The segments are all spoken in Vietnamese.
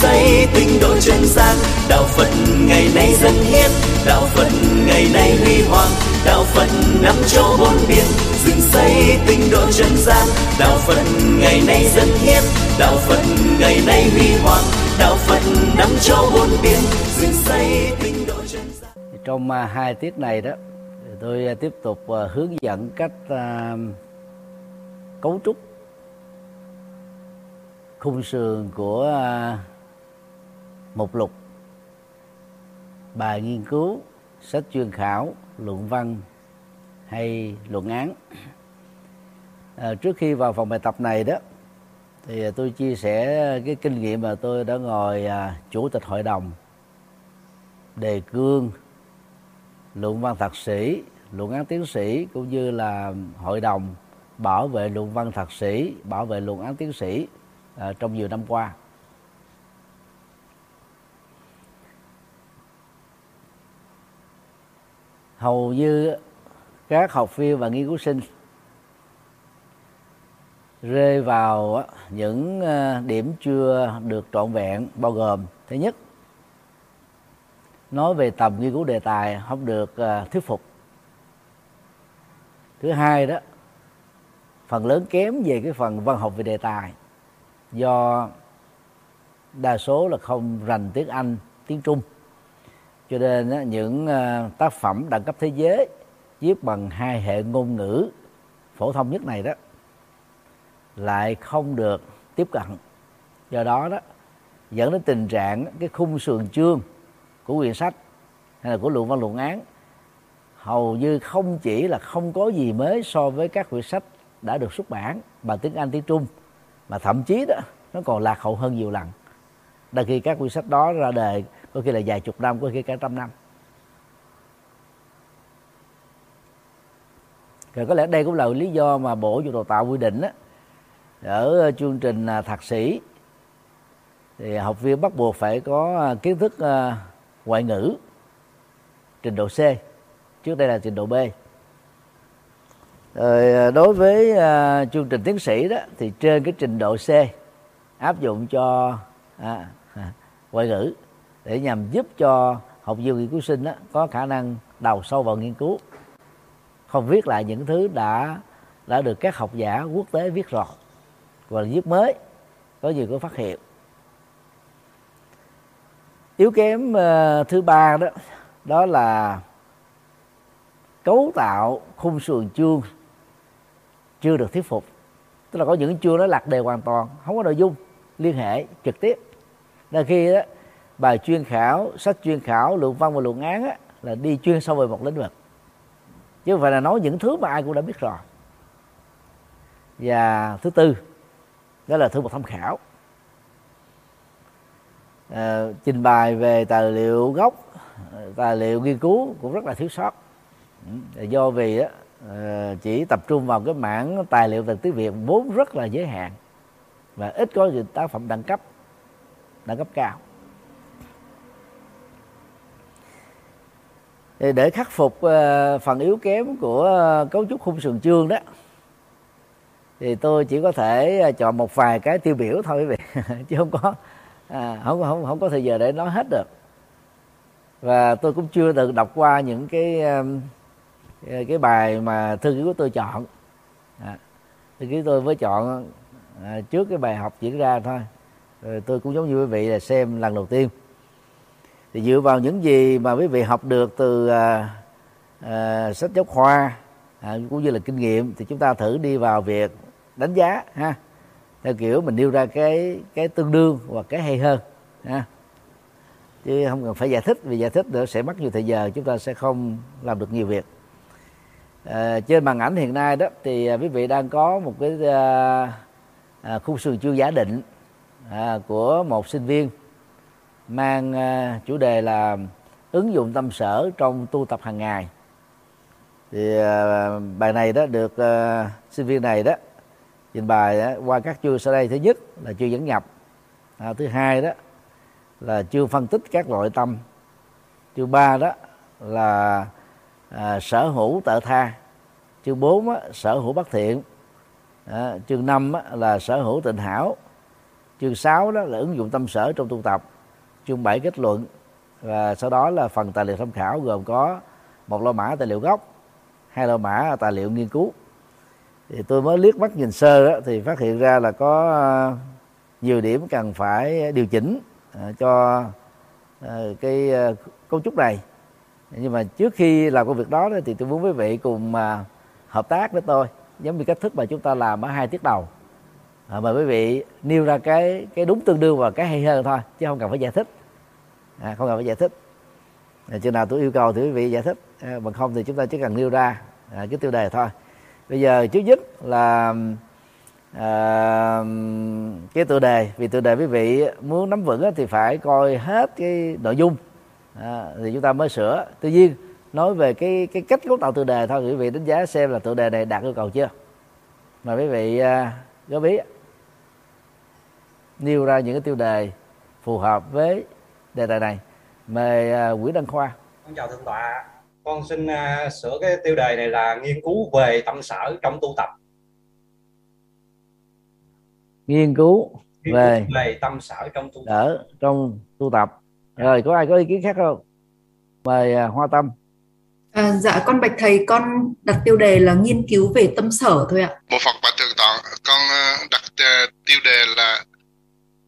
xây tinh độ chân gian đạo phật ngày nay dân hiến. Đạo phật ngày nay huy hoàng. Đạo phật năm châu bốn biển. Dựng xây tinh độ chân gian đạo phật ngày nay dân hiến. Đạo phật ngày nay huy hoàng. Đạo phật năm châu bốn biển. Dựng xây tinh độ chân gian trong à, hai tiết này đó, tôi à, tiếp tục à, hướng dẫn cách cấu trúc khung sườn của mục lục. Bài nghiên cứu sách chuyên khảo luận văn hay luận án. À, trước khi vào phòng bài tập này đó thì tôi chia sẻ cái kinh nghiệm mà tôi đã ngồi à, chủ tịch hội đồng đề cương luận văn thạc sĩ luận án tiến sĩ cũng như là hội đồng bảo vệ luận văn thạc sĩ bảo vệ luận án tiến sĩ à, trong nhiều năm qua. Hầu như các học viên và nghiên cứu sinh rơi vào những ờ, điểm chưa được trọn vẹn bao gồm, thứ nhất, nói về tầm nghiên cứu đề tài không được ờ, thuyết phục. Thứ hai đó, phần lớn kém về cái phần văn học về đề tài, do đa số là không rành tiếng anh, tiếng trung cho nên những ờ, tác phẩm đẳng cấp thế giới viết bằng hai hệ ngôn ngữ phổ thông nhất này đó lại không được tiếp cận. Do đó đó, dẫn đến tình trạng cái khung sườn chương của quyển sách hay là của luận văn luận án hầu như không chỉ là không có gì mới so với các quyển sách đã được xuất bản bằng tiếng Anh, tiếng Trung, mà thậm chí đó, nó còn lạc hậu hơn nhiều lần. Đôi khi các quyển sách đó ra đời có khi là vài chục năm có khi cả trăm năm. Rồi có lẽ đây cũng là lý do mà bộ giáo dục tạo quy định đó, ở chương trình à, thạc sĩ. Thì học viên bắt buộc phải có à, kiến thức à, ngoại ngữ trình độ C. Trước đây là trình độ B. Rồi đối với uh, chương trình tiến sĩ đó thì trên cái trình độ C áp dụng cho à, à, ngoại ngữ để nhằm giúp cho học viên nghiên cứu sinh đó, có khả năng đầu sâu vào nghiên cứu. Không viết lại những thứ đã đã được các học giả quốc tế viết rồi và viết mới có gì có phát hiện. Yếu kém uh, thứ ba đó đó là cấu tạo khung sườn chương chưa được thuyết phục. Tức là có những chương nó lạc đề hoàn toàn không có nội dung liên hệ trực tiếp. Là khi đó bài chuyên khảo sách chuyên khảo luận văn và luận án á, là đi chuyên sâu về một lĩnh vực. Chứ không phải là nói những thứ mà ai cũng đã biết rồi. Và thứ tư đó là thứ một tham khảo. À, trình bày về tài liệu gốc tài liệu nghiên cứu cũng rất là thiếu sót. Do vì đó, ờ, chỉ tập trung vào cái mảng tài liệu từ tiếng việt vốn rất là giới hạn và ít có những tác phẩm đẳng cấp đẳng cấp cao. Để khắc phục ờ, phần yếu kém của ờ, cấu trúc khung sườn chương đó thì tôi chỉ có thể ờ, chọn một vài cái tiêu biểu thôi quý vị chứ không có à, không không không có thời giờ để nói hết được. Và tôi cũng chưa từng đọc qua những cái cái bài mà thư ký của tôi chọn. À, thư ký tôi mới chọn à, trước cái bài học diễn ra thôi. Rồi tôi cũng giống như quý vị là xem lần đầu tiên thì dựa vào những gì mà quý vị học được từ à, à, sách giáo khoa à, cũng như là kinh nghiệm thì chúng ta thử đi vào việc đánh giá ha. Theo kiểu mình nêu ra cái cái tương đương hoặc cái hay hơn ha. Chứ không cần phải giải thích vì giải thích nữa sẽ mất nhiều thời giờ chúng ta sẽ không làm được nhiều việc. À, trên màn ảnh hiện nay đó thì à, quý vị đang có một cái à, à, khung sườn chưa giả định à, của một sinh viên mang à, chủ đề là ứng dụng tâm sở trong tu tập hàng ngày. Thì à, bài này đó được à, sinh viên này đó trình bày đó, qua các chương sau đây. Thứ nhất là chưa dẫn nhập. À, thứ hai đó là chưa phân tích các loại tâm. Chương ba đó là à, sở hữu tự tha. Chương bốn á, sở hữu bất thiện. À, chương năm á, là sở hữu tình hảo. Chương sáu đó là ứng dụng tâm sở trong tu tập chương 7 kết luận. Và sau đó là phần tài liệu tham khảo gồm có một lô mã tài liệu gốc hai lô mã tài liệu nghiên cứu. Thì tôi mới liếc mắt nhìn sơ đó, thì phát hiện ra là có ờ, nhiều điểm cần phải điều chỉnh ờ, cho ờ, cái cấu trúc này. Nhưng mà trước khi làm công việc đó thì tôi muốn quý vị cùng hợp tác với tôi giống như cách thức mà chúng ta làm ở hai tiết đầu à, mời quý vị nêu ra cái cái đúng tương đương và cái hay hơn thôi chứ không cần phải giải thích. À, không cần phải giải thích. À, chừng nào tôi yêu cầu thì quý vị giải thích. À, bằng không thì chúng ta chỉ cần nêu ra à, cái tiêu đề thôi. Bây giờ trước nhất là à, cái tựa đề. Vì tựa đề quý vị muốn nắm vững thì phải coi hết cái nội dung. À, thì chúng ta mới sửa. Tuy nhiên nói về cái cái cách cấu tạo tựa đề thôi quý vị đánh giá xem là tựa đề này đạt yêu cầu chưa. Mà quý vị à, góp ý nêu ra những cái tiêu đề phù hợp với đề tài này. Mời à, Nguyễn Đăng Khoa. Con chào thượng tọa. Con xin uh, sửa cái tiêu đề này là nghiên cứu về tâm sở trong tu tập. Nghiên cứu nghiên về cứu về tâm sở trong tu tập. ở trong tu tập. Rồi có ai có ý kiến khác không? Mời uh, Hoa Tâm. À, dạ con bạch thầy con đặt tiêu đề là nghiên cứu về tâm sở thôi ạ. Một Phật bạch thượng tọa con đặt tiêu đề là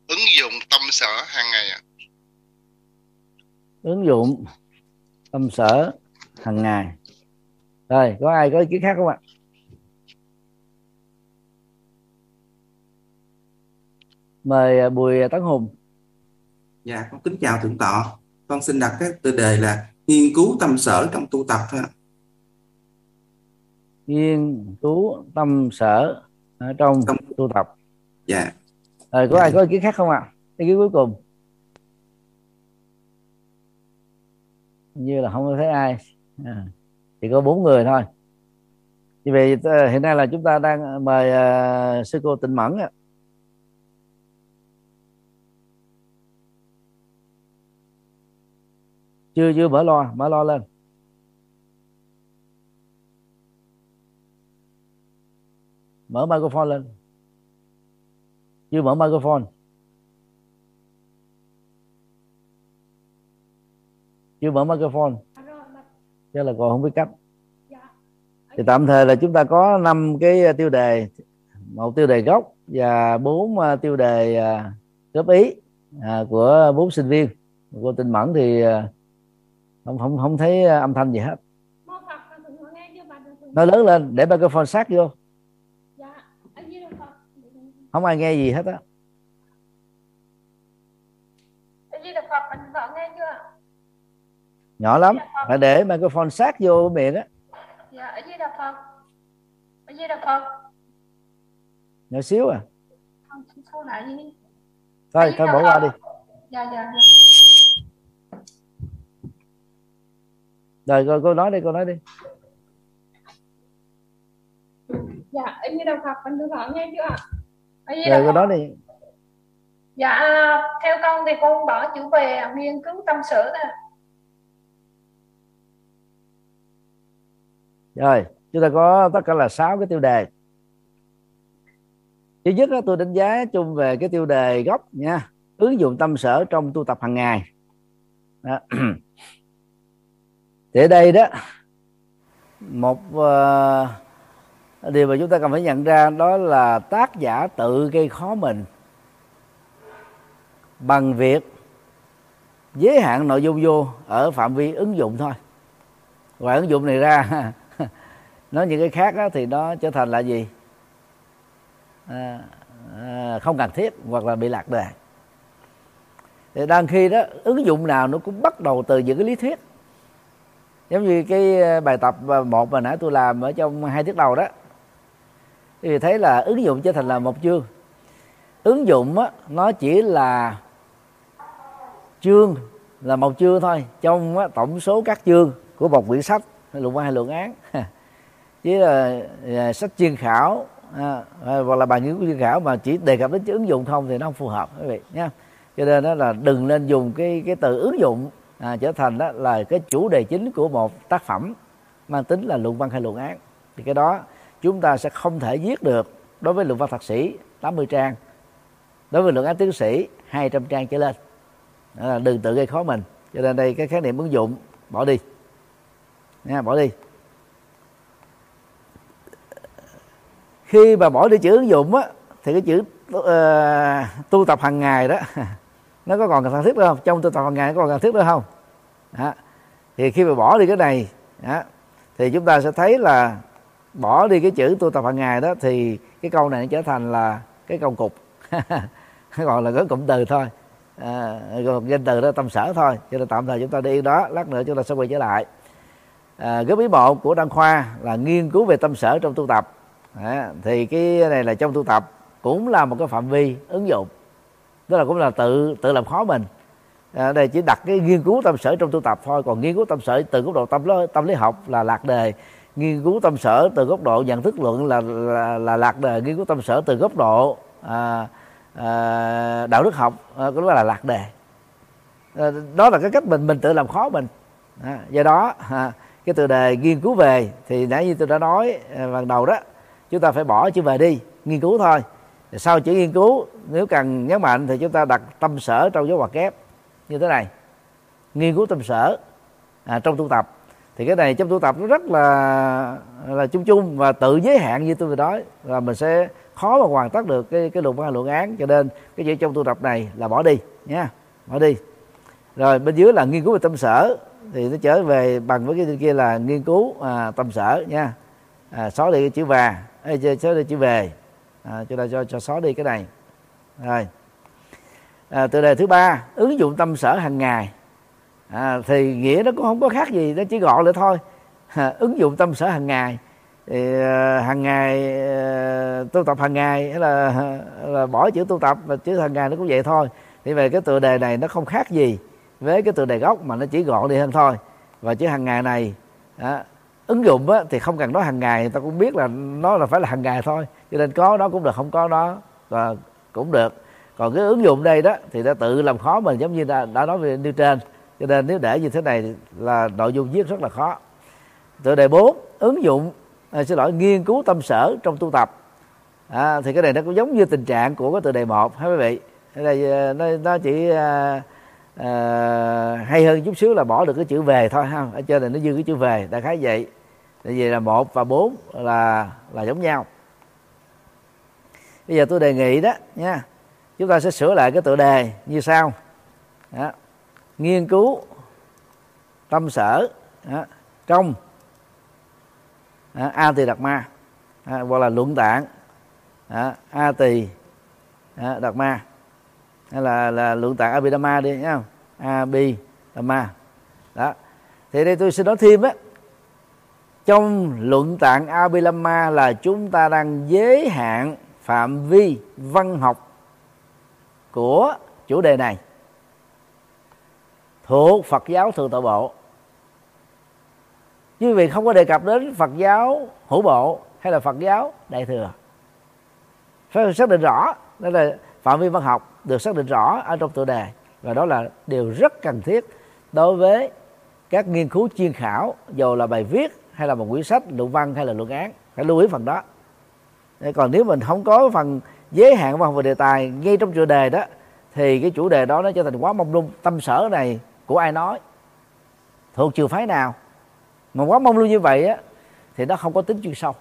ứng dụng tâm sở hàng ngày ạ. Ứng dụng tâm sở hàng ngày. Rồi có ai có ý kiến khác không ạ? Mời à, bùi tấn hùng. Dạ con kính chào thượng tọa con xin đặt cái tiêu đề là nghiên cứu tâm sở trong tu tập thôi nghiên cứu tâm sở ở trong, trong tu tập. Dạ rồi có dạ. ai có ý kiến khác không ạ? À? ý kiến cuối cùng. Như là không thấy ai. À, chỉ có bốn người thôi. Vì vậy ờ, hiện nay là chúng ta đang mời uh, sư cô Tịnh Mẫn chưa chưa mở lo mở lo lên. Mở microphone lên chưa mở microphone. Chưa mở microphone. Chắc là còn không biết cách. Thì tạm thời là chúng ta có năm cái à, tiêu đề. Một tiêu đề gốc và bốn à, tiêu đề à, góp ý của bốn sinh viên. Cô tinh mẫn thì không không không thấy âm thanh gì hết. Nói lớn lên, để microphone sát vô không ai nghe gì hết á. Nhỏ lắm. Phải để microphone sát vô miệng á. Dạ ở dưới đà phật? Ở dưới đà phật? Nhỏ xíu à. Không số lại đi. Thôi thôi bỏ qua đi. Dạ dạ dạ. Rồi cô, cô nói đi cô nói đi. Dạ ở như đạo Phật mình được gọi nghe chưa ạ rồi cô nói đi. Dạ theo con thì con bỏ chữ về nghiên cứu tâm sự nè rồi chúng ta có tất cả là sáu cái tiêu đề. Thứ nhất đó, tôi đánh giá chung về cái tiêu đề gốc nha. Ứng dụng tâm sở trong tu tập hàng ngày. Đó. thì ở đây đó một uh, điều mà chúng ta cần phải nhận ra đó là tác giả tự gây khó mình bằng việc giới hạn nội dung vô ở phạm vi ứng dụng thôi. Ngoài ứng dụng này ra nói những cái khác đó, thì nó trở thành là gì? À, à, không cần thiết hoặc là bị lạc đề. Thì đang khi đó ứng dụng nào nó cũng bắt đầu từ những cái lý thuyết. Giống như cái à, bài tập à, một mà nãy tôi làm ở trong hai tiết đầu đó thì thấy là ứng dụng trở thành là một chương. Ứng dụng á, nó chỉ là chương là một chương thôi. Trong á, tổng số các chương của một quyển sách luận văn hay luận án. Chứ là, là sách chuyên khảo à, hoặc là bài nghiên cứu chuyên khảo mà chỉ đề cập đến chữ ứng dụng không thì nó không phù hợp quý vị nha cho nên đó là đừng nên dùng cái cái từ ứng dụng à, trở thành đó là cái chủ đề chính của một tác phẩm mang tính là luận văn hay luận án. Thì cái đó chúng ta sẽ không thể viết được đối với luận văn thạc sĩ 80 trang đối với luận án tiến sĩ 200 trang trở lên. Đó là đừng tự gây khó mình. Cho nên đây cái khái niệm ứng dụng bỏ đi. Nha bỏ đi. Khi mà bỏ đi chữ ứng dụng á thì cái chữ uh, tu tập hàng ngày đó nó có còn cần thiết nữa không? Trong tu tập hàng ngày nó có còn cần thiết nữa không? Đó. thì khi mà bỏ đi cái này đó, thì chúng ta sẽ thấy là bỏ đi cái chữ tu tập hàng ngày đó thì cái câu này nó trở thành là cái câu cục. Còn là cái cụm từ thôi. À, còn danh từ đó tâm sở thôi. Cho nên tạm thời chúng ta đi đó lát nữa chúng ta sẽ quay trở lại. À, góp ý bộ của đăng khoa là nghiên cứu về tâm sở trong tu tập. À, thì cái này là trong tu tập cũng là một cái phạm vi ứng dụng. Tức là cũng là tự tự làm khó mình. À, đây chỉ đặt cái nghiên cứu tâm sở trong tu tập thôi. Còn nghiên cứu tâm sở từ góc độ tâm lý, tâm lý học là lạc đề nghiên cứu tâm sở từ góc độ nhận thức luận là là, là lạc đề nghiên cứu tâm sở từ góc độ à, à, đạo đức học à, là lạc đề. À, đó là cái cách mình mình tự làm khó mình. À, do đó à, cái từ đề nghiên cứu về thì nãy như tôi đã nói à, ban đầu đó chúng ta phải bỏ chữ về đi nghiên cứu thôi. Sau chữ nghiên cứu nếu cần nhấn mạnh thì chúng ta đặt tâm sở trong dấu ngoặc kép như thế này. Nghiên cứu tâm sở à, trong tu tập thì cái này trong tu tập nó rất là là chung chung và tự giới hạn như tôi vừa nói. Là mình sẽ khó mà hoàn tất được cái cái luận văn luận án. Cho nên cái chữ trong tu tập này là bỏ đi nha. Bỏ đi. Rồi bên dưới là nghiên cứu về tâm sở. Thì nó trở về bằng với cái kia là nghiên cứu à, tâm sở nha. À, xóa đi cái chữ và. Xóa đi chữ về. À, chúng ta cho cho xóa đi cái này. Rồi. À, từ đề thứ ba ứng dụng tâm sở hàng ngày à, thì nghĩa nó cũng không có khác gì nó chỉ gọn lại thôi. À, ứng dụng tâm sở hàng ngày. Thì à, hàng ngày à, tu tập hàng ngày hay là là bỏ chữ tu tập và chữ hàng ngày nó cũng vậy thôi. Thì về cái tựa đề này nó không khác gì với cái tựa đề gốc mà nó chỉ gọn đi hơn thôi. Và chữ hàng ngày này đó, ứng dụng á, thì không cần nói hàng ngày người ta cũng biết là nó là phải là hàng ngày thôi. Cho nên có đó cũng được không có đó và cũng được. Còn cái ứng dụng đây đó thì ta tự làm khó mình giống như đã, đã nói về nêu trên cho nên nếu để như thế này là nội dung viết rất là khó. Tựa đề 4 ứng dụng à, xin lỗi nghiên cứu tâm sở trong tu tập. À, thì cái này nó cũng giống như tình trạng của cái tựa đề một hai quý vị? Đây à, nó, nó chỉ à, à, hay hơn chút xíu là bỏ được cái chữ về thôi ha. Ở trên này nó dư cái chữ về đại khái vậy. Tại vì là một và bốn là là giống nhau. Bây giờ tôi đề nghị đó nha. Chúng ta sẽ sửa lại cái tựa đề như sau. Đó nghiên cứu tâm sở đó. trong à, a tỳ đạt ma đó, hoặc là luận tạng đó, a tỳ đạt ma hay là là luận tạng abhidhamma đi nhá. Abhidhamma đó. Thì đây tôi xin nói thêm á trong luận tạng abhidhamma là chúng ta đang giới hạn phạm vi văn học của chủ đề này thuộc Phật giáo thường tọa bộ. Chứ vì không có đề cập đến Phật giáo hữu bộ hay là Phật giáo đại thừa. Phải xác định rõ, đó là phạm vi văn học được xác định rõ ở trong tựa đề. Và đó là điều rất cần thiết đối với các nghiên cứu chuyên khảo, dù là bài viết hay là một quyển sách, luận văn hay là luận án. Phải lưu ý phần đó. Còn nếu mình không có phần giới hạn văn về đề tài ngay trong chủ đề đó, thì cái chủ đề đó nó trở thành quá mông lung, tâm sở này của ai nói thuộc trường phái nào. Mà quá mông luôn như vậy á thì nó không có tính chuyên sâu.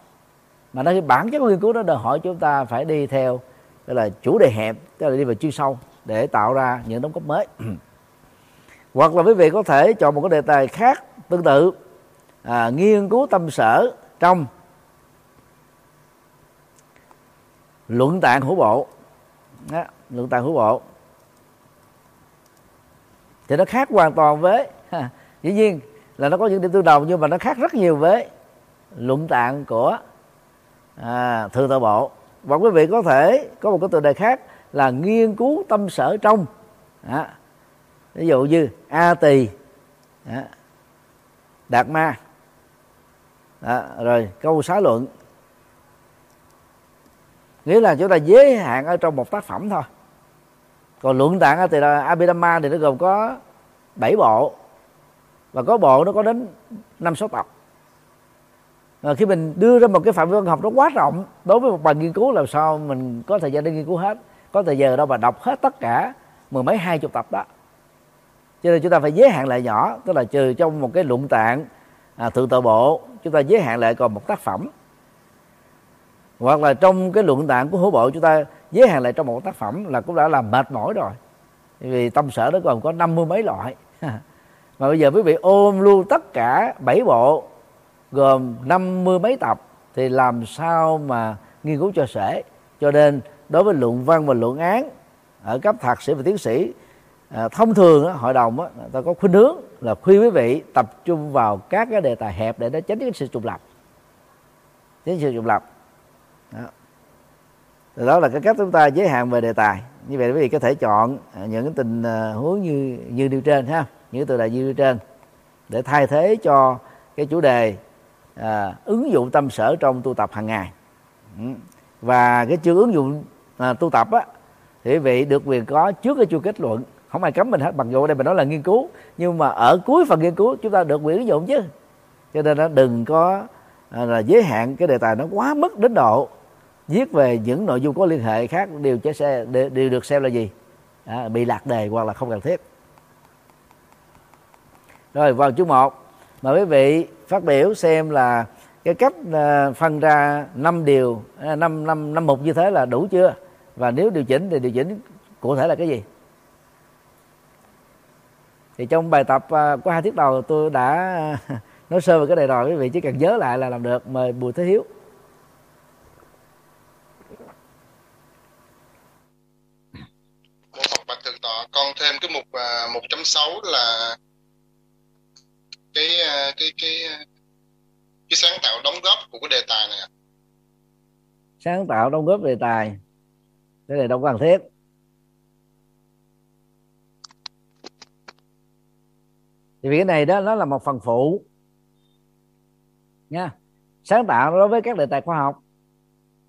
Mà nó bản chất nghiên cứu đó đòi hỏi chúng ta phải đi theo tức là chủ đề hẹp tức là đi vào chuyên sâu để tạo ra những đóng góp mới. Hoặc là quý vị có thể chọn một cái đề tài khác tương tự à, nghiên cứu tâm sở trong luận tạng hữu bộ. Đó, luận tạng hữu bộ thì nó khác hoàn toàn với ha, dĩ nhiên là nó có những điểm tương đồng nhưng mà nó khác rất nhiều với luận tạng của à, thượng tọa bộ. Và quý vị có thể có một cái tựa đề khác là nghiên cứu tâm sở trong à, ví dụ như a tỳ à, đạt ma à, rồi câu xá luận. Nghĩa là chúng ta giới hạn ở trong một tác phẩm thôi còn luận tạng thì là Abhidhamma thì nó gồm có 7 bộ. Và có bộ nó có đến năm sáu tập. Mà khi mình đưa ra một cái phạm vi văn học nó quá rộng đối với một bài nghiên cứu làm sao mình có thời gian để nghiên cứu hết. Có thời giờ đâu mà đọc hết tất cả mười mấy hai chục tập đó. Cho nên chúng ta phải giới hạn lại nhỏ tức là trừ trong một cái luận tạng à, thượng tọa bộ chúng ta giới hạn lại còn một tác phẩm. Hoặc là trong cái luận tạng của hữu bộ chúng ta giới hạn lại trong một tác phẩm là cũng đã làm mệt mỏi rồi. Vì tâm sở nó còn có năm mươi mấy loại. Mà bây giờ quý vị ôm luôn tất cả bảy bộ gồm năm mươi mấy tập thì làm sao mà nghiên cứu cho sể? Cho nên đối với luận văn và luận án ở cấp thạc sĩ và tiến sĩ à, thông thường á, hội đồng á, ta có khuynh hướng là khuyên quý vị tập trung vào các cái đề tài hẹp để nó tránh cái sự trùng lập tránh sự trùng lập đó đó là cái cách chúng ta giới hạn về đề tài. Như vậy quý vị có thể chọn à, những tình à, huống như như nêu trên ha. Những từ đại như nêu trên. Để thay thế cho cái chủ đề à, ứng dụng tâm sở trong tu tập hàng ngày. Ừ. Và cái chương ứng dụng à, tu tập á thì quý vị được quyền có trước cái chu kết luận. Không ai cấm mình hết mặc dù ở đây mình nói là nghiên cứu nhưng mà ở cuối phần nghiên cứu chúng ta được quyền ứng dụng chứ. Cho nên nó đừng có à, là giới hạn cái đề tài nó quá mức đến độ viết về những nội dung có liên hệ khác đều chế xe đều, đều được xem là gì? À, bị lạc đề hoặc là không cần thiết. Rồi vào chương 1 mời quý vị phát biểu xem là cái cách à, phân ra năm điều à, năm năm năm mục như thế là đủ chưa? Và nếu điều chỉnh thì điều chỉnh cụ thể là cái gì? Thì trong bài tập à, uh, có hai tiết đầu tôi đã nói sơ về cái này rồi quý vị chỉ cần nhớ lại là làm được. Mời bùi thế hiếu Bộ Phật Bạch Thượng Tọa con thêm cái mục à, uh, 1.6 là cái uh, cái cái cái sáng tạo đóng góp của cái đề tài này sáng tạo đóng góp đề tài. Cái này đâu cần thiết thì vì cái này đó nó là một phần phụ. Nha. Sáng tạo đối với các đề tài khoa học.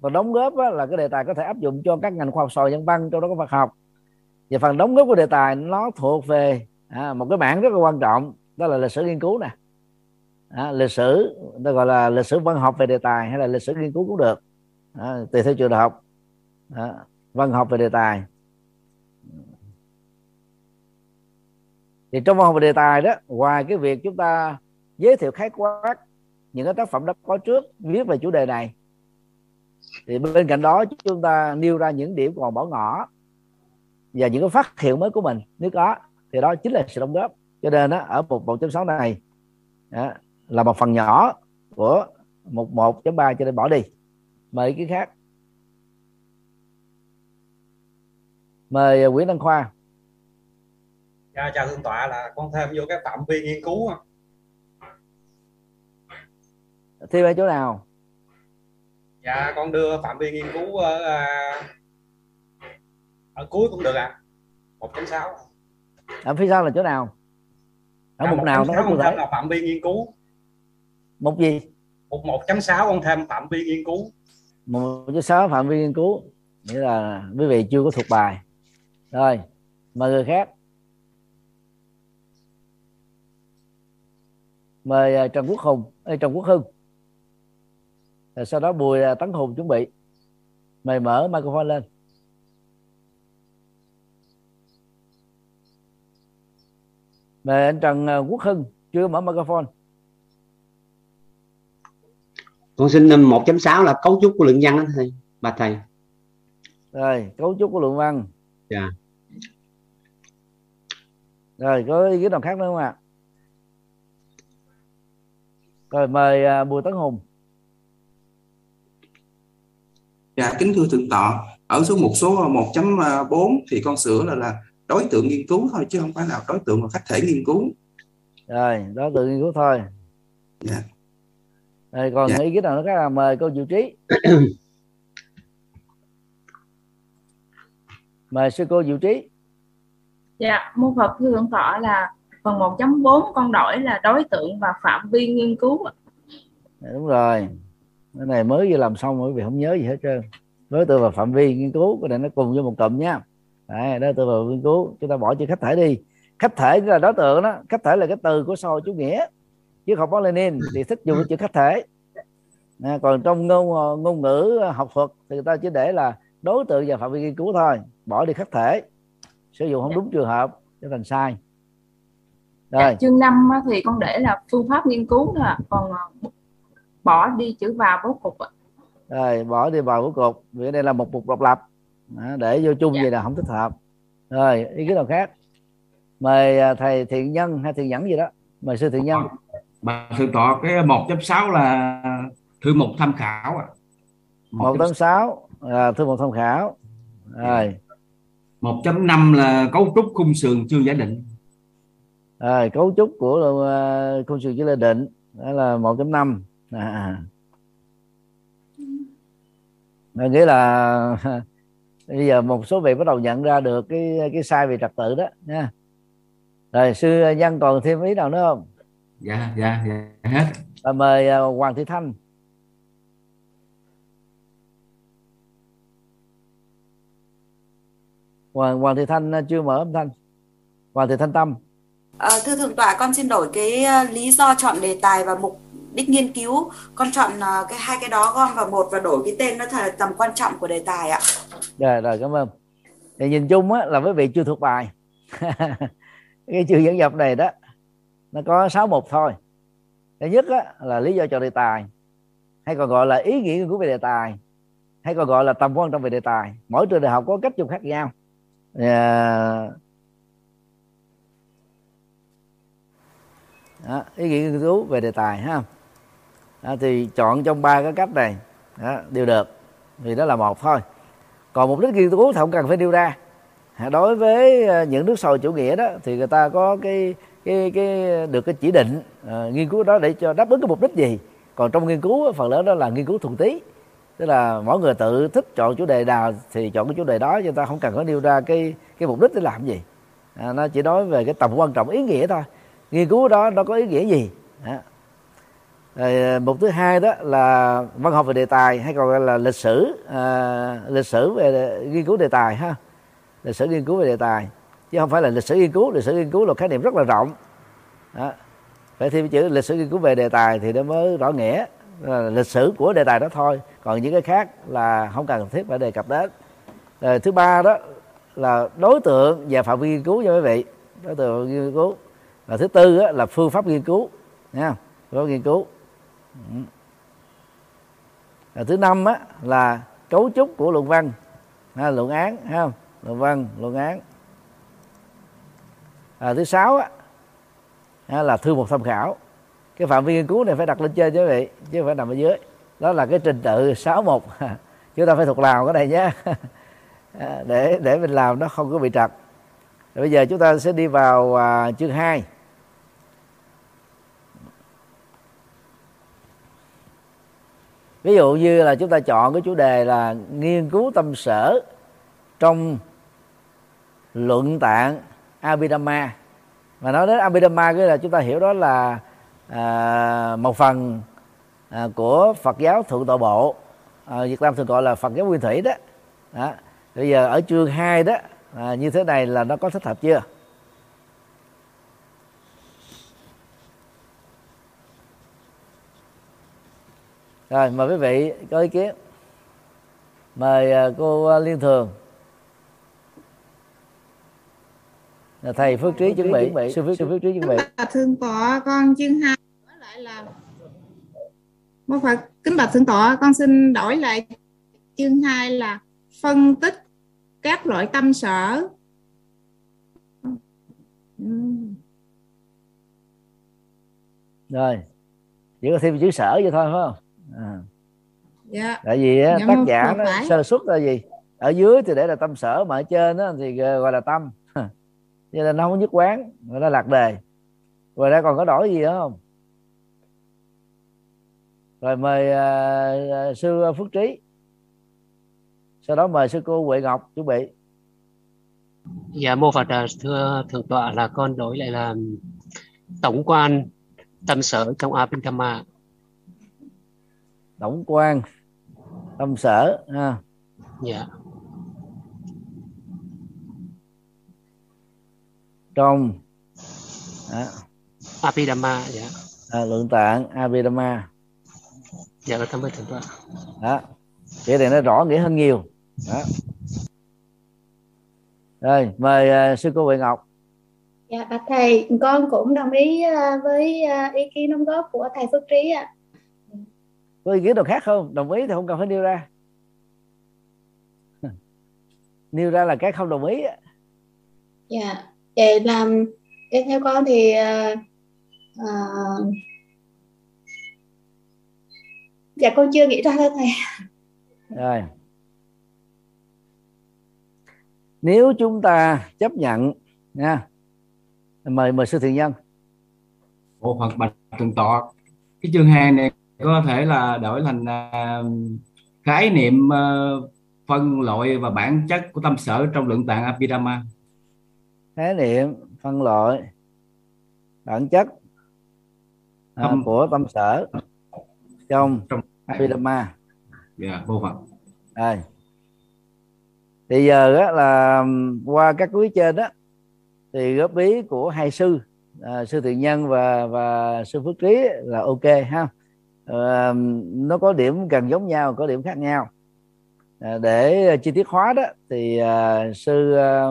Và đóng góp là cái đề tài có thể áp dụng cho các ngành khoa học sòi nhân văn trong đó có vật học và phần đóng góp của đề tài nó thuộc về à, một cái mảng rất là quan trọng đó là lịch sử nghiên cứu nè. À, lịch sử nó gọi là lịch sử văn học về đề tài hay là lịch sử nghiên cứu cũng được. À, tùy theo trường đại học. À, văn học về đề tài. Thì trong văn học về đề tài đó ngoài cái việc chúng ta giới thiệu khái quát những cái tác phẩm đã có trước viết về chủ đề này thì bên cạnh đó chúng ta nêu ra những điểm còn bỏ ngỏ và những cái phát hiện mới của mình nếu có thì đó chính là sự đóng góp. Cho nên đó, ở một 1.6 này đó, là một phần nhỏ của một 1.3 cho nên bỏ đi. Mời ý kiến khác. Mời Nguyễn Đăng Khoa. Dạ, chào thượng tọa là con thêm vô cái phạm vi nghiên cứu thêm ở chỗ nào? Dạ con đưa phạm vi nghiên cứu ở ở cuối cũng được ạ. À. 1.6 ở phía sau là chỗ nào? Ở à, mục nào nó thêm là phạm vi nghiên cứu. Mục gì? Mục 1.6 con thêm phạm vi nghiên cứu. Một cái sáu phạm vi nghiên cứu. Nghĩa là quý vị chưa có thuộc bài. Rồi mời người khác. Mời trần quốc hùng. Ê, trần quốc hưng. Rồi sau đó bùi tấn hùng chuẩn bị. Mời mở microphone lên mời anh trần quốc hưng chưa mở microphone. Con xin 1.6 là cấu trúc của lượng văn đó thầy bà thầy. Rồi cấu trúc của lượng văn. Dạ. Rồi có ý kiến nào khác nữa không ạ? Rồi mời uh, bùi tấn hùng. Dạ kính thưa thượng tọa. Ở số một số 1.4 thì con sửa là là đối tượng nghiên cứu thôi chứ không phải là đối tượng là khách thể nghiên cứu. Rồi đối tượng nghiên cứu thôi. Dạ. Rồi còn dạ. ý kiến nào nữa khác là mời cô diệu trí. Mời sư cô diệu trí. Dạ mô phật thưa thượng tọa là phần 1.4 con đổi là đối tượng và phạm vi nghiên cứu dạ, đúng rồi. Cái này mới vừa làm xong quý vị không nhớ gì hết trơn. Đối tượng và phạm vi nghiên cứu cái này nó cùng với một cụm nha Đấy, đối tượng và nghiên cứu. Chúng ta bỏ chữ khách thể đi. Khách thể là đối tượng đó. Khách thể là cái từ của xã hội chủ nghĩa chứ không có Lenin thì thích dùng chữ khách thể. À, còn trong ngôn ngôn ngữ học thuật thì người ta chỉ để là đối tượng và phạm vi nghiên cứu thôi. Bỏ đi khắc thể. Sử dụng không đúng trường hợp cho thành sai. Dạ, rồi. chương 5 á, thì con để là phương pháp nghiên cứu thôi ạ. còn ờ, bỏ đi chữ vào bố cục ạ. rồi bỏ đi vào của cục. Vì đây là một mục độc lập à, để vô chung Dạ. vậy là không thích hợp. Rồi ý kiến nào khác? Mời à, thầy thiện nhân hay thiện nhẫn gì đó. Mời sư thiện nhân. Bà thượng tọa cái 1.6 là thư mục tham khảo à. một tám sáu. là thư một tham khảo. Rồi. 1.5 là cấu trúc khung sườn chưa giả định. Rồi cấu trúc của uh, công sự chỉ lệ định. Đó là 1.5 à. Mà nghĩa là bây giờ một số vị bắt đầu nhận ra được cái cái sai về trật tự đó nha. Rồi sư nhân còn thêm ý nào nữa không? Dạ dạ dạ hết. Và mời uh, hoàng thị thanh. Hoàng hoàng thị thanh uh, chưa mở âm thanh. Hoàng thị thanh tâm. Ờ, thưa thượng tọa con xin đổi cái ờ, lý do chọn đề tài và mục đích nghiên cứu. Con chọn uh, cái hai cái đó gom vào một và đổi cái tên nó thật là tầm quan trọng của đề tài ạ. Rồi rồi cảm ơn. Thì nhìn chung á, là với vị chưa thuộc bài. Cái chương dẫn dọc này đó nó có sáu mục thôi. Thứ nhất á, là lý do chọn đề tài hay còn gọi là ý nghĩa của về đề tài hay còn gọi là tầm quan trọng về đề tài. Mỗi trường đại học có cách dùng khác nhau. À, đó, ý nghĩa nghiên cứu về đề tài ha à, thì chọn trong ba cái cách này. Đó, đều được. Thì đó là một thôi. Còn mục đích nghiên cứu thì không cần phải nêu ra. Đối với ờ, những nước sầu chủ nghĩa đó thì người ta có cái cái cái được cái chỉ định uh, nghiên cứu đó để cho đáp ứng cái mục đích gì. Còn trong nghiên cứu phần lớn đó là nghiên cứu thuần tí tức là mỗi người tự thích chọn chủ đề nào thì chọn cái chủ đề đó cho ta không cần có nêu ra cái cái mục đích để làm gì. À, nó chỉ nói về cái tầm quan trọng ý nghĩa thôi. Nghiên cứu đó nó có ý nghĩa gì? À, rồi, ờ, mục thứ hai đó là văn học về đề tài hay còn gọi là lịch sử à, lịch sử về nghiên cứu đề tài ha. Lịch sử nghiên cứu về đề tài. Chứ không phải là lịch sử nghiên cứu lịch sử nghiên cứu là khái niệm rất là rộng. Đó. phải thêm chữ lịch sử nghiên cứu về đề tài thì nó mới rõ nghĩa. Là lịch sử của đề tài đó thôi. Còn những cái khác là không cần thiết phải đề cập đến. Rồi thứ ba đó là đối tượng và phạm vi nghiên cứu cho quý vị. Đối tượng nghiên cứu. Và thứ tư đó là phương pháp nghiên cứu nha. Phương pháp nghiên cứu. Ừ. Và thứ năm á, là cấu trúc của luận văn. Ha, luận án ha, luận văn luận án. À, thứ sáu á, ha, là thư mục tham khảo. Cái phạm vi nghiên cứu này phải đặt lên trên chứ vậy vị chứ phải nằm ở dưới. Đó là cái trình tự sáu mục. Chúng ta phải thuộc lòng cái này nhé. À, để để mình làm nó không có bị trật. Rồi bây giờ chúng ta sẽ đi vào à, chương 2 ví dụ như là chúng ta chọn cái chủ đề là nghiên cứu tâm sở trong luận tạng Abhidhamma. Mà nói đến Abhidhamma cái là chúng ta hiểu đó là à, một phần à, của Phật giáo thượng tọa bộ. À, Việt Nam thường gọi là Phật giáo nguyên thủy đó, đó. bây giờ ở chương 2 đó à, như thế này là nó có thích hợp chưa? Rồi mời quý vị có ý kiến. Mời à, cô liên thường. Thầy phước trí chuẩn bị. sư phước sư phước trí chuẩn bị. Kính bạch thượng tọa con chương hai. Lại là một Phật kính bạch thượng tọa con xin đổi lại chương 2 là phân tích các loại tâm sở. Rồi chỉ có thêm chữ sở vậy thôi phải không à. dạ. Tại vì á, Dạ, tác giả nó phải. sơ xuất là gì? Ở dưới thì để là tâm sở mà ở trên đó thì gọi là tâm. Cho nên nó không nhất quán mà nó lạc đề. Ngoài ra còn có đổi gì nữa không? Rồi mời à, sư phước trí. Sau đó mời sư cô huệ ngọc chuẩn bị. Dạ mô Phật à, thưa thượng tọa là con đổi lại là tổng quan tâm sở trong Abhidhamma. Tổng quan tâm sở ha. Dạ. trong à, Abhidhamma dạ. à, lượng tạng Abhidhamma. Dạ cảm ơn thượng tọa. Đó. Vậy thì nó rõ nghĩa hơn nhiều. Đó. Rồi mời uh, sư cô Huệ Ngọc. Dạ bạch thầy con cũng đồng ý uh, với uh, ý kiến đóng góp của thầy Phước Trí ạ có ý kiến nào khác không? Đồng ý thì không cần phải nêu ra. Nêu ra là cái không đồng ý dạ. Vậy là theo con thì uh, uh, dạ con chưa nghĩ ra thôi thầy rồi. Nếu chúng ta chấp nhận nha mời mời sư thiện nhân. Bộ phận bạch thượng tọa cái chương 2 này có thể là đổi thành uh, khái niệm uh, phân loại và bản chất của tâm sở trong lượng tạng Abhidhamma. Khái niệm phân loại bản chất à, tâm, của tâm sở trong, trong Abhidhamma. Dạ yeah, vô phận rồi. Thì giờ á, là qua các quý trên đó thì góp ý của hai sư à, sư thiện nhân và và sư phước trí là ok ha Ờ, nó có điểm gần giống nhau có điểm khác nhau. Ờ, để ờ, chi tiết hóa đó thì sư à,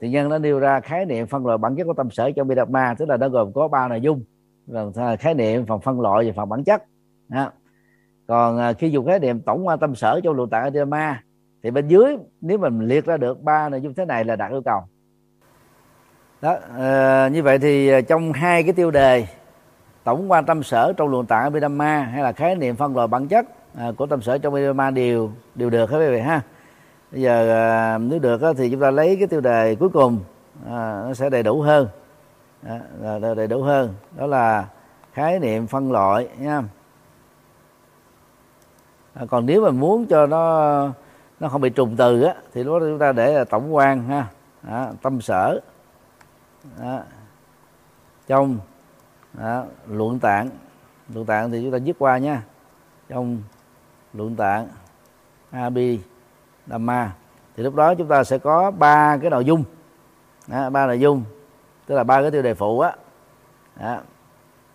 nhân đã nêu ra khái niệm phân loại bản chất của tâm sở trong bi đàma tức là nó gồm có ba nội dung là khái niệm phần phân loại và phần bản chất. Đó. còn khi dùng khái niệm tổng quan tâm sở trong luận tạng Bidama thì bên dưới nếu mình liệt ra được ba nội dung thế này là đạt yêu cầu. Đó như vậy thì trong hai cái tiêu đề tổng quan tâm sở trong luận tạng Abhidhamma hay là khái niệm phân loại bản chất à, của tâm sở trong Abhidhamma đều đều được hết quý vị ha. Bây giờ à, nếu được thì chúng ta lấy cái tiêu đề cuối cùng à, nó sẽ đầy đủ hơn. Đầy đủ hơn. Đó là khái niệm phân loại nha. Còn nếu mà muốn cho nó nó không bị trùng từ á thì lúc đó chúng ta để là tổng quan ha. Đó, tâm sở. Đó. trong đó, luận tạng. Luận tạng thì chúng ta dứt qua nha. Trong luận tạng abi dhamma thì lúc đó chúng ta sẽ có ba cái nội dung. Đó, ba nội dung. Tức là ba cái tiêu đề phụ á. Đó.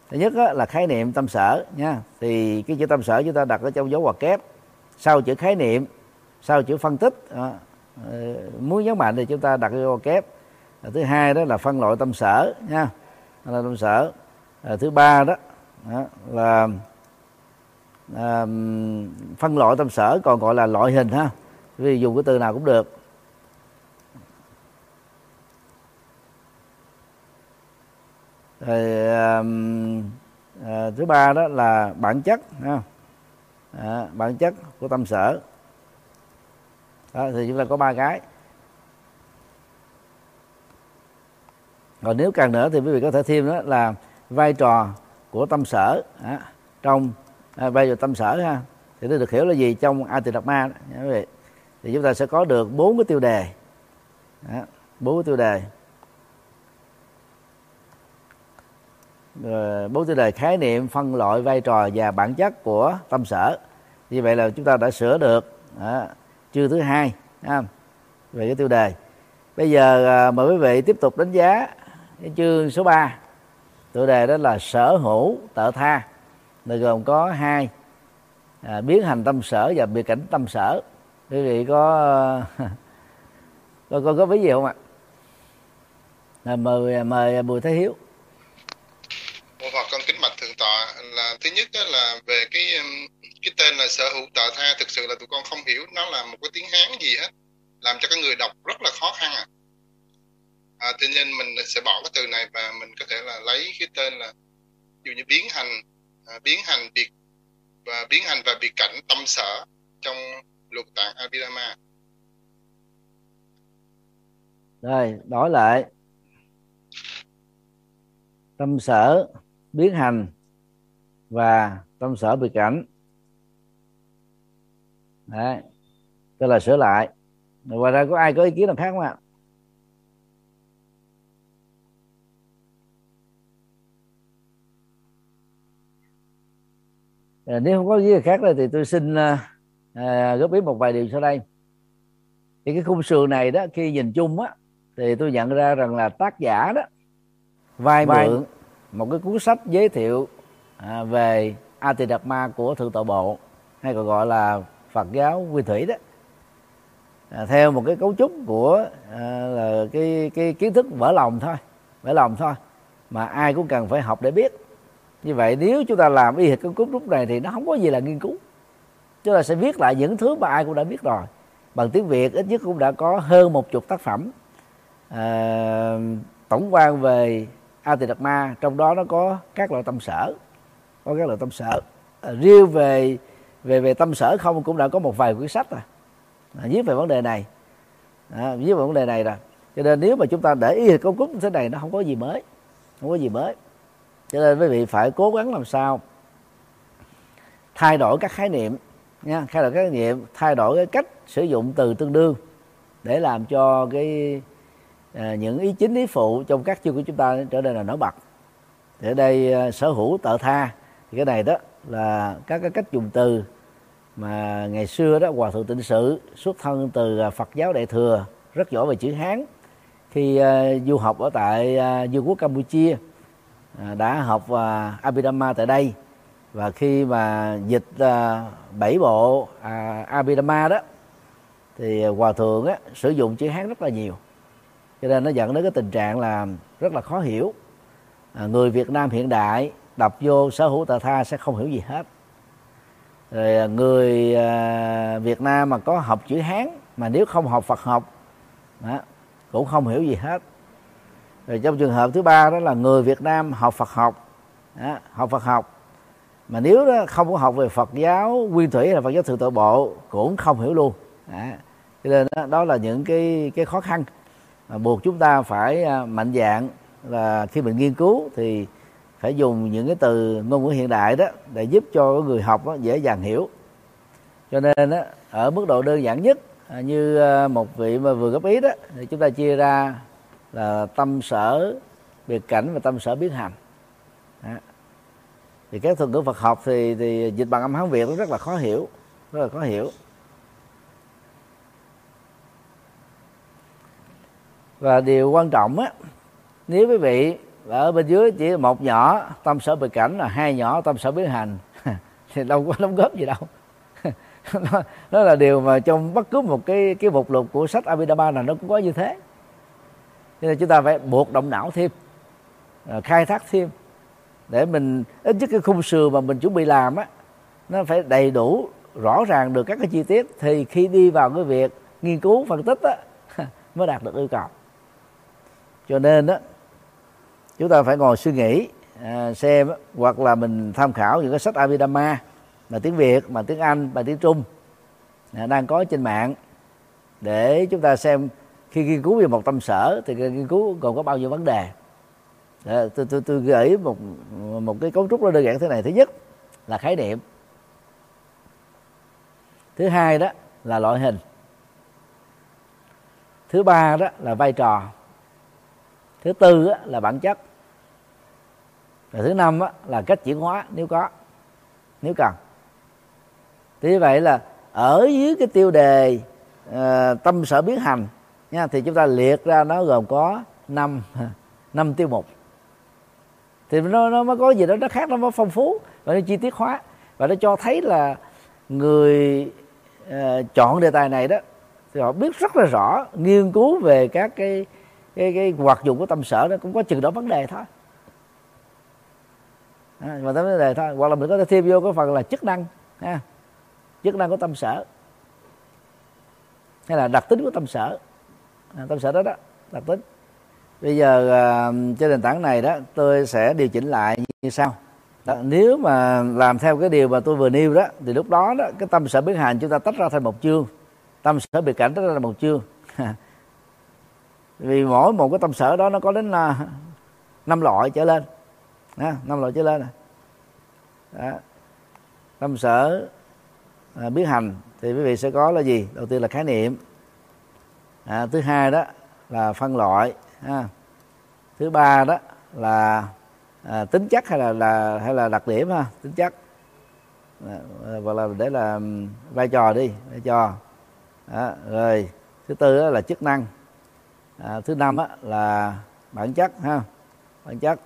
thứ nhất á, là khái niệm tâm sở nha. Thì cái chữ tâm sở chúng ta đặt ở trong dấu ngoặc kép. Sau chữ khái niệm sau chữ phân tích đó. Ờ, muốn nhấn mạnh thì chúng ta đặt vô ngoặc kép. Thứ hai đó là phân loại tâm sở nha. Là tâm sở à, thứ ba đó, đó là à, phân loại tâm sở còn gọi là loại hình ha. Vì dùng cái từ nào cũng được. Rồi à, à, thứ ba đó là bản chất ha. À, bản chất của tâm sở. Đó, thì chúng ta có ba cái. Còn nếu càng nữa thì quý vị có thể thêm đó là vai trò của tâm sở à, trong à, vai trò tâm sở ha thì nó được hiểu là gì trong Atidama quý vị. Thì chúng ta sẽ có được bốn cái tiêu đề à, bốn cái tiêu đề. Bốn tiêu đề khái niệm phân loại vai trò và bản chất của tâm sở. Như vậy là chúng ta đã sửa được à, chương thứ hai à, về cái tiêu đề. Bây giờ à, mời quý vị tiếp tục đánh giá cái chương số 3 tựa đề đó là sở hữu tợ tha. Nơi gồm có hai à, biến hành tâm sở và biệt cảnh tâm sở. Quý vị có có có, có ví gì không ạ? À, mời mời bùi thế hiếu. Một phật con kính bạch thượng tọa là thứ nhất đó là về cái um, cái tên là sở hữu tợ tha thực sự là tụi con không hiểu nó là một cái tiếng hán gì hết làm cho cái người đọc rất là khó khăn à à, tuy nhiên mình sẽ bỏ cái từ này và mình có thể là lấy cái tên là dụ như biến hành à, biến hành biệt và biến hành và biệt cảnh tâm sở trong luật tạng Abhidhamma. Rồi đổi lại. Tâm sở biến hành và tâm sở biệt cảnh. Đấy tức là sửa lại. Ngoài ra có ai có ý kiến nào khác không ạ? à, nếu không có gì khác đây thì tôi xin à, góp ý một vài điều sau đây. Thì cái khung sườn này đó khi nhìn chung á thì tôi nhận ra rằng là tác giả đó vai mượn. một cái cuốn sách giới thiệu à, về Atidakma của thượng tọa bộ hay còn gọi là Phật giáo Nguyên Thủy đó. À, theo một cái cấu trúc của à, là cái cái kiến thức vỡ lòng thôi vỡ lòng thôi mà ai cũng cần phải học để biết như vậy nếu chúng ta làm y hệt cân cúp lúc này thì nó không có gì là nghiên cứu. Chúng ta sẽ viết lại những thứ mà ai cũng đã biết rồi. Bằng tiếng việt ít nhất cũng đã có hơn một chục tác phẩm. À, tổng quan về Atidakma trong đó nó có các loại tâm sở. Có các loại tâm sở. À, riêng về về về tâm sở không cũng đã có một vài quyển sách rồi. À, viết về vấn đề này. À, viết về vấn đề này rồi. Cho nên nếu mà chúng ta để y cấu trúc như thế này nó không có gì mới. Không có gì mới cho nên quý vị phải cố gắng làm sao thay đổi các khái niệm nha. Thay đổi các khái niệm thay đổi cái cách sử dụng từ tương đương để làm cho cái à, những ý chính ý phụ trong các chương của chúng ta trở nên là nổi bật. Thì ở đây à, sở hữu tợ tha thì cái này đó là các cái cách dùng từ mà ngày xưa đó hòa thượng tịnh sự xuất thân từ à, Phật giáo đại thừa rất giỏi về chữ Hán. Khi à, du học ở tại à, vương quốc Campuchia. À, đã học à, Abhidhamma tại đây. Và khi mà dịch à, bảy bộ Abhidhamma đó thì hòa thượng á, sử dụng chữ Hán rất là nhiều. Cho nên nó dẫn đến cái tình trạng là rất là khó hiểu. À, người Việt Nam hiện đại đọc vô sở hữu tà tha sẽ không hiểu gì hết. Rồi người à, Việt Nam mà có học chữ Hán mà nếu không học Phật học đó, cũng không hiểu gì hết rồi trong trường hợp thứ ba đó là người Việt Nam học Phật học. Đó, học Phật học. Mà nếu đó không có học về Phật giáo nguyên thủy hay Phật giáo thượng tọa bộ cũng không hiểu luôn. Đó. cho nên đó, đó là những cái cái khó khăn mà buộc chúng ta phải à, mạnh dạng là khi mình nghiên cứu thì phải dùng những cái từ ngôn ngữ hiện đại đó để giúp cho người học đó dễ dàng hiểu. Cho nên đó, ở mức độ đơn giản nhất à, như à, một vị mà vừa góp ý đó thì chúng ta chia ra là tâm sở biệt cảnh và tâm sở biến hành. Đó. thì các thuật ngữ Phật học thì thì dịch bằng âm Hán Việt nó rất là khó hiểu rất là khó hiểu. Và điều quan trọng á nếu quý vị ở bên dưới chỉ một nhỏ tâm sở biệt cảnh là hai nhỏ tâm sở biến hành thì đâu có đóng góp gì đâu. Nó, đó là điều mà trong bất cứ một cái cái mục lục của sách Abhidhamma là nó cũng có như thế cho nên chúng ta phải buộc động não thêm à, khai thác thêm để mình ít nhất cái khung sườn mà mình chuẩn bị làm á nó phải đầy đủ rõ ràng được các cái chi tiết. Thì khi đi vào cái việc nghiên cứu phân tích á mới đạt được yêu cầu. Cho nên đó chúng ta phải ngồi suy nghĩ à, xem hoặc là mình tham khảo những cái sách Abhidhamma mà tiếng Việt mà tiếng Anh mà tiếng Trung à, đang có trên mạng để chúng ta xem khi nghiên cứu về một tâm sở thì nghiên cứu còn có bao nhiêu vấn đề? À, tôi, tôi, tôi gửi một một cái cấu trúc nó đơn giản thế này. Thứ nhất là khái niệm. Thứ hai đó là loại hình. Thứ ba đó là vai trò. Thứ tư đó là bản chất. Và thứ năm đó là cách chuyển hóa nếu có nếu cần. Thế như vậy là ở dưới cái tiêu đề uh, tâm sở biến hành nha thì chúng ta liệt ra nó gồm có năm năm tiêu mục. Thì nó nó mới có gì đó nó khác nó mới phong phú và nó chi tiết hóa. Và nó cho thấy là người uh, chọn đề tài này đó thì họ biết rất là rõ nghiên cứu về các cái cái cái hoạt dụng của tâm sở nó cũng có chừng đó vấn đề thôi. À, mà tới vấn đề thôi. Hoặc là mình có thể thêm vô cái phần là chức năng ha. chức năng của tâm sở. Hay là đặc tính của tâm sở. À, tâm sở đó đó đặc tính. Bây giờ à, trên nền tảng này đó tôi sẽ điều chỉnh lại như sau. Đó, nếu mà làm theo cái điều mà tôi vừa nêu đó thì lúc đó đó cái tâm sở biến hành chúng ta tách ra thành một chương. Tâm sở biệt cảnh tách ra thành một chương. Vì mỗi một cái tâm sở đó nó có đến à, năm loại trở lên. Năm loại trở lên đó. tâm sở à, biến hành thì quý vị sẽ có là gì? Đầu tiên là khái niệm à, thứ hai đó là phân loại ha. thứ ba đó là à, tính chất hay là, là hay là đặc điểm ha tính chất. À, hoặc là để là vai trò đi vai trò. À, rồi thứ tư đó là chức năng. À, thứ năm đó là bản chất ha bản chất.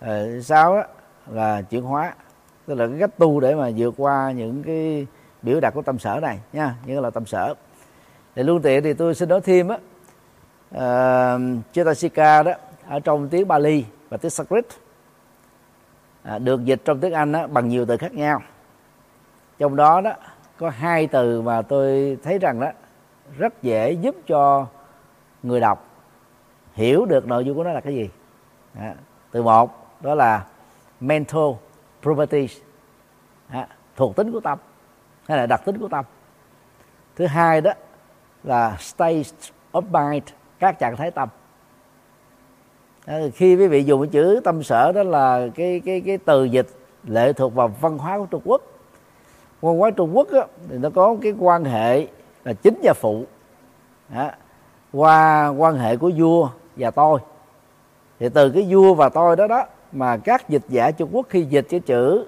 Rồi, thứ sáu đó là chuyển hóa tức là cái cách tu để mà vượt qua những cái biểu đạt của tâm sở này nha những là tâm sở. Để luôn tiện thì tôi xin nói thêm á uh, Chetasika đó ở trong tiếng Bali và tiếng Sanskrit à, được dịch trong tiếng Anh đó, bằng nhiều từ khác nhau. Trong đó đó có hai từ mà tôi thấy rằng đó rất dễ giúp cho người đọc hiểu được nội dung của nó là cái gì. À, từ một đó là mental properties à, thuộc tính của tâm hay là đặc tính của tâm. Thứ hai đó là state of mind các trạng thái tâm. Ờ, khi quý vị dùng cái chữ tâm sở đó là cái cái cái từ dịch lệ thuộc vào văn hóa của Trung Quốc. Văn hóa Trung Quốc đó, thì nó có cái quan hệ là chính và phụ. Đó. qua quan hệ của vua và tôi. Thì từ cái vua và tôi đó đó mà các dịch giả Trung Quốc khi dịch cái chữ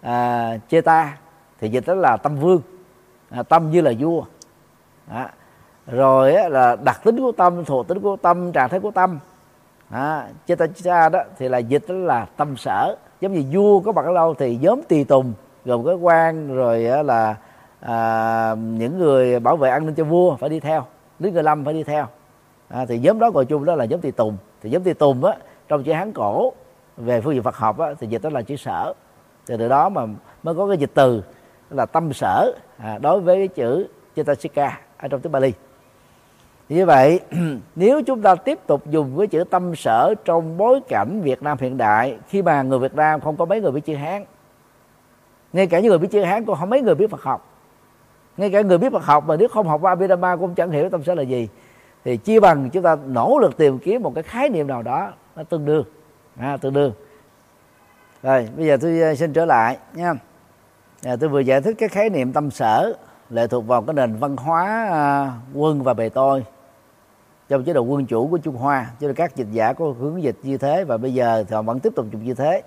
à, ta thì dịch đó là tâm vương à, tâm như là vua. À, rồi á, là đặc tính của tâm thuộc tính của tâm trạng thái của tâm. À, cheta đó thì là dịch đó là tâm sở. Giống như vua có mặt ở đâu thì nhóm tùy tùng gồm cái quan rồi là à, những người bảo vệ an ninh cho vua phải đi theo lính người lâm phải đi theo. À, thì nhóm đó gọi chung đó là nhóm tùy tùng. Thì nhóm tùy tùng á trong chữ hán cổ về phương diện Phật học á, thì dịch đó là chữ sở. Từ từ đó mà mới có cái dịch từ là tâm sở à, đối với cái chữ Chetasika ở trong tiếng Bali. Như vậy nếu chúng ta tiếp tục dùng cái chữ tâm sở trong bối cảnh Việt Nam hiện đại khi mà người Việt Nam không có mấy người biết chữ Hán ngay cả những người biết chữ Hán cũng không mấy người biết Phật học. Ngay cả người biết Phật học mà nếu không học Abhidhamma cũng chẳng hiểu tâm sở là gì. Thì chia bằng chúng ta nỗ lực tìm kiếm một cái khái niệm nào đó nó tương đương. À, tương đương. Rồi bây giờ tôi à, xin trở lại nha à, tôi vừa giải thích cái khái niệm tâm sở lệ thuộc vào cái nền văn hóa à, quân và bề tôi trong chế độ quân chủ của Trung Hoa cho nên các dịch giả có hướng dịch như thế và bây giờ thì họ vẫn tiếp tục dùng như thế.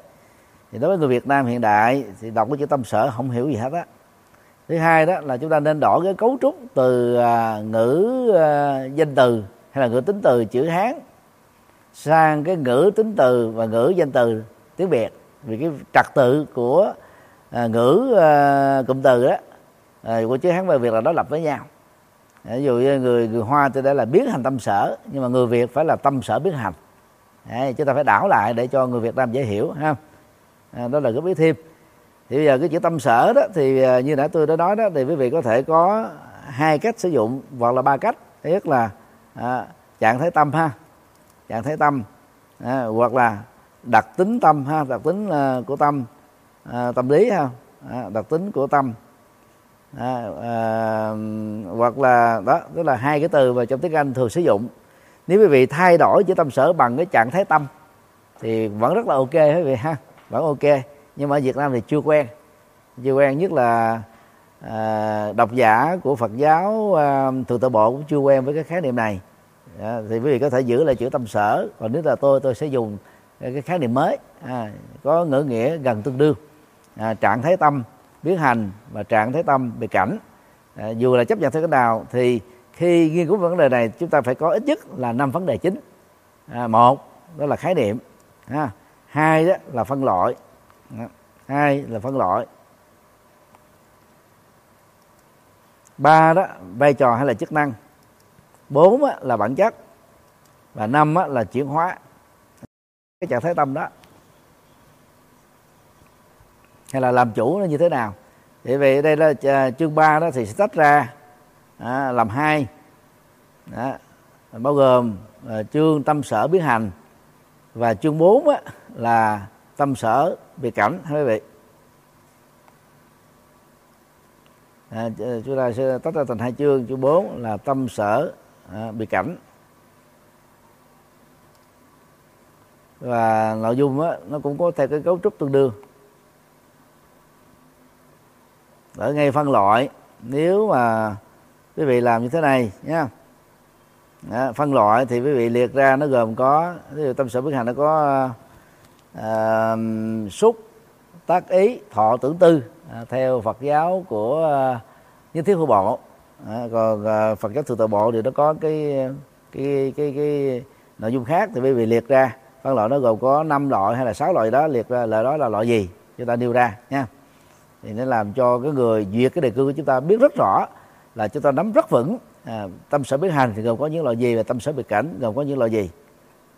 Thì đối với người Việt Nam hiện đại thì đọc cái chữ tâm sở không hiểu gì hết á. Thứ hai đó là chúng ta nên đổi cái cấu trúc từ à, ngữ à, danh từ hay là ngữ tính từ chữ hán sang cái ngữ tính từ và ngữ danh từ tiếng việt. Vì cái trật tự của à, ngữ à, cụm từ đó à, của chữ hán và việt là đối lập với nhau. À, ví dụ như người người hoa thì đây là biến hành tâm sở nhưng mà người việt phải là tâm sở biến hành. À, Đấy, chúng ta phải đảo lại để cho người việt nam dễ hiểu ha? À, đó là cái ý thêm. Thì bây giờ cái chữ tâm sở đó thì à, như đã tôi đã nói đó thì quý vị có thể có hai cách sử dụng hoặc là ba cách. Thứ nhất là à, trạng thái tâm ha? Trạng thái tâm à, hoặc là đặc tính tâm ha? Đặc tính uh, của tâm à, tâm lý ha. À, đặc tính của tâm. À, à, hoặc là đó tức là hai cái từ mà trong tiếng anh thường sử dụng. Nếu quý vị thay đổi chữ tâm sở bằng cái trạng thái tâm thì vẫn rất là ok quý vị ha. Vẫn ok nhưng mà ở Việt Nam thì chưa quen. Chưa quen nhất là à, độc giả của Phật giáo à, thường tự bộ cũng chưa quen với cái khái niệm này. À, thì quý vị có thể giữ lại chữ tâm sở. Còn nếu là tôi tôi sẽ dùng cái khái niệm mới. À, có ngữ nghĩa gần tương đương à, trạng thái tâm biến hành và trạng thái tâm bị cảnh. À, dù là chấp nhận theo cái nào thì khi nghiên cứu vấn đề này chúng ta phải có ít nhất là năm vấn đề chính. À, một đó là khái niệm. Ha. hai đó là phân loại. Hai là phân loại. Ba đó vai trò hay là chức năng. Bốn là bản chất. Và năm là chuyển hóa. Cái trạng thái tâm đó hay là làm chủ nó như thế nào? Thì vì đây là à, chương 3 đó thì sẽ tách ra à, làm hai. Đó, bao gồm à, chương tâm sở biến hành và chương 4 á, là tâm sở biệt cảnh. Quý vị. À, chúng ta sẽ tách ra thành hai chương. Chương 4 là tâm sở à, biệt cảnh. Và nội dung á, nó cũng có theo cái cấu trúc tương đương. Ở ngay phân loại nếu mà quý vị làm như thế này nhé đó, phân loại thì quý vị liệt ra nó gồm có ví dụ tâm sở bất hành nó có uh, xúc tác ý thọ tưởng tư à, theo Phật giáo của uh, nhất thiết hữu bộ. À, còn uh, Phật giáo thượng tọa bộ thì nó có cái cái cái cái nội dung khác thì quý vị liệt ra. Phân loại nó gồm có 5 loại hay là 6 loại đó liệt ra loại đó là loại gì? Chúng ta nêu ra nha thì nó làm cho cái người duyệt cái đề cương của chúng ta biết rất rõ là chúng ta nắm rất vững à, tâm sở biết hành thì gồm có những loại gì và tâm sở biệt cảnh gồm có những loại gì.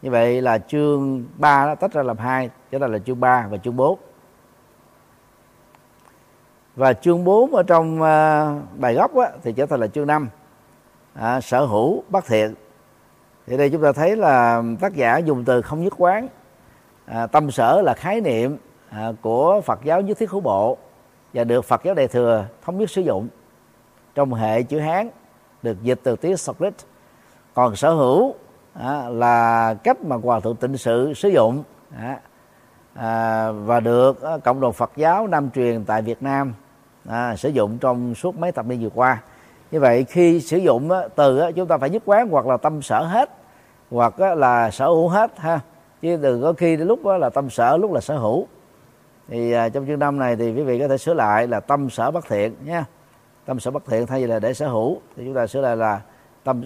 Như vậy là chương 3 nó tách ra làm hai chúng ta là chương 3 và chương 4 và chương 4 ở trong uh, bài gốc á, thì trở thành là chương 5 à, sở hữu bất thiện. Thì đây chúng ta thấy là tác giả dùng từ không nhất quán. À, tâm sở là khái niệm à, của Phật giáo nhất thiết hữu bộ và được Phật giáo Đại thừa thống nhất sử dụng trong hệ chữ Hán được dịch từ tiếng Sanskrit. Còn sở hữu à, là cách mà hòa thượng tịnh sự sử dụng à, à, và được à, cộng đồng Phật giáo Nam truyền tại Việt Nam à, sử dụng trong suốt mấy thập niên vừa qua. Như vậy khi sử dụng á, từ á, chúng ta phải nhất quán hoặc là tâm sở hết hoặc á, là sở hữu hết ha. Chứ đừng có khi đến lúc á, là tâm sở lúc là sở hữu thì à, trong chương năm này thì quý vị có thể sửa lại là tâm sở bất thiện nhé, tâm sở bất thiện thay vì là để sở hữu. Thì chúng ta sửa lại là tâm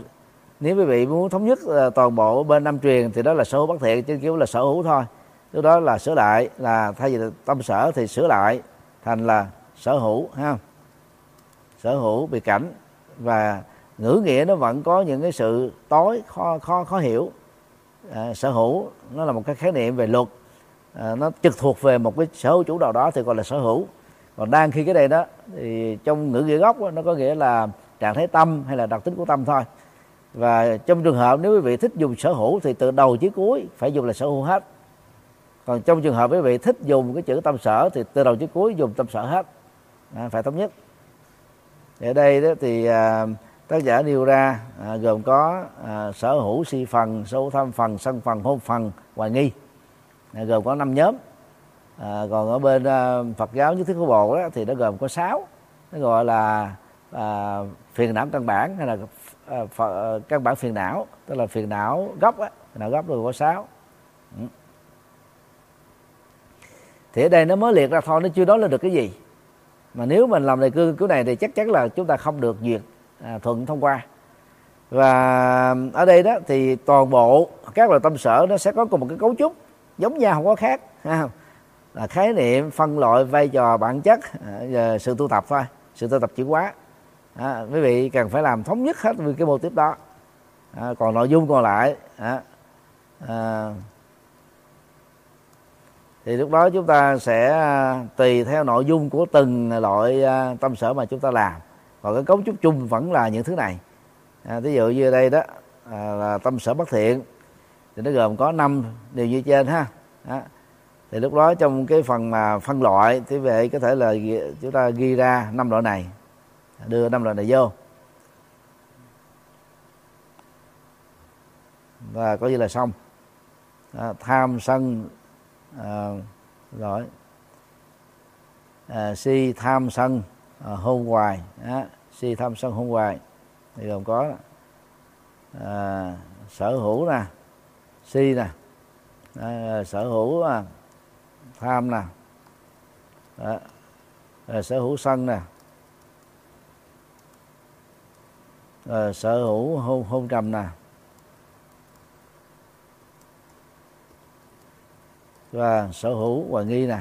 nếu quý vị muốn thống nhất à, toàn bộ bên năm truyền thì đó là sở hữu bất thiện chứ kiểu là sở hữu thôi. Lúc đó là sửa lại là thay vì là tâm sở thì sửa lại thành là sở hữu ha. Sở hữu bị cảnh và ngữ nghĩa nó vẫn có những cái sự tối khó khó khó hiểu. À, sở hữu nó là một cái khái niệm về luật à, nó trực thuộc về một cái sở hữu chủ nào đó thì gọi là sở hữu. Còn đang khi cái này đó thì trong ngữ nghĩa gốc đó, nó có nghĩa là trạng thái tâm hay là đặc tính của tâm thôi. Và trong trường hợp nếu quý vị thích dùng sở hữu thì từ đầu chí cuối phải dùng là sở hữu hết. Còn trong trường hợp quý vị thích dùng cái chữ tâm sở thì từ đầu chí cuối dùng tâm sở hết. À, phải thống nhất. Ở đây đó thì à, tác giả nêu ra à, gồm có à, sở hữu si phần sở hữu tham phần sân phần hôn phần hoài nghi gồm có năm nhóm. À, còn ở bên à, Phật giáo nhất thiết của bộ đó thì nó gồm có sáu. Nó gọi là à, phiền não căn bản hay là à, phật, à, căn bản phiền não tức là phiền não gốc á. Phiền não gốc rồi có sáu. Ừ. thì ở đây nó mới liệt ra thôi nó chưa nói lên được cái gì. Mà nếu mình làm đề cương cứu này thì chắc chắn là chúng ta không được duyệt à, thuận thông qua. Và à, ở đây đó thì toàn bộ các loại tâm sở nó sẽ có cùng một cái cấu trúc giống nhau không có khác. Là khái niệm phân loại vai trò bản chất à, sự tu tập thôi sự tu tập chữ quá à, quý vị cần phải làm thống nhất hết với cái mô tiếp đó. À, còn nội dung còn lại à, à, thì lúc đó chúng ta sẽ à, tùy theo nội dung của từng loại à, tâm sở mà chúng ta làm. Còn cái cấu trúc chung vẫn là những thứ này. À, ví dụ như đây đó à, là tâm sở bất thiện thì nó gồm có năm điều như trên ha. Đó. thì lúc đó trong cái phần mà phân loại thì về có thể là chúng ta ghi ra năm loại này đưa năm loại này vô. Và coi như là xong. Đó, tham sân à, rồi à, si tham sân à, hôn hoài. Đó. si tham sân hôn hoài. Thì gồm có à, sở hữu nè si nè. À, sở hữu à, tham nè. À, à, sở hữu sân nè. À, sở hữu hôn hôn trầm nè. Và sở hữu hoài nghi nè.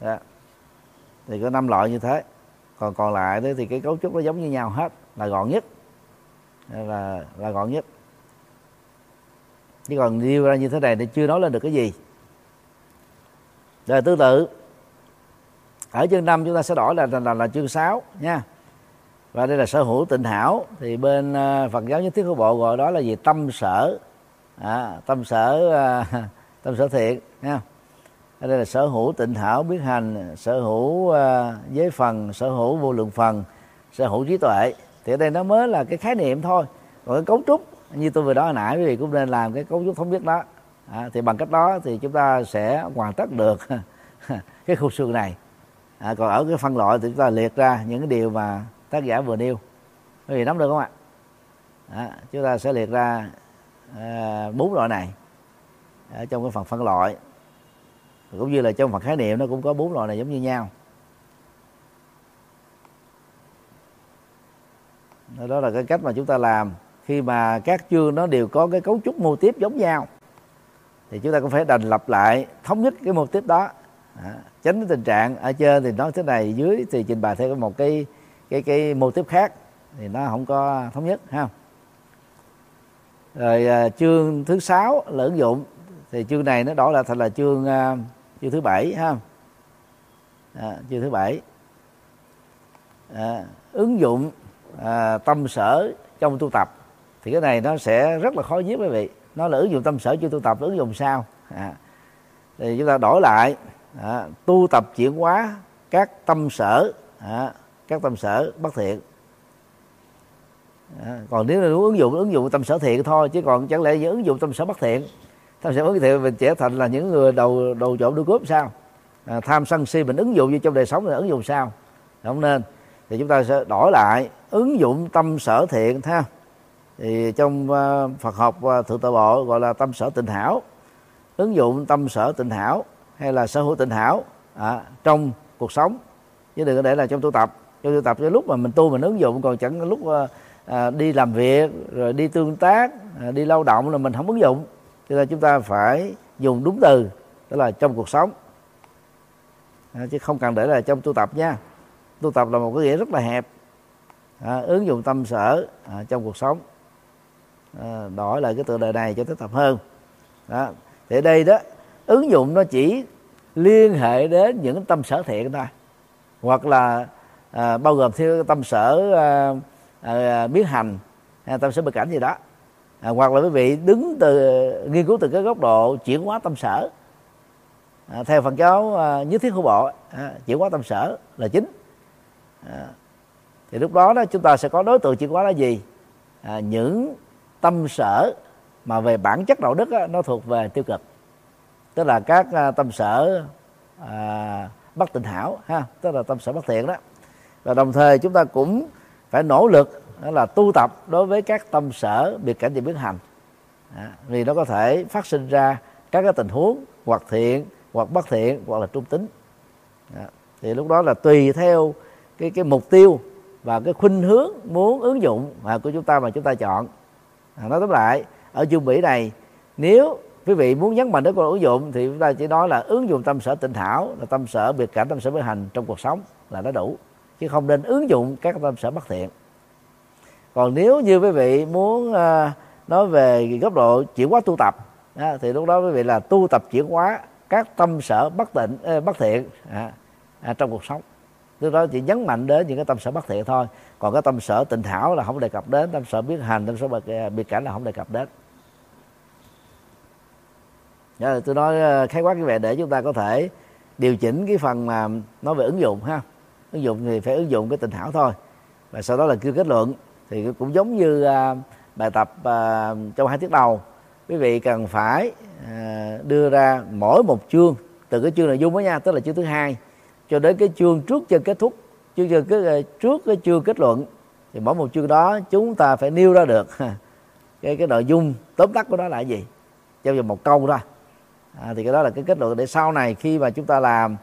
Đó. thì có năm loại như thế. Còn còn lại đấy thì cái cấu trúc nó giống như nhau hết là gọn nhất là là gọn nhất. Chứ còn nêu ra như thế này thì chưa nói lên được cái gì. Rồi tương tự ở chương 5 chúng ta sẽ đổi là là, là, là chương 6 nha. Và đây là sở hữu tịnh hảo. Thì bên ờ, Phật giáo nhất thiết của bộ gọi đó là gì? Tâm sở. À, tâm sở à, tâm sở thiện nha. Đây là sở hữu tịnh hảo biết hành sở hữu à, giới phần sở hữu vô lượng phần sở hữu trí tuệ thì ở đây nó mới là cái khái niệm thôi. Còn cái cấu trúc như tôi vừa nói hồi nãy quý vị cũng nên làm cái cấu trúc thống nhất đó. À, thì bằng cách đó thì chúng ta sẽ hoàn tất được cái khu xương này. À, còn ở cái phân loại thì chúng ta liệt ra những cái điều mà tác giả vừa nêu. Quý vị nắm được không ạ? À, chúng ta sẽ liệt ra À, bốn loại này. Ở trong cái phần phân loại cũng như là trong phần khái niệm nó cũng có bốn loại này giống như nhau. Đó là cái cách mà chúng ta làm. Khi mà các chương nó đều có cái cấu trúc mô tiếp giống nhau thì chúng ta cũng phải đành lặp lại thống nhất cái mô tiếp đó. À, tránh cái tình trạng ở trên thì nói thế này dưới thì trình bày theo một cái cái cái mô tiếp khác thì nó không có thống nhất ha. Rồi à, chương thứ sáu là ứng dụng thì chương này nó đổi lại thành là chương à, chương thứ bảy ha. À, chương thứ bảy. À, ứng dụng à, tâm sở trong tu tập thì cái này nó sẽ rất là khó viết quý vị. Nó là ứng dụng tâm sở chưa tu tập ứng dụng sao? À, thì chúng ta đổi lại à, tu tập chuyển hóa các tâm sở à, các tâm sở bất thiện. À, còn nếu là ứng dụng ứng dụng tâm sở thiện thôi chứ còn chẳng lẽ ứng dụng tâm sở bất thiện? Tâm sở bất thiện mình trở thành là những người đầu đầu trộm đuôi cướp sao? À, tham sân si mình ứng dụng vô trong đời sống là ứng dụng sao? Không nên thì chúng ta sẽ đổi lại ứng dụng tâm sở thiện ha thì trong ờ, Phật học ờ, thượng tọa bộ gọi là tâm sở tịnh hảo. Ứng dụng tâm sở tịnh hảo hay là sở hữu tịnh hảo à, trong cuộc sống. Chứ đừng có để là trong tu tập. Trong tu tập cái lúc mà mình tu mình ứng dụng còn chẳng lúc à, đi làm việc rồi đi tương tác à, đi lao động là mình không ứng dụng. Cho nên chúng ta phải dùng đúng từ đó là trong cuộc sống. À, chứ không cần để là trong tu tập nha tu tập là một cái nghĩa rất là hẹp. À, ứng dụng tâm sở à, trong cuộc sống. À, đổi lại cái tựa đề này cho thích tập hơn. Đó. thì ở đây đó ứng dụng nó chỉ liên hệ đến những tâm sở thiện thôi. Hoặc là à, bao gồm theo tâm sở à, à, biến hành hay tâm sở bực cảnh gì đó. À, hoặc là quý vị đứng từ nghiên cứu từ cái góc độ chuyển hóa tâm sở. À, theo phần giáo à, nhất thiết hữu bộ à, chuyển hóa tâm sở là chính à, thì lúc đó đó chúng ta sẽ có đối tượng chuyển hóa là gì? À, những tâm sở mà về bản chất đạo đức đó, nó thuộc về tiêu cực. Tức là các à, tâm sở à, bất tịnh hảo ha tức là tâm sở bất thiện đó. Và đồng thời chúng ta cũng phải nỗ lực đó là tu tập đối với các tâm sở biệt cảnh và biến hành. À, vì nó có thể phát sinh ra các cái tình huống hoặc thiện hoặc bất thiện hoặc là trung tính. À, thì lúc đó là tùy theo cái cái mục tiêu và cái khuynh hướng muốn ứng dụng à, của chúng ta mà chúng ta chọn. À, nói tóm lại ở chương bỉ này nếu quý vị muốn nhấn mạnh đến con ứng dụng thì chúng ta chỉ nói là ứng dụng tâm sở tịnh thảo là tâm sở biệt cảnh tâm sở bất hành trong cuộc sống là nó đủ chứ không nên ứng dụng các tâm sở bất thiện. Còn nếu như quý vị muốn à, nói về góc độ chuyển hóa tu tập à, thì lúc đó quý vị là tu tập chuyển hóa các tâm sở bất tịnh bất thiện à, à, trong cuộc sống lúc đó chỉ nhấn mạnh đến những cái tâm sở bất thiện thôi. Còn cái tâm sở tình thảo là không đề cập đến tâm sở biết hành tâm sở biệt, à, biệt cảnh là không đề cập đến. Đó, tôi nói à, khái quát như vậy để chúng ta có thể điều chỉnh cái phần mà nói về ứng dụng ha. Ứng dụng thì phải ứng dụng cái tình thảo thôi. Và sau đó là kêu kết luận. Thì cũng giống như à, bài tập trong hai tiết đầu. Quý vị cần phải đưa ra mỗi một chương từ cái chương nội dung đó nha tức là chương thứ hai cho đến cái chương trước chân kết thúc chương chương cái ờ, trước cái chương kết luận thì mỗi một chương đó chúng ta phải nêu ra được cái cái nội dung tóm tắt của nó là gì. Trong vòng một câu thôi. À, thì cái đó là cái kết luận để sau này khi mà chúng ta làm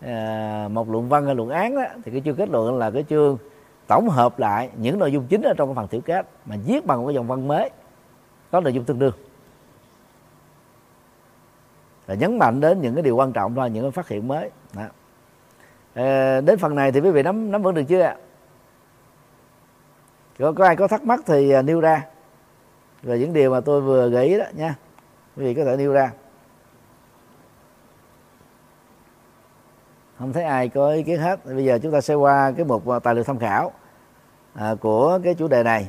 à, một luận văn hay luận án đó, thì cái chương kết luận là cái chương tổng hợp lại những nội dung chính ở trong cái phần tiểu kết mà viết bằng một cái dòng văn mới có nội dung tương đương. Và nhấn mạnh đến những cái điều quan trọng thôi những cái phát hiện mới. À, đến phần này thì quý vị nắm nắm vững được chưa ạ? Có, có ai có thắc mắc thì à, nêu ra. Về những điều mà tôi vừa gợi ý đó nha. Quý vị có thể nêu ra. Không thấy ai có ý kiến hết. Bây giờ chúng ta sẽ qua cái mục à, tài liệu tham khảo à, của cái chủ đề này.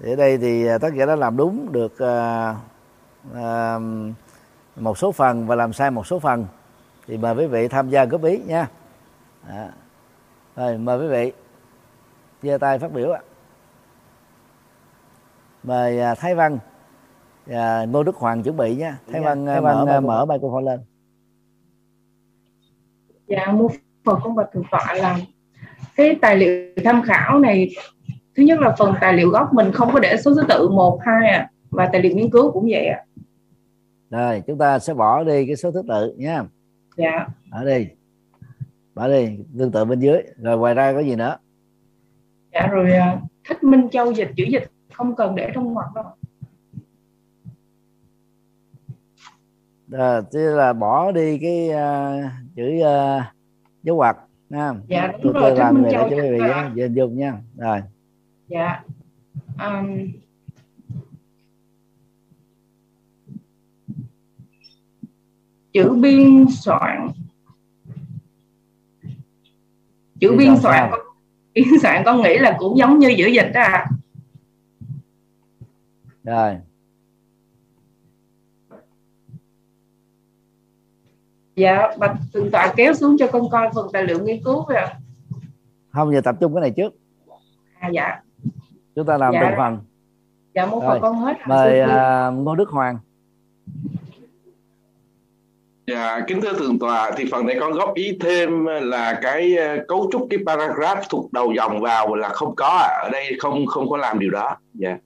Thì ở đây thì à, tất cả đã làm đúng được à, à, một số phần và làm sai một số phần. Thì mời quý vị tham gia góp ý nha à. rồi mời quý vị giơ tay phát biểu ạ. Mời à, thái văn và ngô đức hoàng chuẩn bị nha. Thái văn, thái văn mở, mở microphone lên. Dạ mô phật con bạch thượng tọa là cái tài liệu tham khảo này thứ nhất là phần tài liệu gốc mình không có để số thứ tự một hai à và tài liệu nghiên cứu cũng vậy ạ. À. rồi chúng ta sẽ bỏ đi cái số thứ tự nha. Dạ. Ở đi bỏ đi tương tự bên dưới rồi ngoài ra có gì nữa? Dạ rồi thích minh châu dịch chữ dịch không cần để trong ngoặc đâu. À, tức là bỏ đi cái uh, chữ uh, dấu ngoặc nha dạ đúng tôi, rồi tôi làm Minh Châu cho quý vị hình dung nha. Rồi. Dạ um, chữ biên soạn chữ Biên soạn con, biên soạn con nghĩ là cũng giống như giữ dịch đó à rồi. Dạ bạch thượng tọa kéo xuống cho con coi phần tài liệu nghiên cứu rồi không giờ tập trung cái này trước. À dạ. Chúng ta làm Dạ. từng phần. Dạ một phần con hết mời à, ngô đức hoàng Dạ, kính thưa thượng tọa, thì phần này con góp ý thêm là cái ờ, cấu trúc cái paragraph thuộc đầu dòng vào là không có ạ. ở đây không không có làm điều đó. Dạ.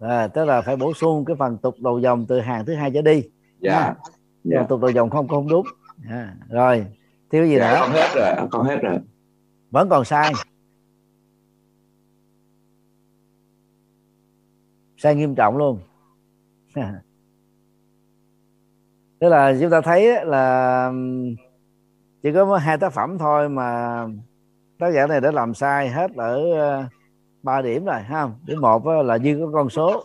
à, tức là phải bổ sung cái phần tục đầu dòng từ hàng thứ hai trở đi Dạ. nha. Dạ. Còn tục đầu dòng không không đúng à, rồi thiếu gì Dạ, nữa con hết rồi, con hết rồi. vẫn còn sai sai nghiêm trọng luôn tức là chúng ta thấy là chỉ có hai tác phẩm thôi mà tác giả này đã làm sai hết ở ờ, ba điểm rồi ha điểm một là dư có con số.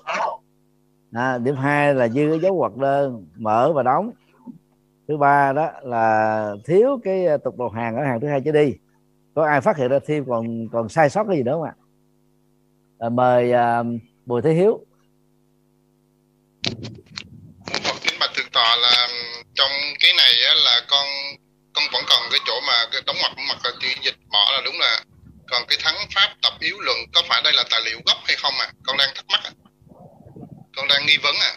À, điểm hai là dư cái dấu ngoặc đơn mở và đóng. Thứ ba đó là thiếu cái ờ, tục đầu hàng ở hàng thứ hai trở đi. Có ai phát hiện ra thêm còn còn sai sót cái gì nữa không ạ? À, mời à, bùi thế hiếu. Cái chỗ mà cái đóng mặt mặt là chữ dịch bỏ là đúng là còn cái thắng pháp tập yếu luận có phải đây là tài liệu gốc hay không à con đang thắc mắc à? con đang nghi vấn à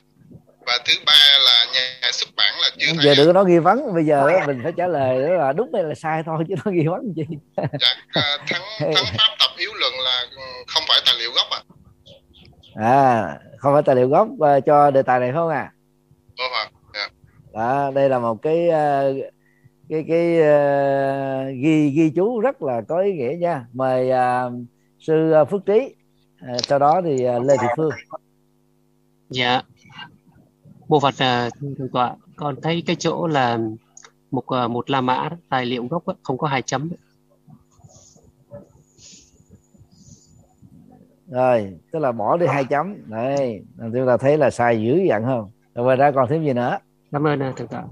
và thứ ba là nhà xuất bản là chưa giờ đừng có nói nghi vấn bây giờ mình phải trả lời đó là đúng hay là sai thôi chứ nó nghi vấn gì dạ, à, thắng thắng pháp tập yếu luận là không phải tài liệu gốc à à không phải tài liệu gốc ờ, cho đề tài này không à Đúng rồi. Dạ. đó, đây là một cái ờ, cái cái ờ, ghi ghi chú rất là có ý nghĩa nha mời ờ, sư ờ, phước trí Ờ, sau đó thì ờ, lê thị phương Dạ. Bộ Phật à, thượng tọa, con thấy cái chỗ là một à, một La Mã tài liệu gốc á, không có hai chấm. rồi tức là bỏ đi hai chấm đây chúng ta thấy là sai dữ dằn không rồi ngoài ra còn thêm gì nữa Cảm ơn à, thượng tọa.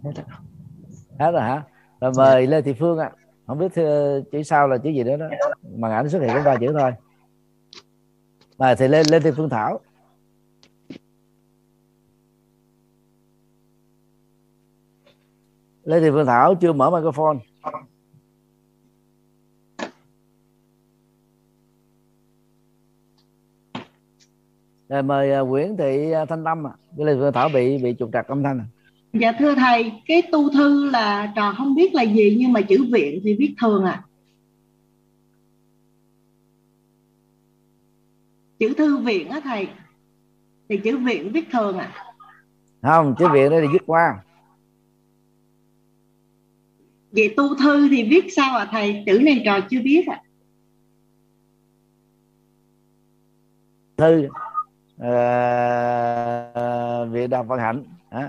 Hết rồi hả rồi mời lê thị phương ạ. Không biết thưa, chữ sau là chữ gì nữa đó. Màn ảnh xuất hiện có ba chữ thôi. Mà thì lên lên thị phương thảo. Lê thị phương thảo chưa mở microphone. Rồi mời à, Nguyễn Thị à, Thanh Tâm ạ. Lê Thị Phương Thảo bị bị trục trặc âm thanh à. Dạ thưa thầy, cái tu thư là trò không biết là gì nhưng mà chữ viện thì viết thường à. Chữ thư viện á thầy. Thì chữ viện viết thường à. không chữ viện đây là dứt qua Vậy tu thư thì viết sao à thầy? Chữ này trò chưa biết à. thư uh, viện đọc vận hạnh đó.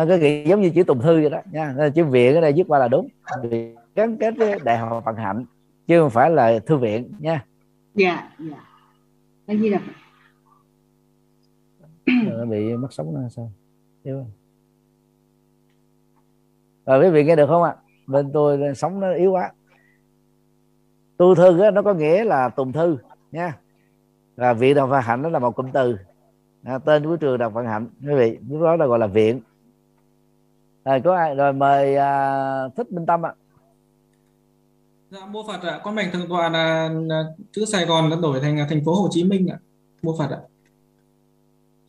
Nó có nghĩa giống như chữ tùng thư vậy đó nha. Chữ viện ở đây dứt qua là đúng. Vì gắn kết với đại học vận hạnh chứ không phải là thư viện nha. Dạ, dạ. Cái gì nó bị mất sóng nó sao? Không? rồi quý vị nghe được không ạ? Bên tôi sóng nó yếu quá. Tu thư á, nó có nghĩa là tùng thư nha. Và viện đọc vận hạnh nó là một cụm từ. À, tên của trường đọc vận hạnh quý vị lúc đó là gọi là viện rồi có ai rồi mời à, thích minh tâm ạ. Dạ, mô Phật ạ, con mệnh thượng tọa là, chữ Sài Gòn đã đổi thành thành phố Hồ Chí Minh ạ. Mô Phật ạ.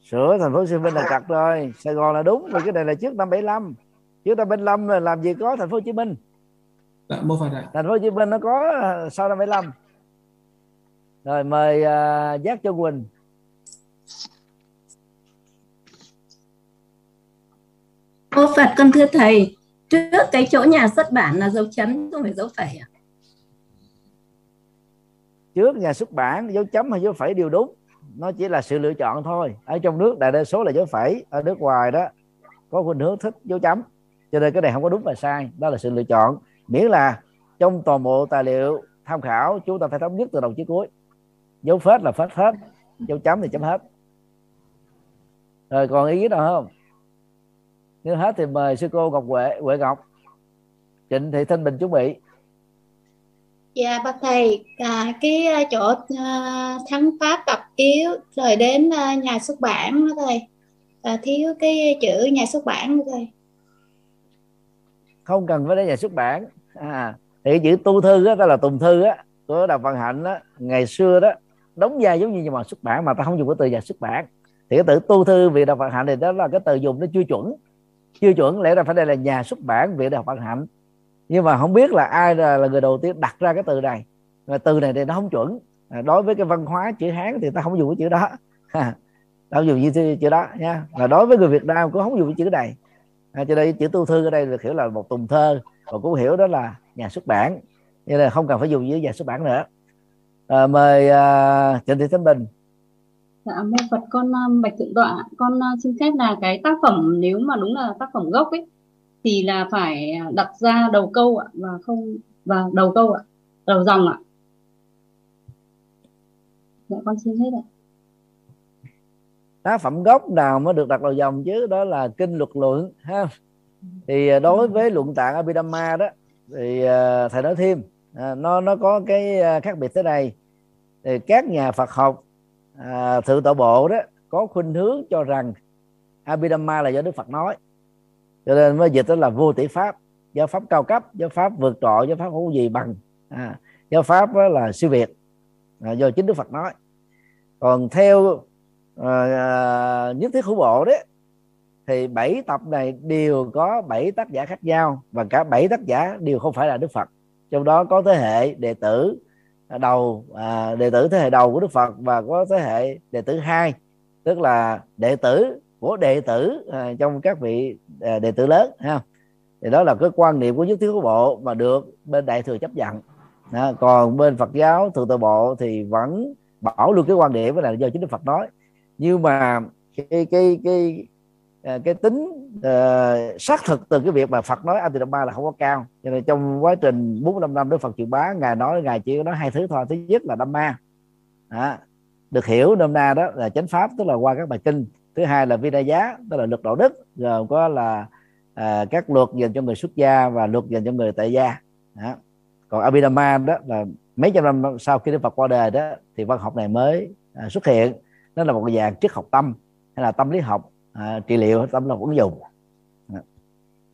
sửa thành phố Hồ Chí Minh là cặt rồi. Sài Gòn là đúng vì cái này là trước năm 75 trước năm 75 là làm gì có thành phố Hồ Chí Minh? Dạ, mô Phật ạ. thành phố Hồ Chí Minh nó có à, sau năm 75 rồi mời à, Giác Châu Quỳnh Ô Phật con thưa thầy, trước cái chỗ nhà xuất bản là dấu chấm không phải dấu phẩy à? trước nhà xuất bản dấu chấm hay dấu phẩy đều đúng. Nó chỉ là sự lựa chọn thôi. Ở trong nước đại đa số là dấu phẩy. Ở nước ngoài đó có khuynh hướng thích dấu chấm. Cho nên cái này không có đúng và sai. Đó là sự lựa chọn. Miễn là trong toàn bộ tài liệu tham khảo chúng ta phải thống nhất từ đầu chí cuối. Dấu phết là phết hết dấu chấm thì chấm hết. Rồi còn ý nào không? Nếu hết thì mời sư cô Ngọc Huệ Huệ Ngọc. Trịnh Thị Thanh Bình chuẩn bị. Dạ bác thầy, à, cái à, chỗ à, thắng pháp tập yếu rồi đến à, nhà xuất bản đó thầy. À, thiếu cái chữ nhà xuất bản đó thầy. không cần phải đến nhà xuất bản. À, thì chữ tu thư á, đó là tùng thư á của đào văn hạnh á ngày xưa đó. Đóng vai giống như nhà xuất bản mà ta không dùng cái từ nhà xuất bản. Thì cái từ tu thư viện đào văn hạnh thì đó là cái từ dùng nó chưa chuẩn tiêu chuẩn lẽ ra phải đây là nhà xuất bản viện đào văn hạnh. Nhưng mà không biết là ai là, là người đầu tiên đặt ra cái từ này. Mà từ này thì nó không chuẩn. À, đối với cái văn hóa chữ hán thì ta không dùng cái chữ đó. Đâu dùng như chữ đó nha. Và đối với người việt nam cũng không dùng cái chữ này. À, cho nên chữ tu thư ở đây được hiểu là một tùng thơ. Và cũng hiểu đó là nhà xuất bản. Nên là không cần phải dùng với nhà xuất bản nữa. À, mời uh, trịnh thị thanh bình. Dạ, mô Phật con um, bạch thượng tọa, con uh, xin phép là cái tác phẩm nếu mà đúng là tác phẩm gốc ấy thì là phải ờ, đặt ra đầu câu ạ và không và đầu câu ạ, đầu dòng ạ. Dạ con xin hết ạ. tác phẩm gốc nào mới được đặt đầu dòng chứ đó là kinh luật luận ha thì đối với luận tạng Abhidhamma đó thì thầy nói thêm à, nó nó có cái khác biệt thế này thì các nhà Phật học à, thượng tọa bộ đó có khuynh hướng cho rằng Abhidhamma là do Đức Phật nói. Cho nên mới dịch đó là vô tỷ pháp. Giáo pháp cao cấp giáo pháp vượt trội giáo pháp không gì bằng. À, giáo pháp đó là siêu việt à, do chính Đức Phật nói. Còn theo à, à nhất thiết hữu bộ đấy thì bảy tập này đều có bảy tác giả khác nhau và cả bảy tác giả đều không phải là Đức Phật. Trong đó có thế hệ đệ tử đầu à, đệ tử thế hệ đầu của Đức Phật và có thế hệ đệ tử hai tức là đệ tử của đệ tử à, trong các vị à, đệ tử lớn ha thì đó là cái quan niệm của nhất thiết của bộ mà được bên đại thừa chấp nhận. À, còn bên Phật giáo thượng tọa bộ thì vẫn bảo luôn cái quan điểm là do chính Đức Phật nói. Nhưng mà cái cái cái Ờ, cái tính uh, xác thực từ cái việc mà Phật nói Abhidhamma là không có cao. Cho nên trong quá trình 45 năm Đức Phật truyền bá ngài nói ngài chỉ có nói hai thứ thôi. Thứ nhất là Dhamma. À, được hiểu nôm na đó là chánh pháp tức là qua các bài kinh. Thứ hai là Vinaya tức là luật đạo đức gồm có là à, các luật dành cho người xuất gia và luật dành cho người tại gia. Đó. còn Abhidhamma đó là mấy trăm năm sau khi Đức Phật qua đời đó thì văn học này mới à, xuất hiện. Nó là một dạng triết học tâm hay là tâm lý học à, trị liệu tâm lý học ứng dụng. Dạ.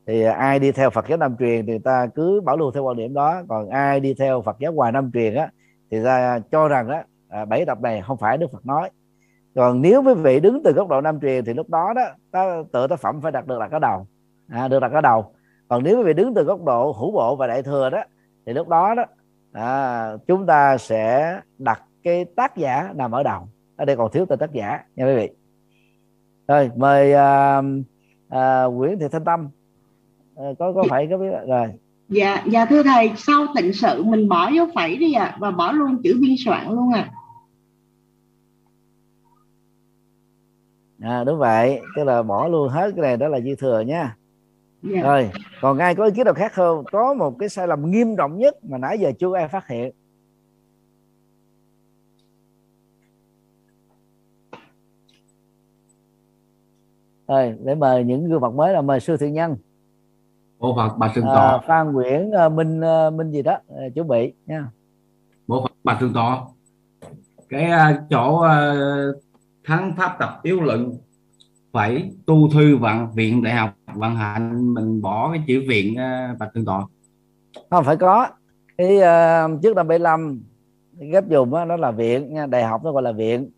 Thì ai đi theo Phật giáo Nam truyền thì ta cứ bảo lưu theo quan điểm đó. Còn ai đi theo Phật giáo ngoài Nam truyền á thì ta cho rằng á à, bảy tập này không phải Đức Phật nói. Còn nếu quý vị đứng từ góc độ Nam truyền thì lúc đó đó ta tự tác phẩm phải đặt được đặt ở đầu. À, được đặt ở đầu. Còn nếu quý vị đứng từ góc độ hữu bộ và đại thừa đó thì lúc đó đó à, chúng ta sẽ đặt cái tác giả nằm ở đầu. Ở đây còn thiếu tên tác giả nha quý vị rồi mời à, à, Nguyễn Thị Thanh Tâm. À, có có phải có biết rồi. Dạ dạ thưa thầy sau tịnh sự mình bỏ dấu phẩy đi ạ à, và bỏ luôn chữ biên soạn luôn à à đúng vậy tức là bỏ luôn hết cái này đó là dư thừa nha. Dạ. rồi còn ai có ý kiến nào khác không? Có một cái sai lầm nghiêm trọng nhất mà nãy giờ chưa ai phát hiện rồi để mời những gương mặt mới là mời sư thiện nhân. Bộ Phật Bạch Trường à, Tọa Phan Nguyễn à, Minh à, Minh gì đó à, chuẩn bị nha. Bộ Phật Bạch Trường Tọa cái chỗ thắng pháp tập yếu luận phải tu thư vạn viện đại học vận hạnh mình bỏ cái chữ viện Bạch Trường Tọa không phải có. Cái uh, trước năm 75 ghép dùng đó, nó là viện nha đại học nó gọi là viện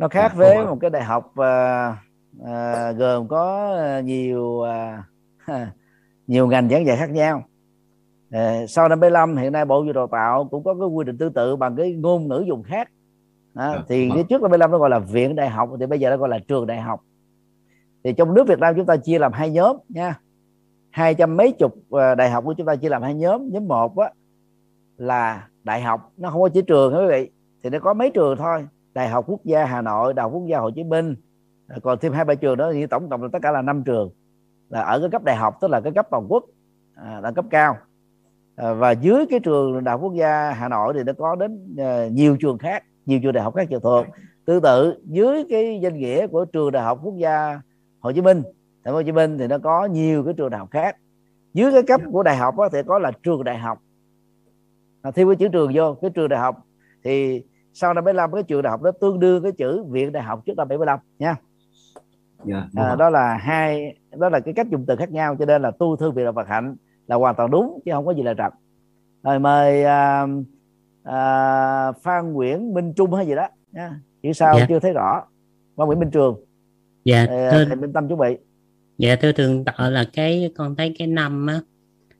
nó khác với một cái đại học uh, uh, gồm có nhiều uh, nhiều ngành giảng dạy khác nhau. Uh, sau năm 75 hiện nay bộ giáo dục đào tạo cũng có cái quy định tương tự bằng cái ngôn ngữ dùng khác. À, thì cái trước năm 75 nó gọi là viện đại học thì bây giờ nó gọi là trường đại học. Thì trong nước Việt Nam chúng ta chia làm hai nhóm nha. Hai trăm mấy chục đại học của chúng ta chia làm hai nhóm. Nhóm một á, là đại học nó không có chỉ trường quý vị thì nó có mấy trường thôi đại học quốc gia hà nội đại học quốc gia hồ chí minh. Còn thêm hai ba trường đó thì tổng cộng là tất cả là năm trường. Là ở cái cấp đại học tức là cái cấp toàn quốc à, là cấp cao. À, và dưới cái trường đại học quốc gia hà nội thì nó có đến à, nhiều trường khác nhiều trường đại học khác trực thuộc. Tương tự dưới cái danh nghĩa của trường đại học quốc gia hồ chí minh thành phố hồ chí minh thì nó có nhiều cái trường đại học khác. Dưới cái cấp của đại học có thể có là trường đại học. À, thêm cái chữ trường vô cái trường đại học thì sau năm 75 cái trường đại học đó tương đương cái chữ viện đại học trước năm 75 nha. Dạ, à, đó là hai đó là cái cách dùng từ khác nhau cho nên là tu thư viện đạo Phật hạnh là hoàn toàn đúng chứ không có gì là trật. Rồi mời à, à, Phan Nguyễn Minh Trung hay gì đó nha. Chữ sau Dạ. chưa thấy rõ. Phan Nguyễn Minh Trường. Dạ à, thưa thầy Minh Tâm chuẩn bị. Dạ thưa thượng tọa là cái con thấy cái năm á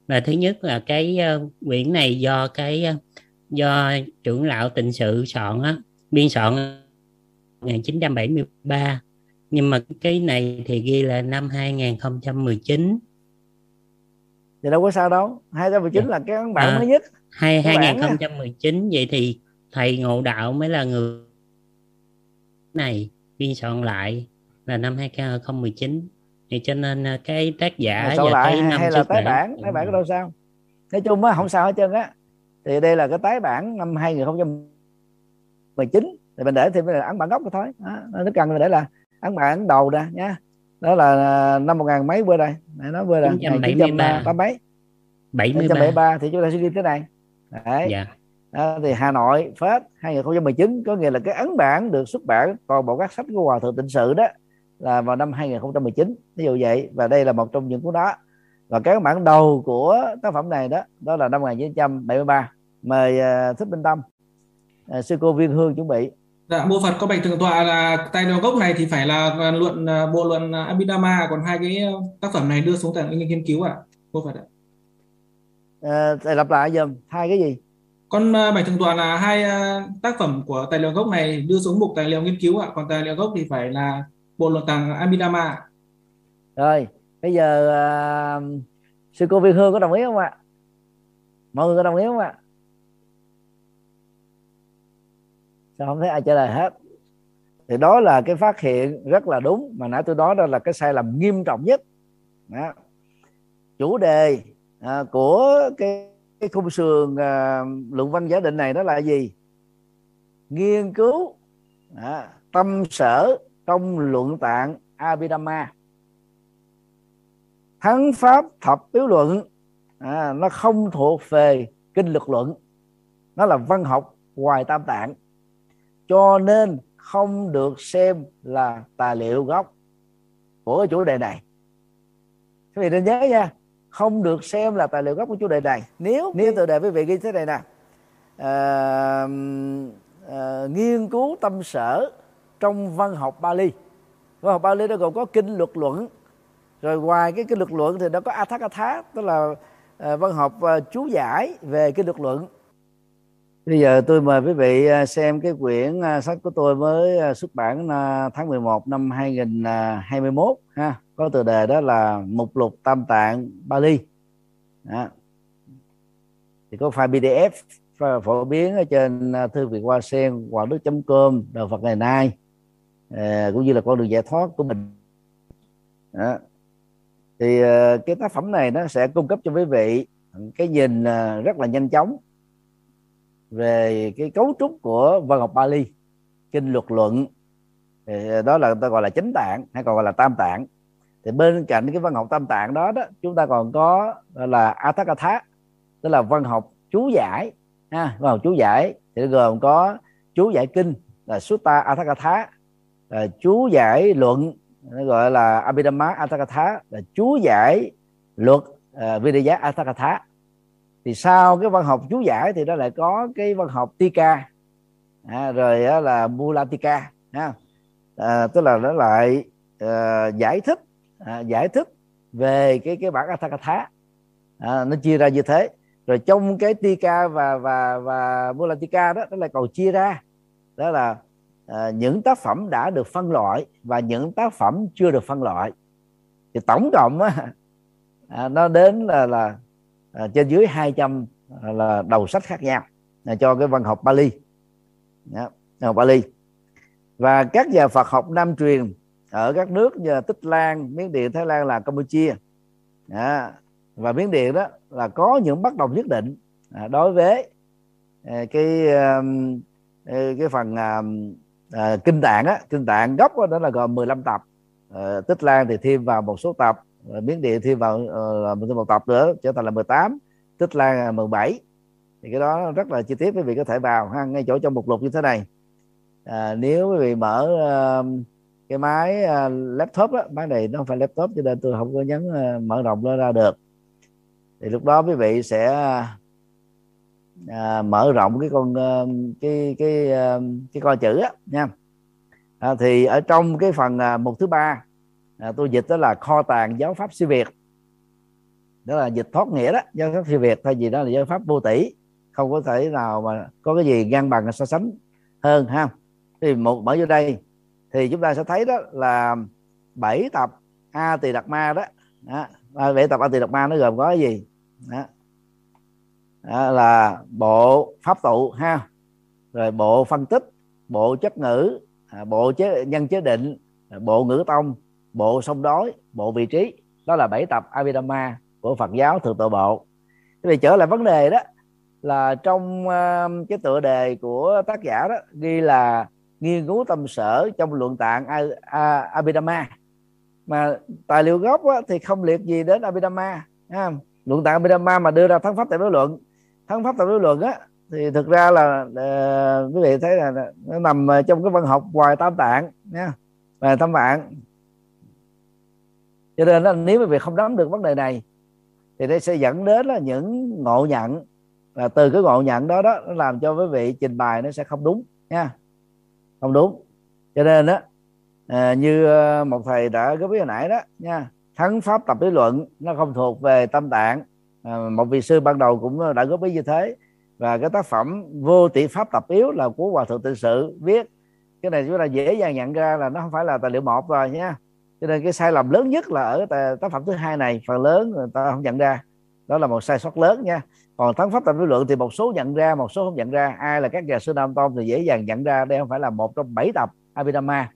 là thứ nhất là cái ờ, quyển này do cái ờ, do trưởng lão tịnh sự soạn á biên soạn 1973 nhưng mà cái này thì ghi là năm 2019 thì đâu có sao đâu 219 là cái bản À, mới nhất. hai Cái bản á. 2019 vậy thì thầy ngộ đạo mới là người này biên soạn lại là năm 2019 thì cho nên ờ, cái tác giả và lại cái hay, năm hay là tái bản bản tái bản có đâu sao. Nói chung á không sao hết trơn á thì đây là cái tái bản năm 2019 thì mình để thêm là ấn bản gốc thôi. Đó. nó cần mình để là ấn bản đầu ra nhá. Đó là à, năm một ngàn mấy bữa đây. Này nó bữa đây 973. tám mấy. 73 973 thì chúng ta sẽ ghi thế này. Đấy. Dạ. Đó, thì Hà Nội Phết 2019 có nghĩa là cái ấn bản được xuất bản toàn bộ các sách của Hòa thượng Tịnh sự đó là vào năm 2019 ví dụ vậy. Và đây là một trong những cuốn đó và cái bản đầu của tác phẩm này đó đó là năm 1973 mời uh, Thích Minh Tâm uh, sư cô Viên Hương chuẩn bị Dạ, Mô Phật có bạch thượng tọa là tài liệu gốc này thì phải là luận à, bộ luận à, Abhidhamma còn hai cái à, tác phẩm này đưa xuống liệu nghiên cứu ạ. Mô Phật ạ. thầy lặp lại dùm hai cái gì Con à, bạch thượng tọa là hai à, tác phẩm của tài liệu gốc này đưa xuống mục tài liệu nghiên cứu ạ, còn tài liệu gốc thì phải là bộ luận tàng Abhidhamma. rồi bây giờ uh, sư cô Viên Hương có đồng ý không ạ? Mọi người có đồng ý không ạ? Sao không thấy ai trả lời hết? Thì đó là cái phát hiện rất là đúng mà nãy tôi nói đó là cái sai lầm nghiêm trọng nhất. Đó. chủ đề à, của cái, cái khung sườn à, luận văn giả định này đó là gì? Nghiên cứu à, tâm sở trong luận tạng Abhidhamma thắng pháp thập yếu luận. À, nó không thuộc về kinh lực luận. Nó là văn học ngoài tam tạng. Cho nên không được xem là tài liệu gốc của cái chủ đề này. Quý vị nên nhớ nha không được xem là tài liệu gốc của chủ đề này. Nếu nếu tựa đề quý vị ghi thế này nè. À, à, nghiên cứu tâm sở trong văn học Bali. Văn học Bali nó gồm có kinh luật luận rồi ngoài cái cái luật luận thì nó có Athakatha tức là ờ, văn học ờ, chú giải về cái luật luận Bây giờ tôi mời quý vị ờ, xem cái quyển sách của tôi mới xuất bản à, tháng 11 năm 2021 ha. Có tựa đề đó là Mục lục Tam tạng Bali. Đó. Thì có file PDF phổ- biến ở trên thư viện Hoa Sen, hoàng đức.com, đạo Phật ngày nay à, cũng như là con đường giải thoát của mình. Đó. Thì ờ, cái tác phẩm này nó sẽ cung cấp cho quý vị cái nhìn ờ, rất là nhanh chóng về cái cấu trúc của văn học Bali, kinh luật luận, thì ờ, đó là ta gọi là chánh tạng hay còn gọi là tam tạng. Thì bên cạnh cái văn học tam tạng đó đó, chúng ta còn có là Athakatha, tức là văn học chú giải, ha, văn học chú giải. Thì gồm có chú giải kinh là Sutta Athakatha chú giải luận nó gọi là Abhidhamma Atthakatha là chú giải luật uh, Vidya Athakatha. Thì sau cái văn học chú giải thì nó lại có cái văn học tika. À, rồi đó là mulatika ha. À, tức là nó lại uh, giải thích à, giải thích về cái cái bản Atthakatha à, nó chia ra như thế. Rồi trong cái tika và và và mulatika đó nó lại còn chia ra. Đó là à, những tác phẩm đã được phân loại và những tác phẩm chưa được phân loại. Thì tổng cộng á, à, nó đến là là à, trên dưới 200 à, là đầu sách khác nhau là cho cái văn học Bali. Đó, học Bali. Và các nhà Phật học Nam truyền ở các nước như Tích Lan, Miến Điện, Thái Lan là Campuchia. À, và Miến Điện đó là có những bất đồng nhất định à, đối với à, cái à, cái phần à, à, kinh tạng á kinh tạng gốc đó, là gồm 15 tập. À, Tích Lan thì thêm vào một số tập à, Miến Điện thêm vào uh, một tập nữa trở thành là 18 Tích Lan là 17 thì cái đó rất là chi tiết quý vị có thể vào ha ngay chỗ trong mục lục như thế này. À, nếu quý vị mở à, cái máy à, laptop á máy này nó không phải laptop cho nên tôi không có nhấn à, mở rộng nó ra được. Thì lúc đó quý vị sẽ à, mở rộng cái con ờ, cái cái ờ, cái coi chữ á nha à, thì ở trong cái phần một mục thứ ba à, tôi dịch đó là kho tàng giáo pháp siêu việt đó là dịch thoát nghĩa đó giáo pháp siêu việt thay vì đó là giáo pháp vô tỷ không có thể nào mà có cái gì ngang bằng so sánh hơn ha thì một mở vô đây thì chúng ta sẽ thấy đó là bảy tập a tỳ đạt ma đó, đó. À, bảy tập a tỳ đạt ma nó gồm có cái gì đó. Đó là bộ pháp tụ ha. Rồi bộ phân tích bộ chất ngữ à, bộ chế nhân chế định à, bộ ngữ tông bộ sông đối bộ vị trí. Đó là bảy tập Abhidhamma của Phật giáo thượng tọa bộ. Thì trở lại vấn đề đó là trong uh, cái tựa đề của tác giả đó ghi là nghiên cứu tâm sở trong luận tạng Abhidhamma. Mà tài liệu gốc á, thì không liệt gì đến Abhidhamma ha. luận tạng Abhidhamma mà đưa ra thắng pháp tại đối luận thắng pháp tập lý luận á thì thực ra là uh, quý vị thấy là nó nằm ờ, trong cái văn học ngoài tam tạng nha và tam tạng. Cho nên là nếu quý vị không nắm được vấn đề này thì nó sẽ dẫn đến là những ngộ nhận và từ cái ngộ nhận đó đó nó làm cho quý vị trình bày nó sẽ không đúng nha. Không đúng. Cho nên đó à, ờ, như một thầy đã góp ý hồi nãy đó nha thắng pháp tập lý luận nó không thuộc về tâm tạng à, một vị sư ban đầu cũng ờ, đã góp ý như thế. Và cái tác phẩm vô tỷ pháp tập yếu là của hòa thượng tự sự viết. Cái này chúng ta dễ dàng nhận ra là nó không phải là tài liệu một rồi nhé. Cho nên cái sai lầm lớn nhất là ở tác phẩm thứ hai này phần lớn người ta không nhận ra. Đó là một sai sót lớn nha. Còn thắng pháp tập lý luận thì một số nhận ra một số không nhận ra. Ai là các nhà sư nam tôn thì dễ dàng nhận ra đây không phải là một trong bảy tập Abhidhamma.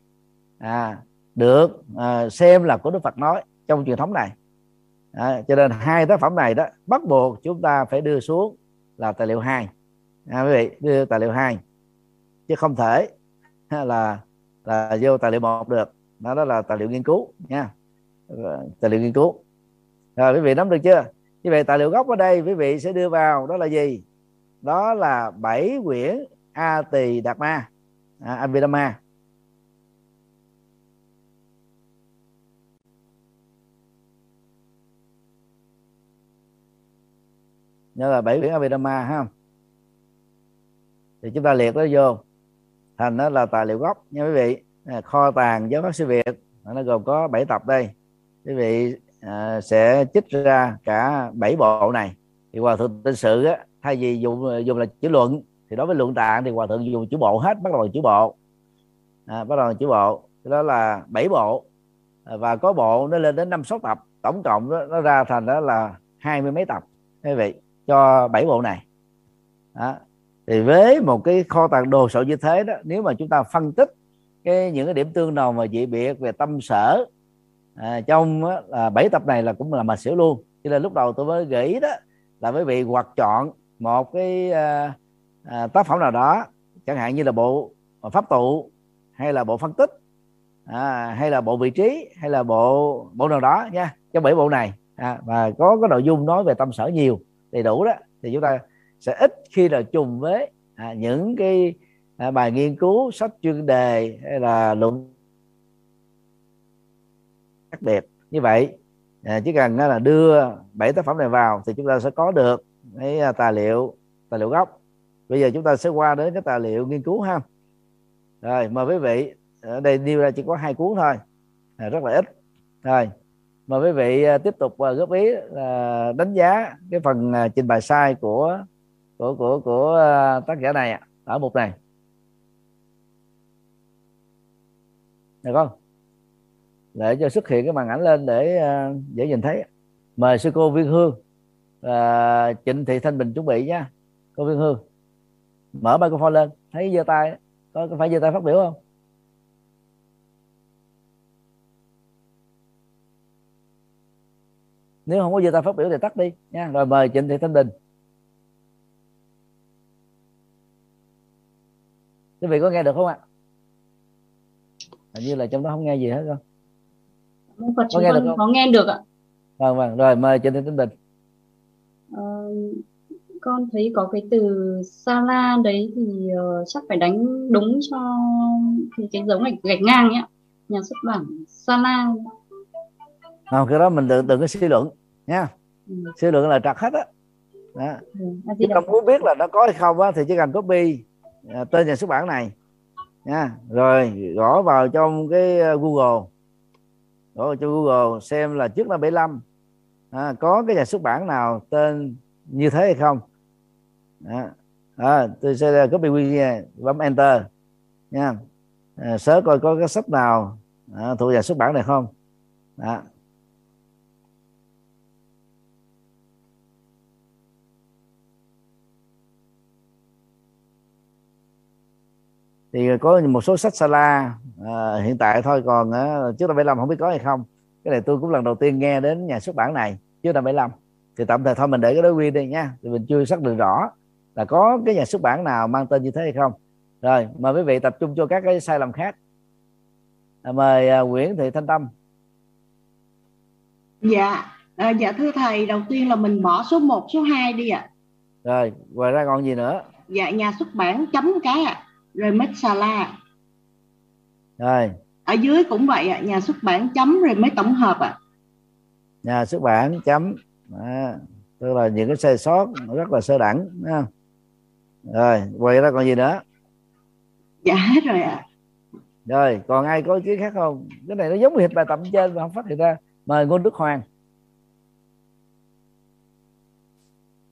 À, được à, xem là của Đức Phật nói trong truyền thống này à, cho nên hai tác phẩm này đó bắt buộc chúng ta phải đưa xuống là tài liệu hai. À, quý vị đưa tài liệu hai. Chứ không thể là là vô tài liệu một được. Đó, đó là tài liệu nghiên cứu nha. Tài liệu nghiên cứu. Rồi quý vị nắm được chưa? Như vậy tài liệu gốc ở đây quý vị sẽ đưa vào đó là gì? Đó là bảy quyển a tỳ đạt ma. À, abhidhamma nhớ là bảy quyển abhidhamma ha? Thì chúng ta liệt nó vô. Thành đó là tài liệu gốc nha quý vị. À, kho tàng giáo pháp sư việt. Nó gồm có 7 tập đây. Quý vị à, sẽ trích ra cả bảy bộ này. Thì hòa thượng tinh sự á, thay vì dùng dùng là chữ luận thì đối với luận tạng thì hòa thượng dùng chữ bộ hết bắt đầu chữ bộ. À, bắt đầu chữ bộ. Đó là bảy bộ. À, và có bộ nó lên đến năm sáu tập. Tổng cộng đó, nó ra thành đó là hai mươi mấy tập quý vị cho bảy bộ này. Đó. thì với một cái kho tàng đồ sộ như thế đó nếu mà chúng ta phân tích cái những cái điểm tương đồng và dị biệt về tâm sở à, trong là bảy tập này là cũng là mà xỉu luôn. Cho nên lúc đầu tôi mới gợi ý đó là quý vị hoặc chọn một cái à, à, tác phẩm nào đó chẳng hạn như là bộ pháp tụ hay là bộ phân tích à, hay là bộ vị trí hay là bộ bộ nào đó nha trong bảy bộ này. À, và có cái nội dung nói về tâm sở nhiều đầy đủ đó thì chúng ta sẽ ít khi là trùng với à, những cái à, bài nghiên cứu sách chuyên đề hay là luận khác biệt như vậy à, chỉ cần là đưa bảy tác phẩm này vào thì chúng ta sẽ có được cái à, tài liệu tài liệu gốc. Bây giờ chúng ta sẽ qua đến cái tài liệu nghiên cứu ha. Rồi mời quý vị ở đây nêu ra chỉ có hai cuốn thôi. À, rất là ít. Rồi mời quý vị à, tiếp tục à, góp ý là đánh giá cái phần à, trình bày sai của của của của tác giả này ở mục này. Được không? Để cho xuất hiện cái màn ảnh lên để dễ nhìn thấy. Mời sư cô viên hương uh, trịnh thị thanh bình chuẩn bị nha. Cô viên hương mở microphone lên. Thấy giơ tay có, có phải giơ tay phát biểu không? Nếu không có giơ tay phát biểu thì tắt đi nha. Rồi mời trịnh thị thanh bình. Quý vị có nghe được không ạ? Hình như là trong đó không nghe gì hết không Phật chúng con có nghe được ạ. Vâng vâng. Rồi mời trịnh thị thanh bình. Ờ, con thấy có cái từ Sala đấy thì ờ, chắc phải đánh đúng cho cái, cái dấu gạch gạch ngang ấy ạ. Nhà xuất bản Sala không cái đó mình đừng đừng có suy luận nha Ừ. suy luận là trật hết á đó. Ừ, Di chúng Đà ta muốn biết là nó có hay không á thì chỉ cần copy à, tên nhà xuất bản này nha rồi gõ vào trong cái ờ, Google gõ vào trong Google xem là trước năm 75 à, có cái nhà xuất bản nào tên như thế hay không đó. À, tôi sẽ copy wiki bấm enter nha à, search coi có cái sách nào à, thuộc nhà xuất bản này không đó. Thì có một số sách Sala à, hiện tại thôi còn á, trước năm 75 không biết có hay không. Cái này tôi cũng lần đầu tiên nghe đến nhà xuất bản này trước năm 75 thì tạm thời thôi mình để cái đối quy đi nha. Thì mình chưa xác định rõ là có cái nhà xuất bản nào mang tên như thế hay không. Rồi mời quý vị tập trung cho các cái sai lầm khác. À, mời à, Nguyễn Thị Thanh Tâm. Dạ à, dạ thưa thầy đầu tiên là mình bỏ số 1, số 2 đi ạ. Rồi ngoài ra còn gì nữa? Dạ nhà xuất bản chấm cái ạ remix sala rồi. Ở dưới cũng vậy ạ nhà xuất bản chấm remix tổng hợp ạ. Nhà xuất bản chấm. À, tức là những cái sai sót rất là sơ đẳng không? rồi ngoài ra còn gì nữa? Dạ hết rồi ạ. Rồi còn ai có ý kiến khác không? Cái này nó giống hệt bài tập trên mà không phát hiện ra. Mời ngôn đức hoàng.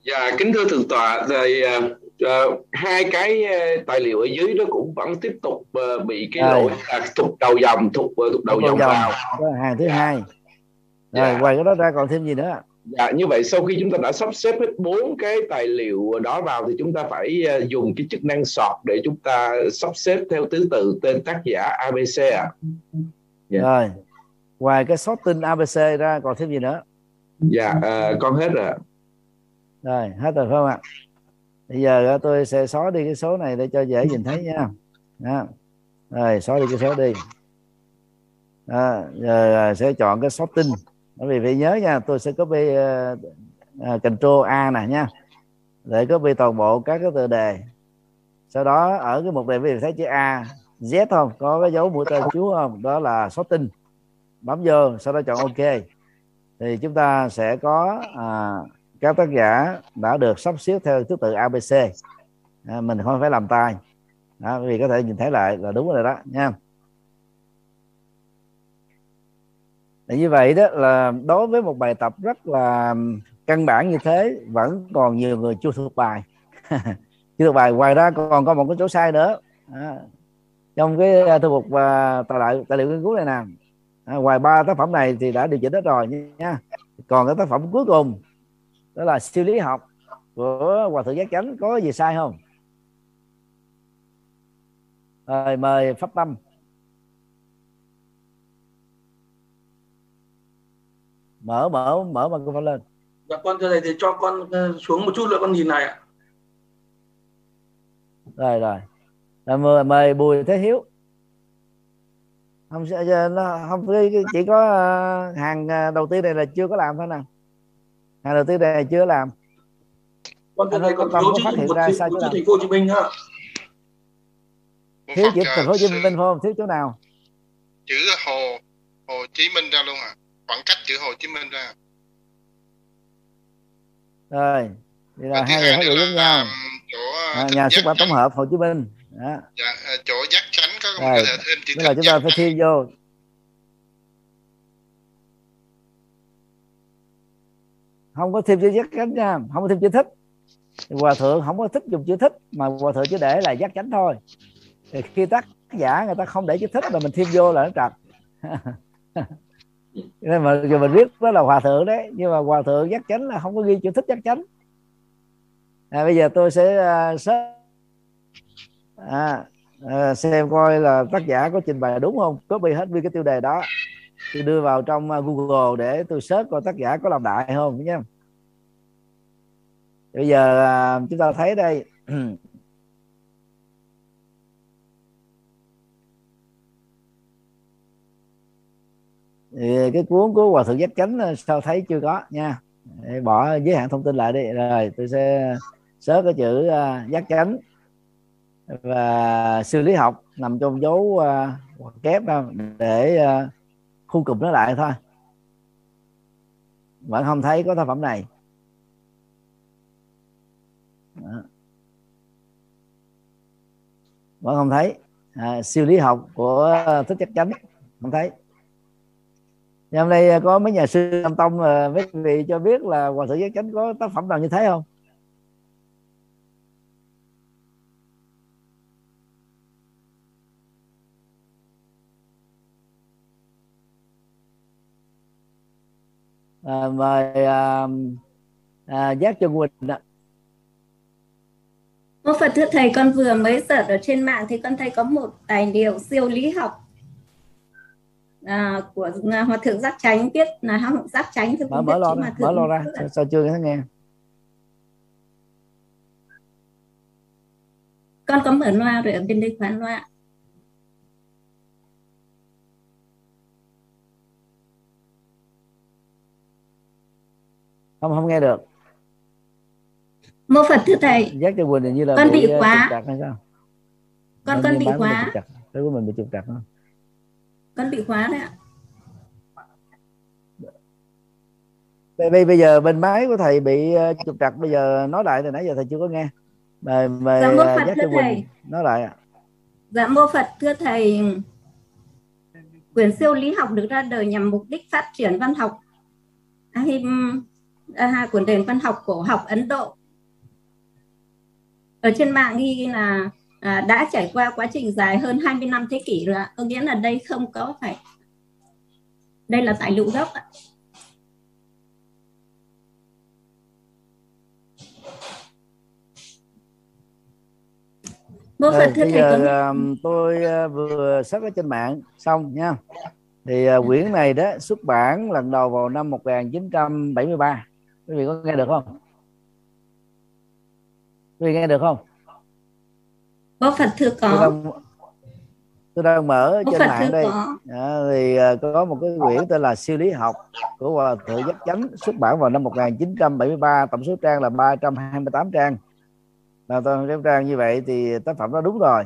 Dạ, kính thưa thượng tọa, rồi à, à, hai cái à, tài liệu ở dưới nó cũng vẫn tiếp tục à, bị cái lỗi là thục đầu dòng, thục à, thục đầu dòng dòng. vào. Hàng thứ hai rồi Dạ. ngoài cái đó ra còn thêm gì nữa Dạ, như vậy sau khi chúng ta đã sắp xếp hết bốn cái tài liệu đó vào thì chúng ta phải à, dùng cái chức năng sort để chúng ta sắp xếp theo thứ tự tên tác giả ABC ạ. Dạ. rồi ngoài cái sorting ABC ra còn thêm gì nữa Dạ, à, con hết rồi. rồi hết rồi phải không ạ bây giờ tôi sẽ xóa đi cái số này để cho dễ nhìn thấy nha. Đó. rồi xóa đi cái số đi. Đó. giờ à, sẽ chọn cái sorting bởi vì phải nhớ nha tôi sẽ copy uh, uh, Ctrl A nè nha. Để copy toàn bộ các cái tựa đề. Sau đó ở cái mục đề quý vị thấy chữ A Z không? Có cái dấu mũi tên chú không? Đó là sorting bấm vô sau đó chọn OK. Thì chúng ta sẽ có à, các tác giả đã được sắp xếp theo thứ tự ABC à, mình không phải làm tay. Đó, vì có thể nhìn thấy lại là đúng rồi đó nha. Để như vậy đó là đối với một bài tập rất là căn bản như thế vẫn còn nhiều người chưa thuộc bài. Chưa thuộc bài ngoài ra còn có một cái chỗ sai nữa. À, trong cái à, thư mục và tài liệu tài liệu nghiên cứu này nè. À, ngoài ba tác phẩm này thì đã điều chỉnh hết rồi nha. Còn cái tác phẩm cuối cùng đó là siêu lý học của hòa thượng giác chánh. Có gì sai không? Rồi mời pháp tâm mở mở mở mà con lên. Dạ con thưa thầy thì cho con ờ, xuống một chút nữa con nhìn này ạ. rồi rồi. Rồi mời, mời bùi thế hiếu. Không giờ nó không chỉ có ờ, hàng ờ, đầu tiên này là chưa có làm thôi nè hàng đầu tiên này chưa làm. Con thưa Anh thầy con thiếu có chữ phát hiện một ra sai chỗ chữ thành phố Hồ Chí Minh ha. thiếu chữ thành phố Hồ Chí Minh phải không? Thiếu chỗ nào? Chữ Hồ Hồ Chí Minh ra luôn à. Khoảng cách chữ Hồ Chí Minh ra. Rồi thì là hai người phát biểu giống nhau. chỗ à, nhà xuất bản tổng hợp Hồ Chí Minh. Đó. dạ, à, chỗ giác chánh có rồi có thể thêm chữ tức là chúng ta phải thêm vô không có thêm chữ giác chánh nha. Không có thêm chữ thích. Thì hòa thượng không có thích dùng chữ thích mà hòa thượng chỉ để là giác chánh thôi. Thì khi tác giả người ta không để chữ thích là mình thêm vô là nó trật. Nên mà giờ mình biết đó là hòa thượng đấy. Nhưng mà hòa thượng giác chánh là không có ghi chữ thích giác chánh. À, bây giờ tôi sẽ uh, search. À, uh, xem coi là tác giả có trình bày đúng không? Copy hết nguyên cái tiêu đề đó tôi đưa vào trong à, Google để tôi search coi tác giả có làm đại không nhé. Bây giờ à, chúng ta thấy đây. Thì cái cuốn của hòa thượng giác chánh à, sao thấy chưa có nha. Để bỏ giới hạn thông tin lại đi. Rồi, tôi sẽ search cái chữ giác chánh. Và xử lý học nằm trong dấu kép để khu cụm nó lại thôi. Vẫn không thấy có tác phẩm này. Đó. vẫn không thấy. À, siêu lý học của thích chắc chắn. Không thấy. Ngày hôm nay có mấy nhà sư tâm Tông với mấy vị cho biết là Hòa Thượng Giác Chánh có tác phẩm nào như thế không? À, mời à, à, Giác Trân Quỳnh ạ. Mô Phật thưa Thầy, con vừa mới search ở trên mạng thì con thấy có một tài liệu siêu lý học à, của hòa thượng giác chánh viết là hòa thượng giác chánh. Thì mở mở lo ra mở lo ra sao, sao chưa nghe? Con có mở loa rồi ở bên đây khoán loa không không nghe được. Mô phật thưa thầy. Giác cho quỳnh như là con bị, bị quá. hay sao? Con con bị quá. cái của mình bị trục trặc không con bị khóa đấy ạ. Bây bây giờ bên máy của thầy bị ờ, trục trặc. Bây giờ nói lại từ nãy giờ thầy chưa có nghe. Mời mời dạ, mô Phật giác thưa cho thầy. quỳnh nói lại ạ. Dạ mô phật thưa thầy. Quyển siêu lý học được ra đời nhằm mục đích phát triển văn học. Hay à, cuốn nền văn học cổ học Ấn Độ ở trên mạng ghi là à, đã trải qua quá trình dài hơn 20 năm thế kỷ rồi ạ. Có nghĩa là đây không có phải đây là tài liệu gốc ạ. Mô Phật thưa thầy giờ um, tôi uh, vừa search ở trên mạng xong nha thì uh, quyển này đó xuất bản lần đầu vào năm 1973 quý vị có nghe được không? Quý vị nghe được không? Mô Phật thưa tôi có đang tôi đang mở Mô trên Phật mạng đây. có. Đó, thì uh, có một cái quyển tên là siêu lý học của hòa thượng giác chánh xuất bản vào năm 1973 tổng số trang là 328 trang. Là tôi trang như vậy thì tác phẩm đó đúng rồi.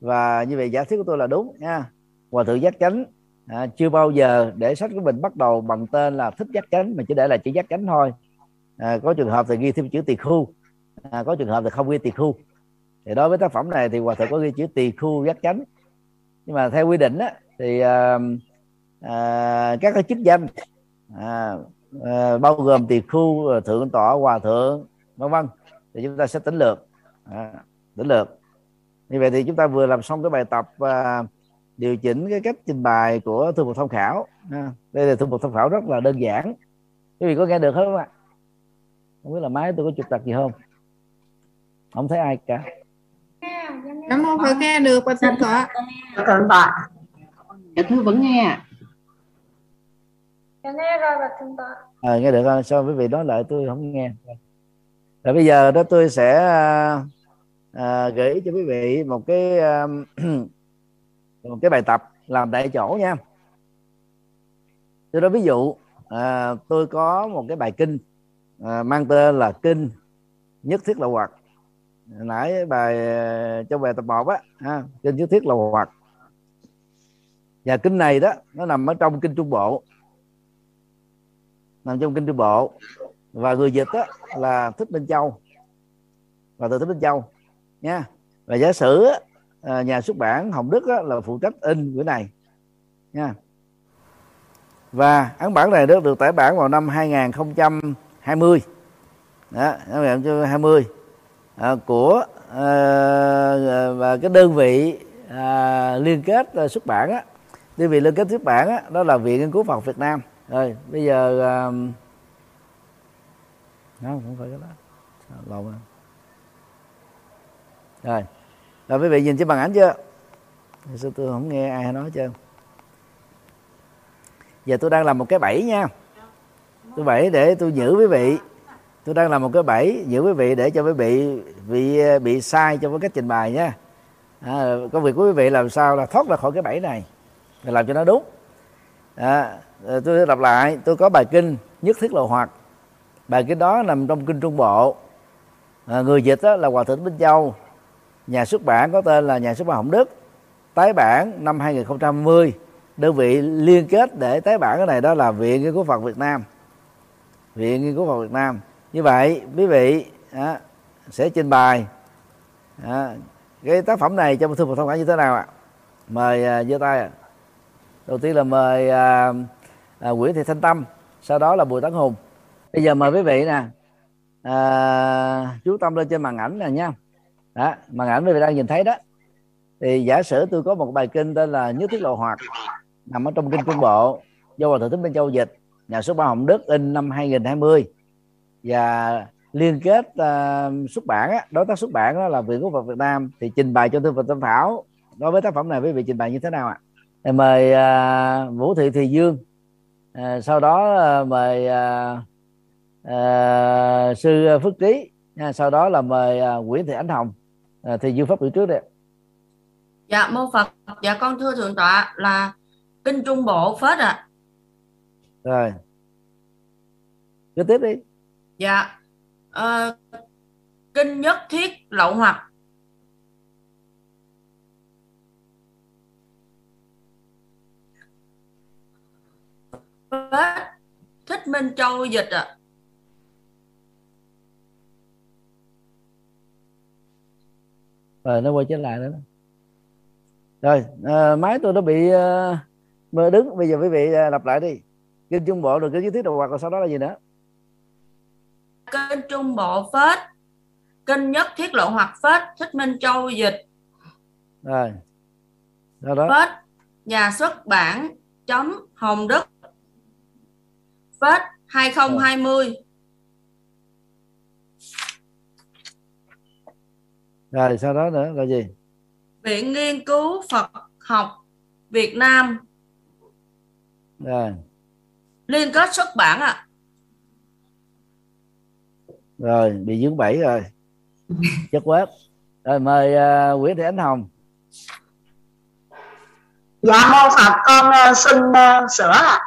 Và như vậy giả thuyết của tôi là đúng nha. Hòa thượng giác chánh à, chưa bao giờ để sách của mình bắt đầu bằng tên là thích giác chánh mà chỉ để là chữ giác chánh thôi à, có trường hợp thì ghi thêm chữ tỳ khu à, có trường hợp thì không ghi tỳ khu thì đối với tác phẩm này thì hòa thượng có ghi chữ tỳ khu giác chánh. Nhưng mà theo quy định á, thì à, à, các cái chức danh à, à, bao gồm tỳ khu ờ, thượng tọa hòa thượng vân vân thì chúng ta sẽ tính lược. À, tính lược. Như vậy thì chúng ta vừa làm xong cái bài tập à, điều chỉnh cái cách trình bày của thư mục tham khảo. À, đây là thư mục tham khảo rất là đơn giản. Quý vị có nghe được không ạ? Không biết là máy tôi có chụp trặc gì không không thấy ai cả Cảm ơn Phật nghe được và thượng tọa. Thượng tọa. Dạ thưa vẫn nghe. Dạ nghe rồi và thượng tọa. à, nghe được không sao quý vị nói lại tôi không nghe rồi bây giờ đó tôi sẽ à, à, gửi cho quý vị một cái à, một cái bài tập làm tại chỗ nha tôi nói ví dụ à, tôi có một cái bài kinh à, mang tên là kinh nhất thiết là hoặc nãy bài à, cho trong bài tập 1 á ha, kinh nhất thiết là hoặc và kinh này đó nó nằm ở trong kinh trung bộ. Nằm trong kinh trung bộ. Và người dịch đó là thích minh châu. Và từ thích minh châu nha. Và giả sử à, nhà xuất bản hồng đức á, là phụ trách in bữa này nha. Và ấn bản này được được tải bản vào năm 20 đó, năm 2020 à, của à, và cái đơn vị à, liên kết à, xuất bản á. Đơn vị liên kết xuất bản á, đó là viện nghiên cứu Phật Việt Nam. Rồi bây giờ à, không không phải cái đó. Lộn rồi rồi quý vị nhìn trên màn ảnh chưa? Hồi tôi không nghe ai nói chưa giờ tôi đang làm một cái bẫy nha tôi bẫy để tôi giữ quý vị. Tôi đang làm một cái bẫy giữ quý vị để cho quý vị bị bị sai trong cái cách trình bày nha. À, công việc của quý vị làm sao là thoát ra khỏi cái bẫy này và làm cho nó đúng. À, ờ, tôi đọc lại. Tôi có bài kinh nhất thiết lộ hoạt. Bài kinh đó nằm trong kinh trung bộ. À, người dịch đó là hòa thượng Minh Châu. Nhà xuất bản có tên là nhà xuất bản Hồng Đức. Tái bản năm 2020 đơn vị liên kết để tái bản cái này đó là viện nghiên cứu Phật Việt Nam viện nghiên cứu Phật Việt Nam. Như vậy quý vị à, sẽ trình bày à, cái tác phẩm này trong thư phật thông cảm như thế nào ạ? Mời à, giơ tay ạ. Đầu tiên là mời à, à, Nguyễn Thị Thanh Tâm sau đó là Bùi Tấn Hùng. Bây giờ mời quý vị nè à, chú tâm lên trên màn ảnh nè nha. Đó màn ảnh quý vị đang nhìn thấy đó. Thì giả sử tôi có một bài kinh tên là Nhất Thiết Lộ Hoạt nằm ở trong kinh Trung Bộ do Hòa Thượng Thích Minh Châu dịch nhà xuất bản Hồng Đức in năm 2020 và liên kết uh, xuất bản á, đối tác xuất bản đó là viện quốc Phật Việt Nam thì trình bày cho thư Phật Tâm Thảo đối với tác phẩm này quý vị trình bày như thế nào ạ? À? mời uh, Vũ Thị Thùy Dương uh, sau đó uh, mời uh, uh, sư Phước Trí uh, sau đó là mời uh, Nguyễn Thị Ánh Hồng uh, thì Dương pháp biểu trước đây dạ mô Phật dạ con thưa thượng tọa là kinh Trung Bộ phết ạ à rồi. Cứ tiếp đi. Dạ. Uh, kinh nhất thiết lậu hoặc. Thích Minh Châu dịch ạ. À. rồi nó quay trở lại nữa rồi à, máy tôi nó bị uh, mơ đứng. Bây giờ quý vị uh, lặp lại đi kinh trung bộ rồi kinh dưới thiết đồ hoặc rồi sau đó là gì nữa? Kênh trung bộ phết. Kênh nhất thiết lộ hoặc phết thích minh châu dịch. Rồi. Sau đó? Phết nhà xuất bản chấm hồng đức. Phết 2020 rồi sau đó nữa là gì? Viện nghiên cứu Phật học Việt Nam. Rồi liên kết xuất bản ạ. À. rồi bị dướng bẫy rồi. Chất quét. Rồi mời uh, Nguyễn Thị Ánh Hồng. Dạ mô Phật con uh, xin uh, sửa ạ.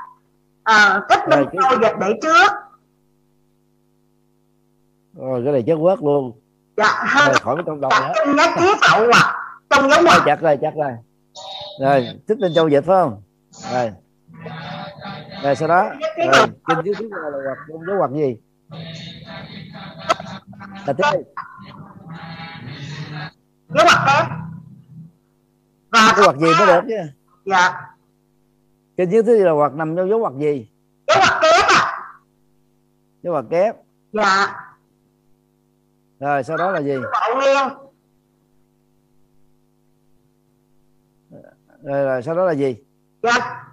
À, cách minh cái- châu dịch để trước. Rồi cái này chất quét luôn. Dạ hơn rồi khỏi trong đầu nữa. kinh nhất thiết lậu hoặc trong dấu rồi chặt rồi chặt rồi. Rồi thích tên châu dịch phải không? Rồi rồi sau đó? Rồi kinh dưới thứ là hoặc trong dấu hoặc gì? Là tiếp đi. Dấu ngoặc kép và dấu hoặc gì mới được chứ? Dạ. Kinh dưới thứ là hoặc nằm trong dấu hoặc gì? Dấu ngoặc kép à? Dấu hoặc kép. Dạ. Rồi sau đó là gì? Rồi, rồi sau đó là gì? Dạ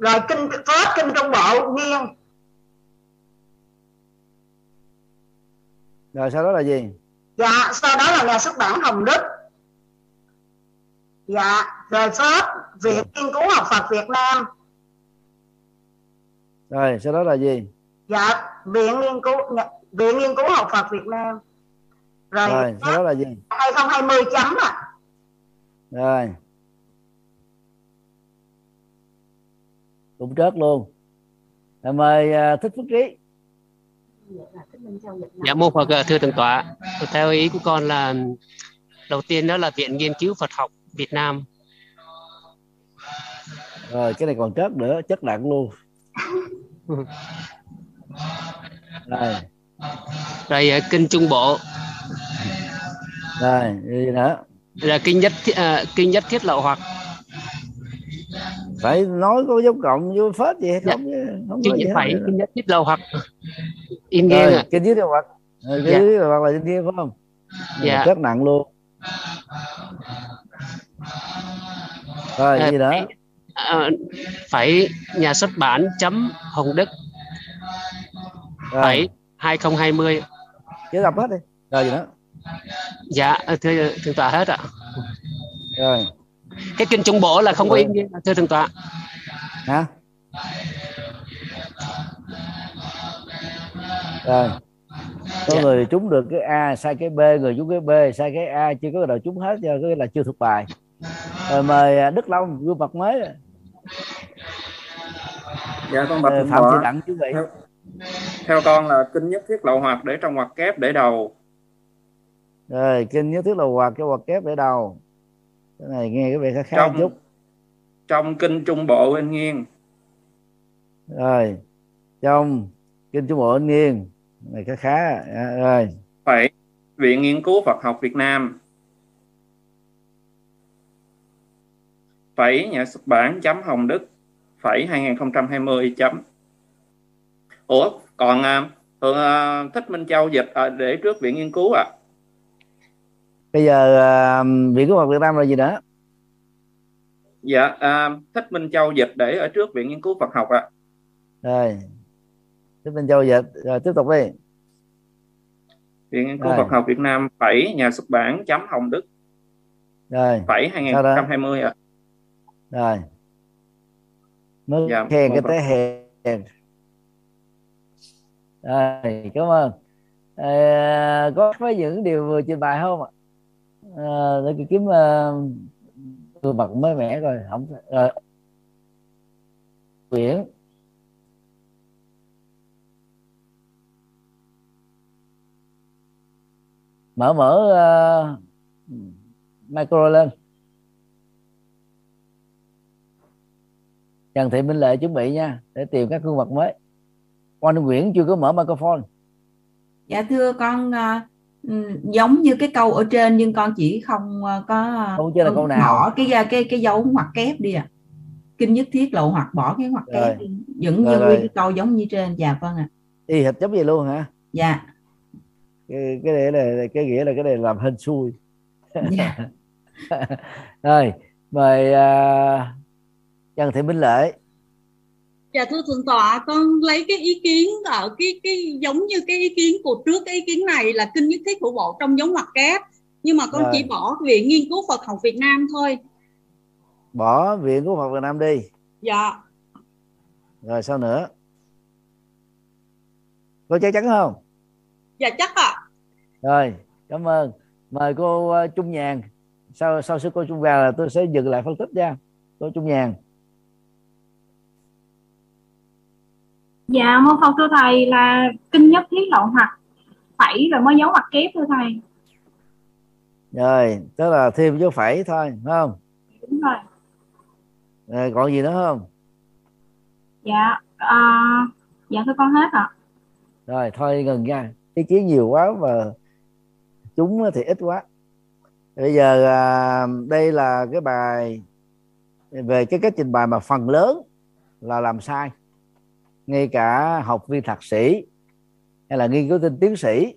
rồi kinh phết kinh trung bộ nghiêng rồi sau đó là gì? Dạ sau đó là nhà xuất bản hồng đức. Dạ rồi phết viện nghiên cứu học phật việt nam. Rồi sau đó là gì? Dạ viện nghiên cứu viện nghiên cứu học phật việt nam. Rồi, rồi sau đó là gì? 2020 chấm à rồi cũng trớt luôn. Rồi mời à, thích phước trí. Dạ mô Phật ạ, thưa thượng tọa. Theo ý của con là đầu tiên đó là Viện Nghiên cứu Phật học Việt Nam. rồi cái này còn trớt nữa chất nặng luôn. Rồi. Rồi ờ, kinh Trung Bộ. Rồi gì nữa? Là kinh nhất ờ, kinh nhất thiết lậu hoặc phải nói có dấu cộng vô phết gì hay không chứ không kinh nhất hết phải kinh nhất thiết lậu hoặc in ạ. kinh dưới điều hoặc kinh Dạ. dưới điều hoặc là trên kia phải không? Dạ. rất nặng luôn. Rồi Ờ, gì nữa? Ờ, phải nhà xuất bản chấm Hồng Đức. Rồi. Phải 2020 chứ đọc hết đi. Rồi gì nữa? Dạ ờ, thưa thượng tọa hết ạ. Rồi cái kinh trung bộ là không có ý nghĩa thưa thượng tọa. Hả? Rồi. Có Dạ. người trúng được cái A sai cái B người trúng cái B sai cái A chưa có nào trúng hết cho cái là chưa thuộc bài. Rồi mời à, Đức Long gương mặt mới. Dạ con bạch Ờ, thượng Phạm Thị tọa Đặng chuẩn bị. Theo, theo con là kinh nhất thiết lậu hoặc để trong ngoặc kép để đầu. Rồi kinh nhất thiết là quạt cái quạt kép để đầu cái này nghe cái vẻ khá khá trong chút. trong kinh trung bộ bên nghiêng rồi. Trong kinh trung bộ anh nghiêng này khá khá. À, rồi. Phẩy viện nghiên cứu Phật học Việt Nam. Phẩy nhà xuất bản chấm Hồng Đức. Phẩy 2020 chấm. Ủa còn à, thường à, thích Minh Châu dịch à, để trước viện nghiên cứu à bây giờ à, viện của Phật Việt Nam là gì nữa? Dạ à, thích Minh Châu dịch để ở trước viện nghiên cứu Phật học ạ. Rồi. Thích Minh Châu dịch rồi tiếp tục đi. Viện nghiên cứu Rồi. Phật học Việt Nam phẩy nhà xuất bản chấm Hồng Đức. Rồi. Phẩy Sau đó? 2020 ạ. Rồi. Mới Dạ, khen cái té hèn. Rồi cảm ơn. À, có với những điều vừa trình bày không ạ à, để kiếm ờ, uh, gương mới mẻ rồi không rồi Nguyễn ờ. mở mở uh, micro lên. Trần Thị Minh Lệ chuẩn bị nha để tìm các gương mặt mới. Quan Nguyễn chưa có mở microphone. Dạ thưa con uh, giống như cái câu ở trên nhưng con chỉ không à, có Câu trên là câu nào? bỏ cái à, cái cái dấu ngoặc kép đi ạ. Kinh nhất thiết lộ hoặc bỏ cái ngoặc Rồi. kép đi. Vẫn Rồi, như rồi. cái câu giống như trên. Dạ vâng ạ. y hệt giống vậy luôn hả Dạ. cái cái này là cái nghĩa là cái này làm hên xui Dạ. rồi mời uh, Trần Thị Minh Lệ Dạ thưa thượng tọa, con lấy cái ý kiến ở cái cái giống như cái ý kiến của trước cái ý kiến này là kinh nhất thiết của bộ trong giống ngoặc kép. Nhưng mà con Rồi. chỉ bỏ viện nghiên cứu Phật học Việt Nam thôi. bỏ viện của Phật Việt Nam đi Dạ. rồi sao nữa có chắc chắn không Dạ chắc ạ. rồi cảm ơn mời cô uh, Trung Nhàn sau sau sư cô Trung vào là tôi sẽ dừng lại phân tích nha cô Trung Nhàn Dạ mô Phật thưa thầy là kinh nhất thiết lậu hoặc phẩy rồi mới dấu ngoặc kép thưa thầy. rồi tức là thêm dấu phẩy thôi phải không Đúng rồi. rồi còn gì nữa không Dạ à, dạ thưa con hết ạ. rồi thôi ngừng nha ý kiến nhiều quá và chúng thì ít quá bây giờ à, đây là cái bài về cái cách trình bày mà phần lớn là làm sai ngay cả học viên thạc sĩ hay là nghiên cứu sinh tiến sĩ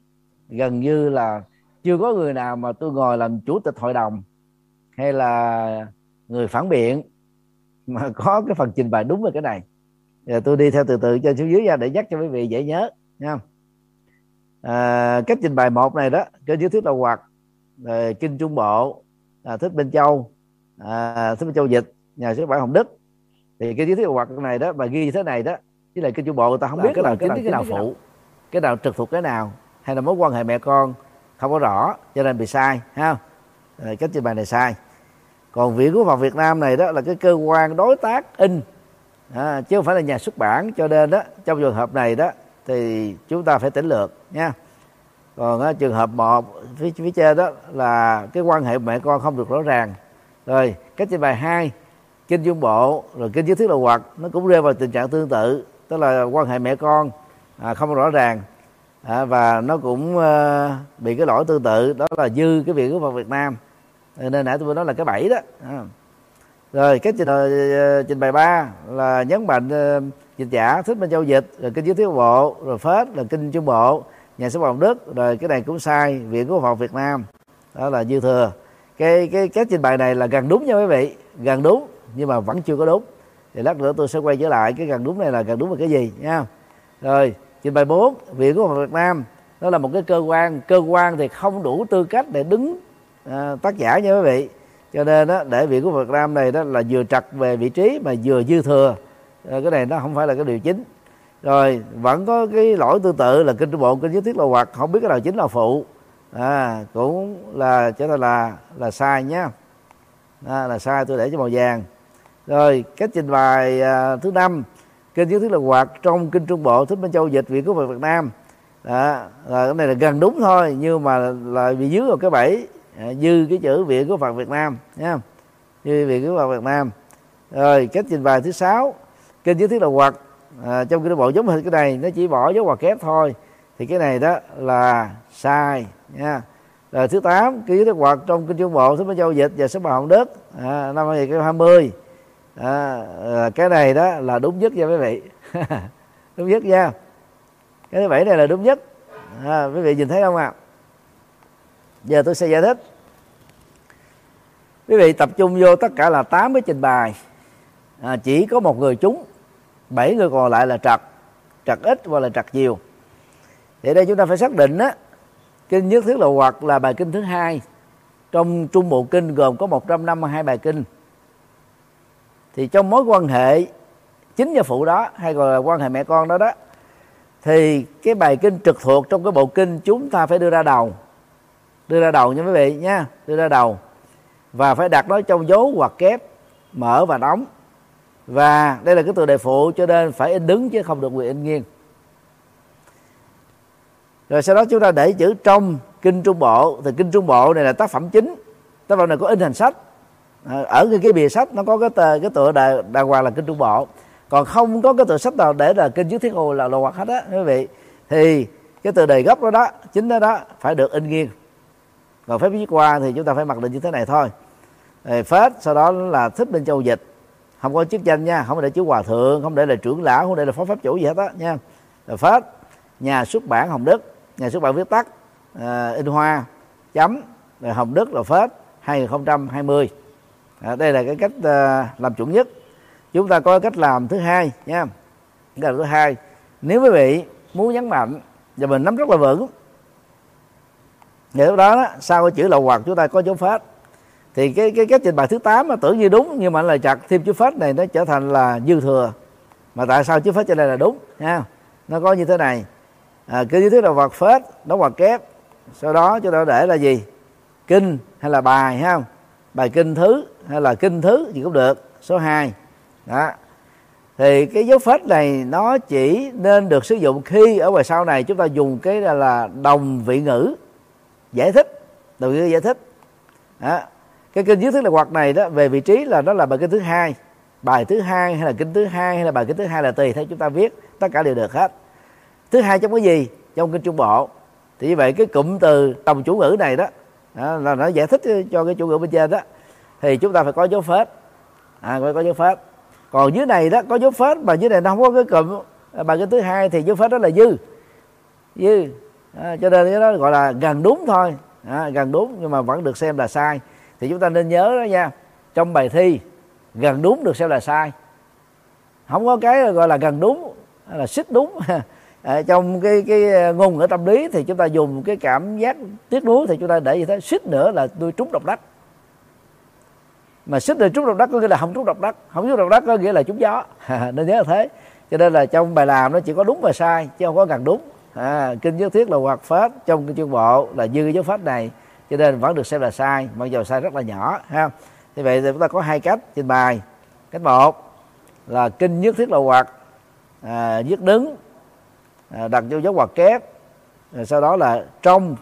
gần như là chưa có người nào mà tôi ngồi làm chủ tịch hội đồng hay là người phản biện mà có cái phần trình bày đúng về cái này. Giờ tôi đi theo từ từ cho xuống dưới ra để nhắc cho quý vị dễ nhớ nha à, cách trình bày một này đó kênh dưới thuyết đầu hoạt rồi kinh trung bộ à, thích bên châu à, thích bên châu dịch nhà xuất bản hồng đức. Thì cái dưới thuyết đầu hoạt này đó mà ghi như thế này đó với lại kinh trung bộ người ta không Là biết cái nào chính cái nào phụ cái nào trực thuộc cái nào hay là mối quan hệ mẹ con không có rõ cho nên bị sai ha? À, cách trình bày này sai. Còn viện của Phật Việt Nam này đó là cái cơ quan đối tác in à, chứ không phải là nhà xuất bản cho nên đó trong trường hợp này đó thì chúng ta phải tỉnh lược nha? Còn á, trường hợp một phía, phía trên đó là cái quan hệ mẹ con không được rõ ràng. Rồi cách trình bày hai kinh dung bộ rồi kinh dưới thuyết là hoạt nó cũng rơi vào tình trạng tương tự tức là quan hệ mẹ con à, không rõ ràng. À, và nó cũng à, bị cái lỗi tương tự đó là dư cái việc của Việt Nam. Ờ, nên nãy tôi vừa nói là cái bẫy đó. À. rồi cái trình, uh, trình bày ba là nhấn mạnh uh, dịch giả thích bên châu dịch rồi kinh dưới thiếu bộ rồi phết là kinh trung bộ nhà xuất bản đức rồi cái này cũng sai viện của Phật Việt Nam. Đó là dư thừa. Cái cái cái trình bày này là gần đúng nha quý vị gần đúng nhưng mà vẫn chưa có đúng thì lát nữa tôi sẽ quay trở lại cái gần đúng này là gần đúng là cái gì nha rồi trình bày 4 viện của Phật Việt Nam nó là một cái cơ quan cơ quan thì không đủ tư cách để đứng à, tác giả nha quý vị. Cho nên đó để viện của Việt Nam này đó là vừa trật về vị trí mà vừa dư thừa. Ờ, cái này nó không phải là cái điều chính. Rồi vẫn có cái lỗi tương tự là kinh trung bộ kinh giới thiết là hoặc không biết cái nào chính là phụ. À, cũng là cho nên là là sai nhé à, là sai tôi để cho màu vàng rồi cách trình bày à, thứ năm. Kinh nhất thức là hoạt trong kinh trung bộ thích minh châu dịch viện của Việt Nam. Đó, rồi cái này là gần đúng thôi nhưng mà là bị dưới vào cái bẫy à, dư cái chữ viện của Phật Việt Nam nha dư viện của Phật Việt Nam. Rồi cách trình bày thứ sáu. Kinh nhất thức là hoạt à, trong kinh bộ giống hình cái này nó chỉ bỏ dấu hoặc kép thôi. Thì cái này đó là sai nha rồi thứ tám kinh nhất hoạt trong kinh trung bộ thứ minh châu dịch và số bà hồng đất à, năm 2020 à, ờ, cái này đó là đúng nhất nha quý vị. Đúng nhất nha. Cái thứ bảy này là đúng nhất. À, quý vị nhìn thấy không ạ? À? giờ tôi sẽ giải thích. Quý vị tập trung vô tất cả là 8 cái trình bày. À, chỉ có một người trúng bảy người còn lại là trật. Trật ít hoặc là trật nhiều. Thì đây chúng ta phải xác định á kinh nhất thiết là hoặc là bài kinh thứ hai. Trong trung bộ kinh gồm có 152 bài kinh thì trong mối quan hệ chính và phụ đó, hay gọi là quan hệ mẹ con đó đó, thì cái bài kinh trực thuộc trong cái bộ kinh chúng ta phải đưa ra đầu. Đưa ra đầu nha quý vị nha, đưa ra đầu. Và phải đặt nó trong dấu hoặc kép, mở và đóng. Và đây là cái từ đề phụ cho nên phải in đứng chứ không được quyền in nghiêng. Rồi sau đó chúng ta để chữ trong kinh trung bộ. Thì kinh trung bộ này là tác phẩm chính. Tác phẩm này có in thành sách. Ờ, ở cái, cái bìa sách nó có cái tờ, cái tựa đà, đàng hoàng là kinh trung bộ. Còn không có cái tựa sách nào để là kinh dưới thiết hồ là đồ hoạt hết á quý vị. Thì cái tựa đề gốc đó đó chính đó đó phải được in nghiêng. Còn phép viết qua thì chúng ta phải mặc định như thế này thôi. Rồi phết sau đó là thích bên châu dịch. Không có chức danh nha không để chữ hòa thượng không để là trưởng lão không để là phó pháp chủ gì hết á nha. Rồi phết nhà xuất bản hồng đức nhà xuất bản viết tắt uh, in hoa chấm rồi hồng đức là phết 2020 à, đây là cái cách à, làm chuẩn nhất. Chúng ta có cách làm thứ hai nha. Cách làm thứ hai nếu quý vị muốn nhấn mạnh và mình nắm rất là vững thì lúc đó, đó sau cái chữ lậu hoặc chúng ta có dấu phết thì cái cái cách trình bày thứ 8 mà tưởng như đúng nhưng mà là chặt thêm chữ phết này nó trở thành là dư thừa. Mà tại sao chữ phết trên đây là đúng nha? Nó có như thế này. À, cái thứ là vật phết đóng hoặc kép. Sau đó chúng ta để là gì? Kinh hay là bài ha? Bài kinh thứ hay là kinh thứ gì cũng được số 2 đó. Thì cái dấu phết này nó chỉ nên được sử dụng khi ở ngoài sau này chúng ta dùng cái là, là đồng vị ngữ giải thích đồng vị ngữ giải thích. Đó. cái kinh dưới thứ là hoặc này đó về vị trí là nó là bài kinh thứ hai bài thứ hai hay là kinh thứ hai hay là bài kinh thứ hai là tùy theo chúng ta viết tất cả đều được hết. Thứ hai trong cái gì? Trong kinh trung bộ. Thì như vậy cái cụm từ đồng chủ ngữ này đó, đó là nó giải thích cho cái chủ ngữ bên trên đó. Thì chúng ta phải có dấu phết à phải có dấu phết còn dưới này đó có dấu phết mà dưới này nó không có cái cụm. À, bài cái thứ hai thì dấu phết đó là dư. Dư. À, cho nên cái đó gọi là gần đúng thôi. À, gần đúng nhưng mà vẫn được xem là sai. Thì chúng ta nên nhớ đó nha. Trong bài thi gần đúng được xem là sai. Không có cái gọi là gần đúng là xích đúng. à, trong cái cái ờ, ngôn ngữ tâm lý thì chúng ta dùng cái cảm giác tiếc nuối thì chúng ta để như thế? Xích nữa là tôi trúng độc đắc. Mà xích là trúng độc đắc có nghĩa là không trúng độc đắc. Không trúng độc đắc có nghĩa là trúng gió. Nên nhớ là thế. Cho nên là trong bài làm nó chỉ có đúng và sai chứ không có gần đúng. À, kinh nhất thiết là hoạt phết trong cái chuyên bộ là dư cái dấu phết này. Cho nên vẫn được xem là sai mặc dù sai rất là nhỏ ha. Như vậy thì chúng ta có hai cách trình bày. Cách một là kinh nhất thiết là hoạt à, nhất đứng. À, đặt vô dấu hoặc kép. Rồi sau đó là trong.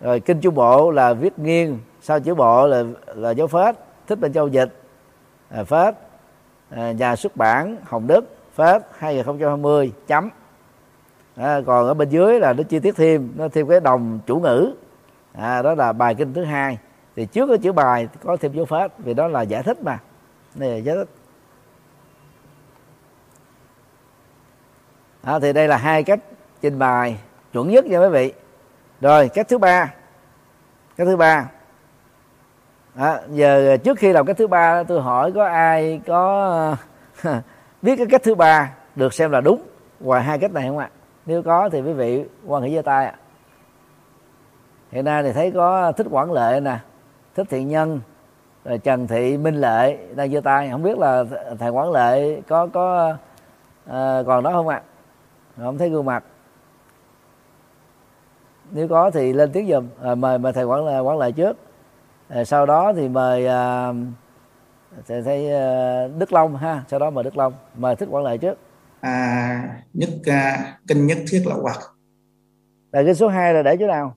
Rồi kinh chu bộ là viết nghiêng sau chữ bộ là là dấu phết thích bên châu dịch à, phết. À, nhà xuất bản hồng đức phết 2020 chấm. À, còn ở bên dưới là nó chi tiết thêm nó thêm cái đồng chủ ngữ. À, đó là bài kinh thứ hai. Thì trước cái chữ bài có thêm dấu phết vì đó là giải thích mà. Này là giải thích. À, thì đây là hai cách trình bày chuẩn nhất nha quý vị. Rồi cách thứ ba. Cách thứ ba. À, giờ trước khi làm cách thứ ba tôi hỏi có ai có biết cái cách thứ ba được xem là đúng ngoài hai cách này không ạ? Nếu có thì quý vị quan hệ giơ tay ạ. Hiện nay thì thấy có thích quản lệ nè thích thiện nhân rồi Trần Thị Minh Lệ đang giơ tay. Không biết là thầy quản Lệ có có uh, còn đó không ạ? à? Không thấy gương mặt. Nếu có thì lên tiếng giùm. À, mời mời thầy Quảng Lệ Quảng Lệ trước. À, sau đó thì mời uh, thầy, thầy uh, Đức Long ha. Sau đó mời Đức Long. Mời thích Quảng Lệ trước. À, nhất uh, kinh nhất thiết lậu hoặc là cái số 2 là để chỗ nào?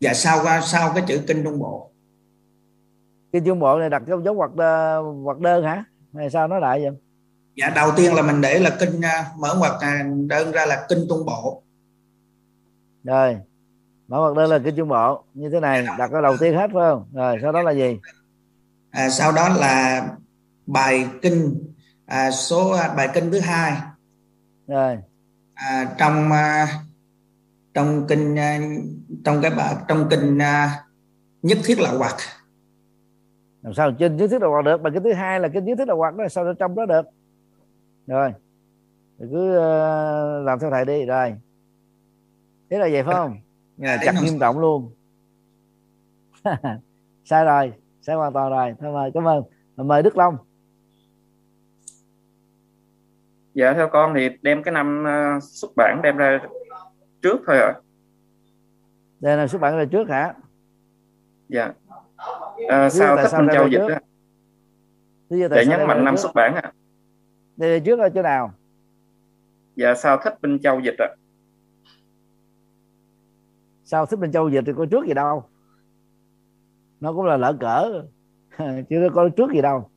Dạ sau sau cái chữ kinh trung bộ. Kinh trung bộ này đặt dấu dấu hoặc hoặc đơn hả? Hay sao nó lại vậy dạ đầu tiên là mình để là kinh mở hoặc đơn ra là kinh trung bộ. Rồi mở hoặc đơn là kinh trung bộ như thế này đặt cái đầu tiên hết phải không? Rồi sau đó là gì? À, sau đó là bài kinh à, số bài kinh thứ hai. Rồi. À, trong trong kinh trong cái bài trong kinh nhất thiết là hoặc làm sao trên nhất thiết là hoặc được? Bài kinh thứ hai là kinh nhất thiết là hoặc đó sao trong đó được rồi. Cứ uh, làm theo thầy đi. Rồi. Thế là vậy phải không? À, chặt nghiêm trọng luôn. Sai rồi. Sai hoàn toàn rồi. Thôi mời cảm ơn. Mời đức long. Dạ theo con thì đem cái năm uh, xuất bản đem ra trước thôi ạ. À. đây là xuất bản ra trước hả? Dạ. À, sao thích minh châu dịch đó để nhấn mạnh năm xuất bản ạ. à. Đây trước ở chỗ nào? Dạ sao thích minh châu dịch ạ. À. sao thích minh châu dịch thì có trước gì đâu. Nó cũng là lỡ cỡ. Chứ có trước gì đâu.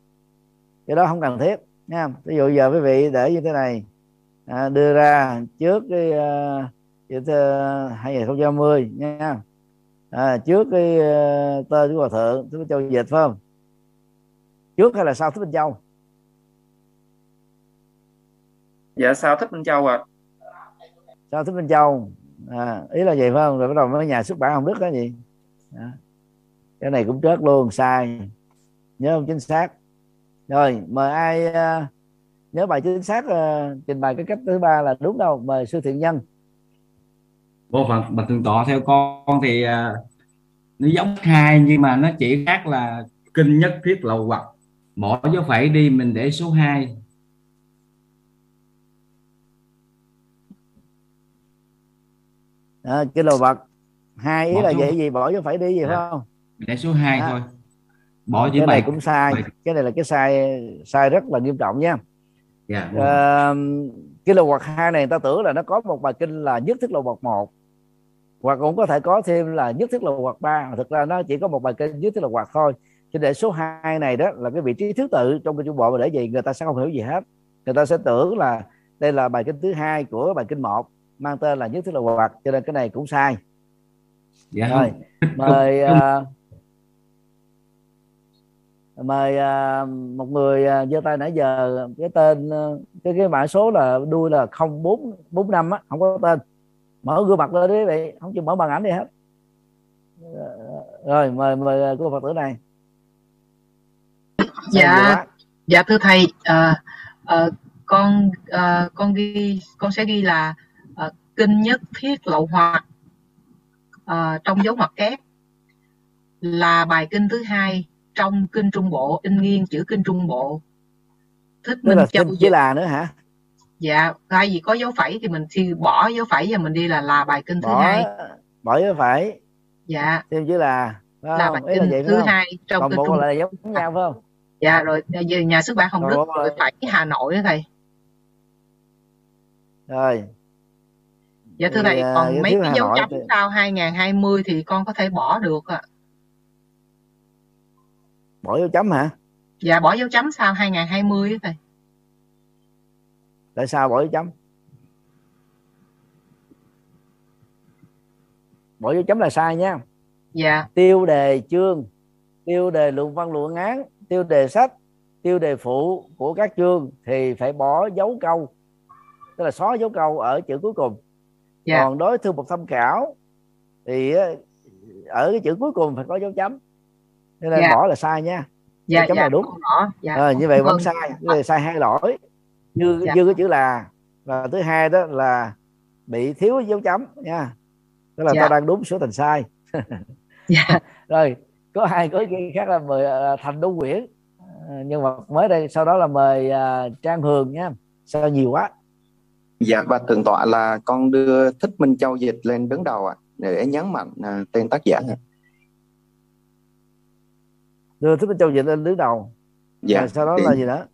Cái đó không cần thiết nha. Ví dụ giờ quý vị để như thế này. À, đưa ra trước cái uh, 2020 nha. À, trước cái uh, tên của hòa thượng thích minh châu dịch phải không? Trước hay là sau thích minh châu dạ sau thích minh châu ạ? À. sau thích minh châu? À, ý là vậy phải không? Rồi bắt đầu mới nhà xuất bản hồng đức đó gì à. cái này cũng trớt luôn sai. Nhớ không? Chính xác. Rồi mời ai uh, nhớ bài chính xác uh, trình bày cái cách thứ ba là đúng đâu. Mời sư thiện nhân. Bộ phận bạch thường tọa theo con thì uh, nó giống hai nhưng mà nó chỉ khác là kinh nhất thiết lầu hoặc bỏ dấu phẩy đi mình để số 2 à, kinh lầu vật. Hai ý bỏ là vậy gì? Bỏ dấu phẩy đi gì dạ. phải không? Để số 2 à. thôi. Bỏ cái này cũng sai. Cái này là cái sai sai rất là nghiêm trọng nha. Yeah, à, kinh lầu hoặc hai này người ta tưởng là nó có một bài kinh là nhất thiết lầu hoặc một. Hoặc cũng có thể có thêm là nhất thiết lầu hoặc ba. Thực ra nó chỉ có một bài kinh nhất thiết lầu hoặc thôi. Cho để số 2 này đó là cái vị trí thứ tự trong kinh trung bộ mà để gì người ta sẽ không hiểu gì hết. Người ta sẽ tưởng là đây là bài kinh thứ hai của bài kinh một mang tên là nhất thiết lầu hoặc cho nên cái này cũng sai. Dạ. Rồi mời uh, mời uh, một người uh, giơ tay nãy giờ cái tên uh, cái cái mã số là đuôi là không bốn bốn năm á không có tên. Mở gương mặt lên đi vậy không chịu mở bằng ảnh đi hết. Rồi mời mời cô phật tử này. Dạ. Dạ thưa thầy à, à, con à, con ghi con sẽ ghi là à, kinh nhất thiết lậu hoặc à, trong dấu ngoặc kép là bài kinh thứ hai trong kinh trung bộ in nghiêng chữ kinh trung bộ. Thích minh là châu chỉ là nữa hả? Dạ thay vì có dấu phẩy thì mình thì bỏ dấu phẩy và mình đi là là bài kinh thứ bỏ, hai. bỏ dấu phẩy. Dạ. Thêm chữ là là bài kinh là thứ hai trong Còn kinh bộ trung là giống nhau phải không? Dạ rồi giờ nhà xuất bản hồng Còn đức bộ rồi phải hà nội đó thầy. Rồi dạ thưa thầy à, còn cái mấy cái dấu chấm thì- sau 2020 thì con có thể bỏ được ạ. Bỏ dấu chấm hả? Dạ bỏ dấu chấm sau 2020 đó thầy. Tại sao bỏ dấu chấm? Bỏ dấu chấm là sai nha. Dạ. Tiêu đề chương tiêu đề luận văn luận án tiêu đề sách tiêu đề phụ của các chương thì phải bỏ dấu câu. Tức là xóa dấu câu ở chữ cuối cùng Dạ. còn đối thư một tham khảo thì ở cái chữ cuối cùng phải có dấu chấm. Nên là Dạ. bỏ là sai nha. Dạ chấm dạ là đúng. dạ Ờ, như vậy vẫn sai. Như vậy sai hai lỗi. Như Dạ. như cái chữ là và thứ hai đó là bị thiếu dấu chấm nha. Tức là Dạ. ta đang đúng số thành sai. Dạ. Rồi có ai có ý kiến khác là mời uh, thành đô quyển uh, nhưng mà mới đây sau đó là mời uh, trang hường nha. Sao nhiều quá dạ và thượng tọa là con đưa thích minh châu dịch lên đứng đầu ạ để nhấn mạnh uh, tên tác giả. Đưa thích minh châu dịch lên đứng đầu. Dạ và sau đó thì, là gì nữa?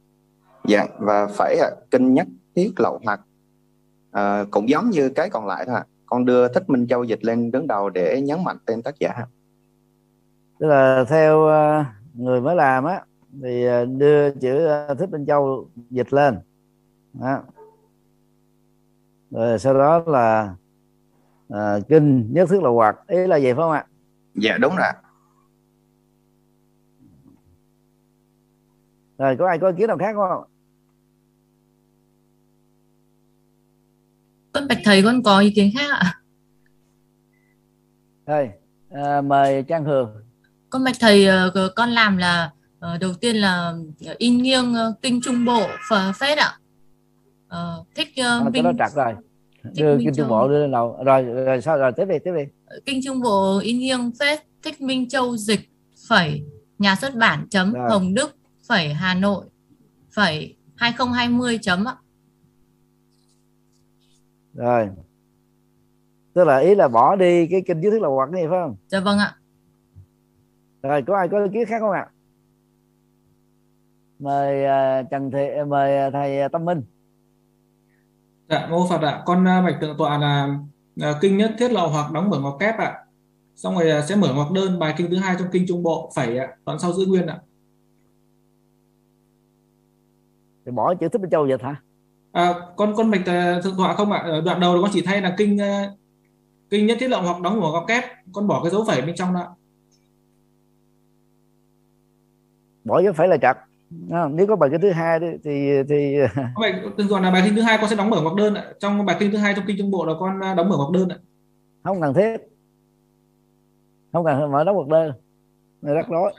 Dạ và phải uh, kinh nhất thiết lậu hoặc uh, cũng giống như cái còn lại thôi ạ con đưa thích minh châu dịch lên đứng đầu để nhấn mạnh tên tác giả. Tức là theo uh, người mới làm á thì uh, đưa chữ uh, thích minh châu dịch lên. Đó. Rồi sau đó là uh, kinh nhất thiết là hoạt. Ý là vậy phải không ạ? Dạ đúng rồi rồi có ai có ý kiến nào khác không con bạch thầy con có ý kiến khác ạ? Rồi à, mời trang hường. Con bạch thầy ờ, con làm là ờ, đầu tiên là in nghiêng ờ, kinh trung bộ phờ phết ạ Ờ, thích uh, à, Minh đó trật rồi. Đưa kinh trung bộ đưa lên đầu rồi rồi sao? Rồi tiếp đi tiếp đi. Kinh trung bộ in nghiêng phết. Thích Minh Châu dịch phẩy nhà xuất bản chấm Rồi. Hồng Đức phẩy Hà Nội phẩy 2020 chấm ạ. Rồi. Tức là ý là bỏ đi cái kinh dưới thức là hoặc này phải không? Dạ vâng ạ. Rồi có ai có ý kiến khác không ạ? Mời uh, trần thị mời thầy tâm minh Dạ, mô Phật ạ. Con à, bạch thượng tọa là, là kinh nhất thiết lậu hoặc đóng mở ngoặc kép ạ. Xong rồi à, sẽ mở ngoặc đơn bài kinh thứ hai trong kinh trung bộ phẩy ạ, đoạn sau giữ nguyên ạ. thì bỏ chữ thích bên châu dịch hả À, con con bạch à, thượng tọa không ạ. Đoạn đầu con chỉ thay là kinh à, kinh nhất thiết lậu hoặc đóng mở ngoặc kép. Con bỏ cái dấu phẩy bên trong đó. bỏ dấu phải là chặt à, nếu có bài cái thứ hai thì thì, thì bạch thượng tọa là bài kinh thứ hai con sẽ đóng mở ngoặc đơn ạ. Trong bài kinh thứ hai trong kinh trung bộ là con à, đóng mở ngoặc đơn ạ. không cần thiết. Không cần mở đóng một đơn. Này rắc rối.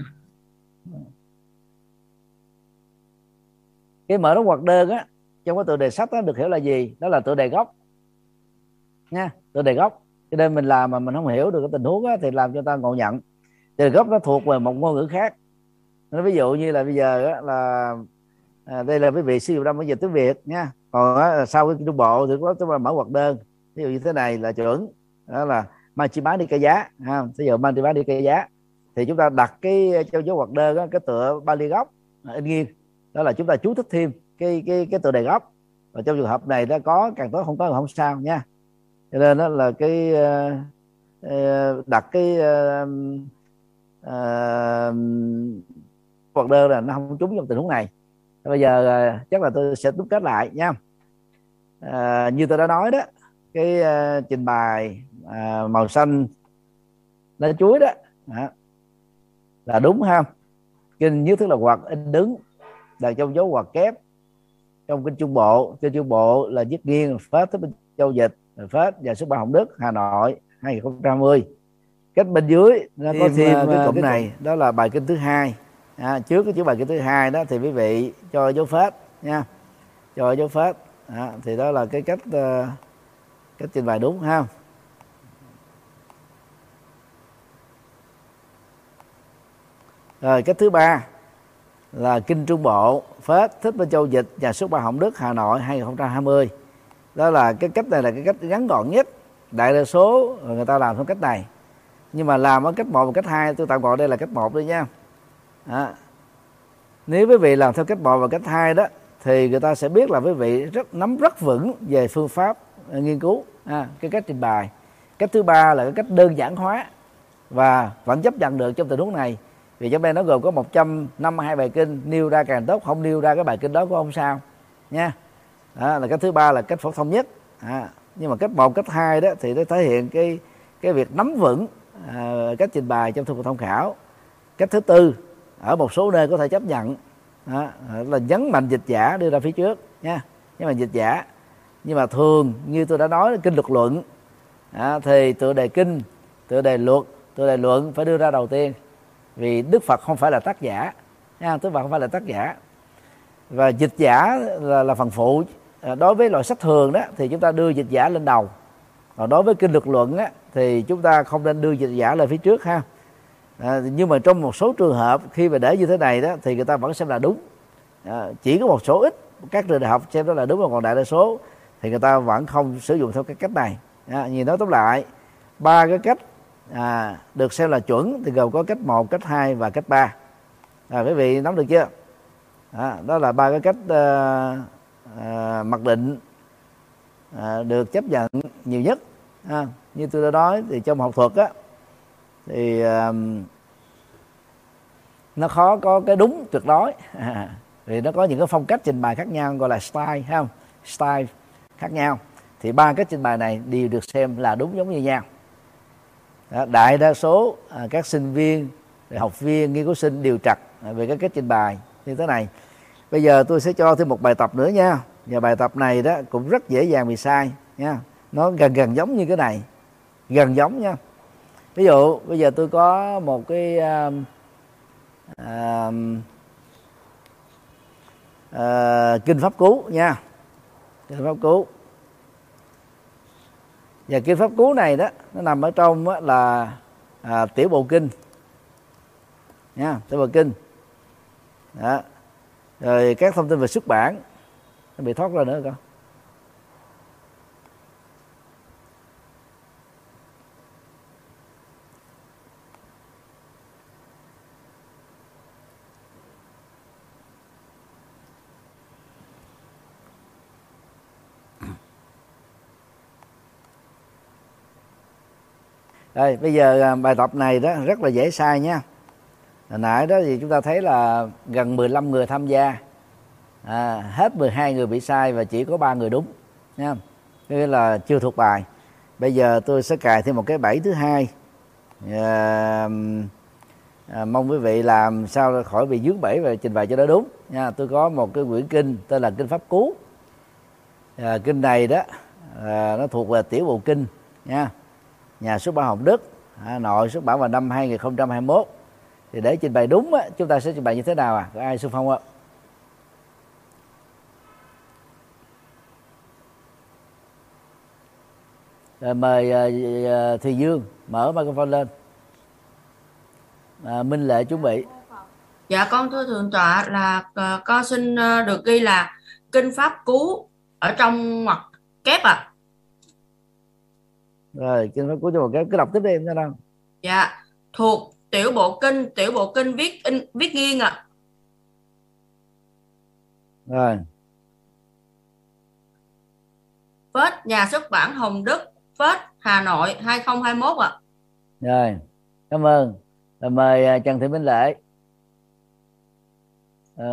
Cái mở đóng hoặc đơn á trong cái tựa đề sách đó được hiểu là gì? Đó là tựa đề gốc. Nha tựa đề gốc. Cho nên mình làm mà mình không hiểu được cái tình huống á, thì làm cho ta ngộ nhận. Tựa đề gốc nó thuộc về một ngôn ngữ khác nên ví dụ như là bây giờ á, là à, đây là quý vị sử dụng trong cái dịch tiếng việt nha. Còn á, sau cái trung bộ thì có chúng ta mở hoạt đơn. Ví dụ như thế này là chuẩn. Đó là mang chi bán đi cây giá ha ví dụ mang chi bán đi cây giá thì chúng ta đặt cái trong dấu hoạt đơn á, cái tựa Bali gốc à, in nghiêng đó là chúng ta chú thích thêm cái cái cái tựa đề gốc. Và trong trường hợp này nó có càng tốt không có không sao nha. Cho nên đó là cái ờ, ờ, đặt cái uh, hoặc đơn là nó không trúng trong tình huống này. Bây giờ ờ, chắc là tôi sẽ đúc kết lại nha. À, như tôi đã nói đó cái ờ, trình bày à, màu xanh lá chuối đó, đó là đúng ha. Kinh nhất thức là hoặc in đứng là trong dấu hoặc kép. Trong kinh trung bộ kinh trung bộ là viết nghiêng phết tới bên châu dịch phết và xuất bản hồng đức hà nội 2020 cách bên dưới nó có Thêm, thêm cái cụm- này đó là bài kinh thứ hai à, trước cái chữ bài kinh thứ hai đó thì quý vị cho dấu phết nha. Cho dấu phết. À, thì đó là cái cách uh, cách trình bày đúng ha. Rồi cách thứ ba là kinh trung bộ phết thích bên châu dịch nhà xuất bản hồng đức hà nội 2020 đó là cái cách này là cái cách ngắn gọn nhất. Đại đa số người ta làm theo cách này. Nhưng mà làm ở cách một và cách hai tôi tạm gọi đây là cách một đi nha à, nếu quý vị làm theo cách một và cách hai đó thì người ta sẽ biết là quý vị rất nắm rất vững về phương pháp à, nghiên cứu. À, cái cách trình bày. Cách thứ ba là cái cách đơn giản hóa và vẫn chấp nhận được trong tình huống này. Vì trong đây nó gồm có 152 bài kinh nêu ra càng tốt không nêu ra cái bài kinh đó cũng không sao nha. Đó là cách thứ ba là cách phổ thông nhất. À, nhưng mà cách một cách hai đó thì nó thể hiện cái cái việc nắm vững à, cách trình bày trong thư tham khảo. Cách thứ tư ở một số nơi có thể chấp nhận. Đó, là nhấn mạnh dịch giả đưa ra phía trước nha. Nhưng mà dịch giả. Nhưng mà thường như tôi đã nói kinh luật luận. À, thì tựa đề kinh tựa đề luật tựa đề luận phải đưa ra đầu tiên. Vì đức phật không phải là tác giả nha đức phật không phải là tác giả. Và dịch giả là, là phần phụ. À, đối với loại sách thường đó thì chúng ta đưa dịch giả lên đầu. Còn đối với kinh luật luận á, thì chúng ta không nên đưa dịch giả lên phía trước ha à, nhưng mà trong một số trường hợp khi mà để như thế này đó thì người ta vẫn xem là đúng. À, chỉ có một số ít các trường đại học xem đó là đúng mà còn đại đa số thì người ta vẫn không sử dụng theo cái cách này. À, nhìn nói tóm lại ba cái cách à, được xem là chuẩn thì gồm có cách một cách hai và cách ba. À, quý vị nắm được chưa? À, đó là ba cái cách à, à, mặc định à, được chấp nhận nhiều nhất. À, như tôi đã nói thì trong học thuật á thì à, nó khó có cái đúng tuyệt đối. À, vì nó có những cái phong cách trình bày khác nhau gọi là style không? Style khác nhau. Thì ba cách trình bày này đều được xem là đúng giống như nhau. Đó, đại đa số à, các sinh viên học viên nghiên cứu sinh đều trật à, về cái cách trình bày như thế này. Bây giờ tôi sẽ cho thêm một bài tập nữa nha. Và bài tập này đó cũng rất dễ dàng bị sai nha. Nó gần gần giống như cái này. Gần giống nha. Ví dụ bây giờ tôi có một cái uh, à, à, kinh pháp cú nha. Kinh pháp cú. Và kinh pháp cú này đó nó nằm ở trong đó là à, tiểu bộ kinh. Nha tiểu bộ kinh. Đó. rồi các thông tin về xuất bản. Nó bị thoát ra nữa con Đây, bây giờ à, bài tập này đó rất là dễ sai nha. Hồi nãy đó thì chúng ta thấy là gần 15 người tham gia. À, hết 12 người bị sai và chỉ có ba người đúng nha. Nghĩa là chưa thuộc bài. Bây giờ tôi sẽ cài thêm một cái bẫy thứ hai. À, à, mong quý vị làm sao khỏi bị dướng bẫy và trình bày cho nó đúng nha. Tôi có một cái quyển kinh tên là kinh pháp cú. À, kinh này đó à, nó thuộc về tiểu bộ kinh nha nhà xuất bản Hồng Đức Hà Nội xuất bản vào năm 2021 thì để trình bày đúng á, chúng ta sẽ trình bày như thế nào à? Có ai xung phong không Rồi ờ, mời uh, Thùy Dương mở microphone lên. À, Minh Lệ chuẩn bị. Dạ con thưa thượng tọa là uh, con xin uh, được ghi là kinh pháp cú ở trong ngoặc kép ạ. à rồi kinh pháp cú cho một cái cứ đọc tiếp đi em sao đâu dạ thuộc tiểu bộ kinh tiểu bộ kinh viết in viết nghiêng ạ. À. rồi. Phết nhà xuất bản Hồng Đức Phết Hà Nội 2021 ạ. À. rồi cảm ơn. Rồi mời à, Trần Thị Minh Lệ. À,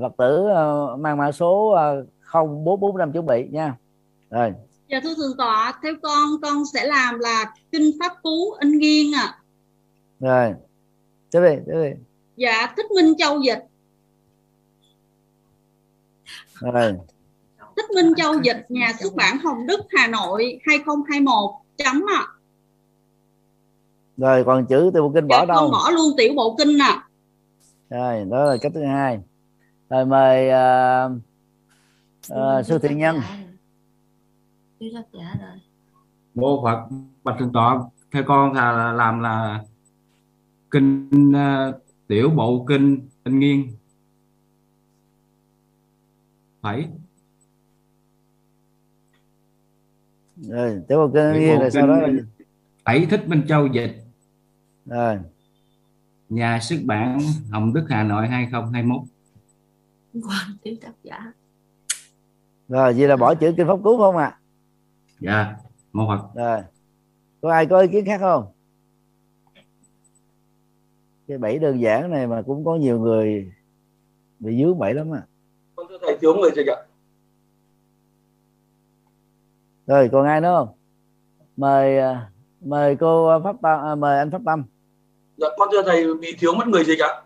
Phật tử à, mang mã số 0445 chuẩn bị nha. Rồi Dạ thưa thượng tọa, theo con con sẽ làm là kinh pháp cú in nghiêng à. Rồi. Tiếp đi, tiếp đi. Dạ Thích Minh Châu dịch. Rồi. Thích Minh Châu dịch nhà xuất bản Hồng Đức Hà Nội 2021 chấm ạ. À. Rồi còn chữ tiểu bộ kinh bỏ dạ, đâu? Con bỏ luôn tiểu bộ kinh nè. À. Rồi, đó là cách thứ hai. Rồi mời uh, uh, sư thiện nhân chưa tác giả rồi. Mô phật bạch thượng tọa theo con là làm là kinh uh, tiểu bộ kinh in nghiêng. Phải. Rồi tiểu bộ kinh in nghiêng rồi sau đó bảy thích minh châu dịch. Rồi. Nhà xuất bản Hồng Đức Hà Nội 2021 quan tiểu tác giả. Rồi vậy là bỏ chữ kinh pháp cứu không ạ? à? Dạ mô phật. Rồi. Có ai có ý kiến khác không? Cái bảy đơn giản này mà cũng có nhiều người bị dướng bẫy lắm à con thưa thầy thiếu người dịch ạ. Rồi còn ai nữa không? Mời à, mời cô pháp tâm à, mời anh pháp tâm. Dạ con thưa thầy bị thiếu mất người dịch ạ.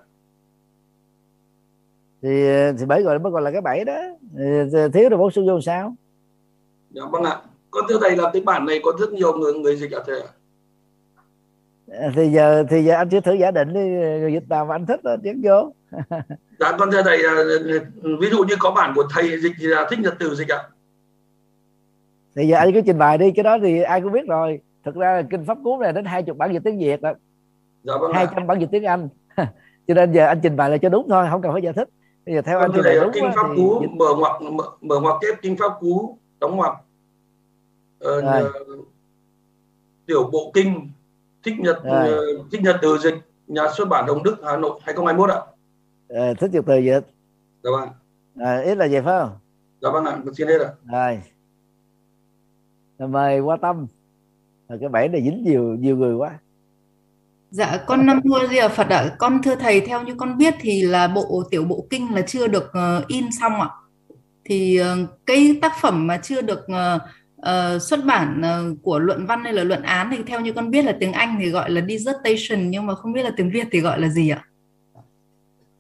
Thì thì bảy gọi mới gọi là cái bảy đó. Thì thiếu rồi bổ sung vô sao? Dạ vâng ạ con thưa thầy là cái bản này có rất nhiều người người dịch ạ thầy ạ. À, thì giờ thì giờ anh chỉ thử giả định đi người dịch nào mà anh thích đó tiến vô. Dạ con thưa thầy à, ví dụ như có bản của thầy dịch thì là thích nhật từ dịch ạ. Thì giờ anh cứ trình bày đi cái đó thì ai cũng biết rồi. Thực ra là kinh pháp cú này đến hai chục bản dịch tiếng việt đó dạ vâng ạ. 200 bản dịch tiếng Anh. Cho nên giờ anh trình bày là cho đúng thôi không cần phải giải thích. Bây giờ theo anh Con trình bày đúng kinh pháp cú dịch- mở ngoặc mở, mở ngoặc kép kinh pháp cú đóng ngoặc ờ, ờ, tiểu bộ kinh thích nhật Rồi. ờ, thích nhật từ dịch nhà xuất bản Đồng Đức Hà Nội 2021 ạ. Ờ, thích dịch từ dịch. Dạ vâng à, ít là vậy phải không? Dạ vâng ạ con xin hết ạ. Rồi. Mời qua tâm. Rồi cái bẫy này dính nhiều nhiều người quá. Dạ, con Nam Mô Di Đà Phật ạ. Con thưa thầy, theo như con biết thì là bộ tiểu bộ kinh là chưa được ờ, in xong ạ. Thì ờ, cái tác phẩm mà chưa được ờ, ờ, xuất bản ờ, của luận văn hay là luận án thì theo như con biết là tiếng Anh thì gọi là dissertation nhưng mà không biết là tiếng Việt thì gọi là gì ạ?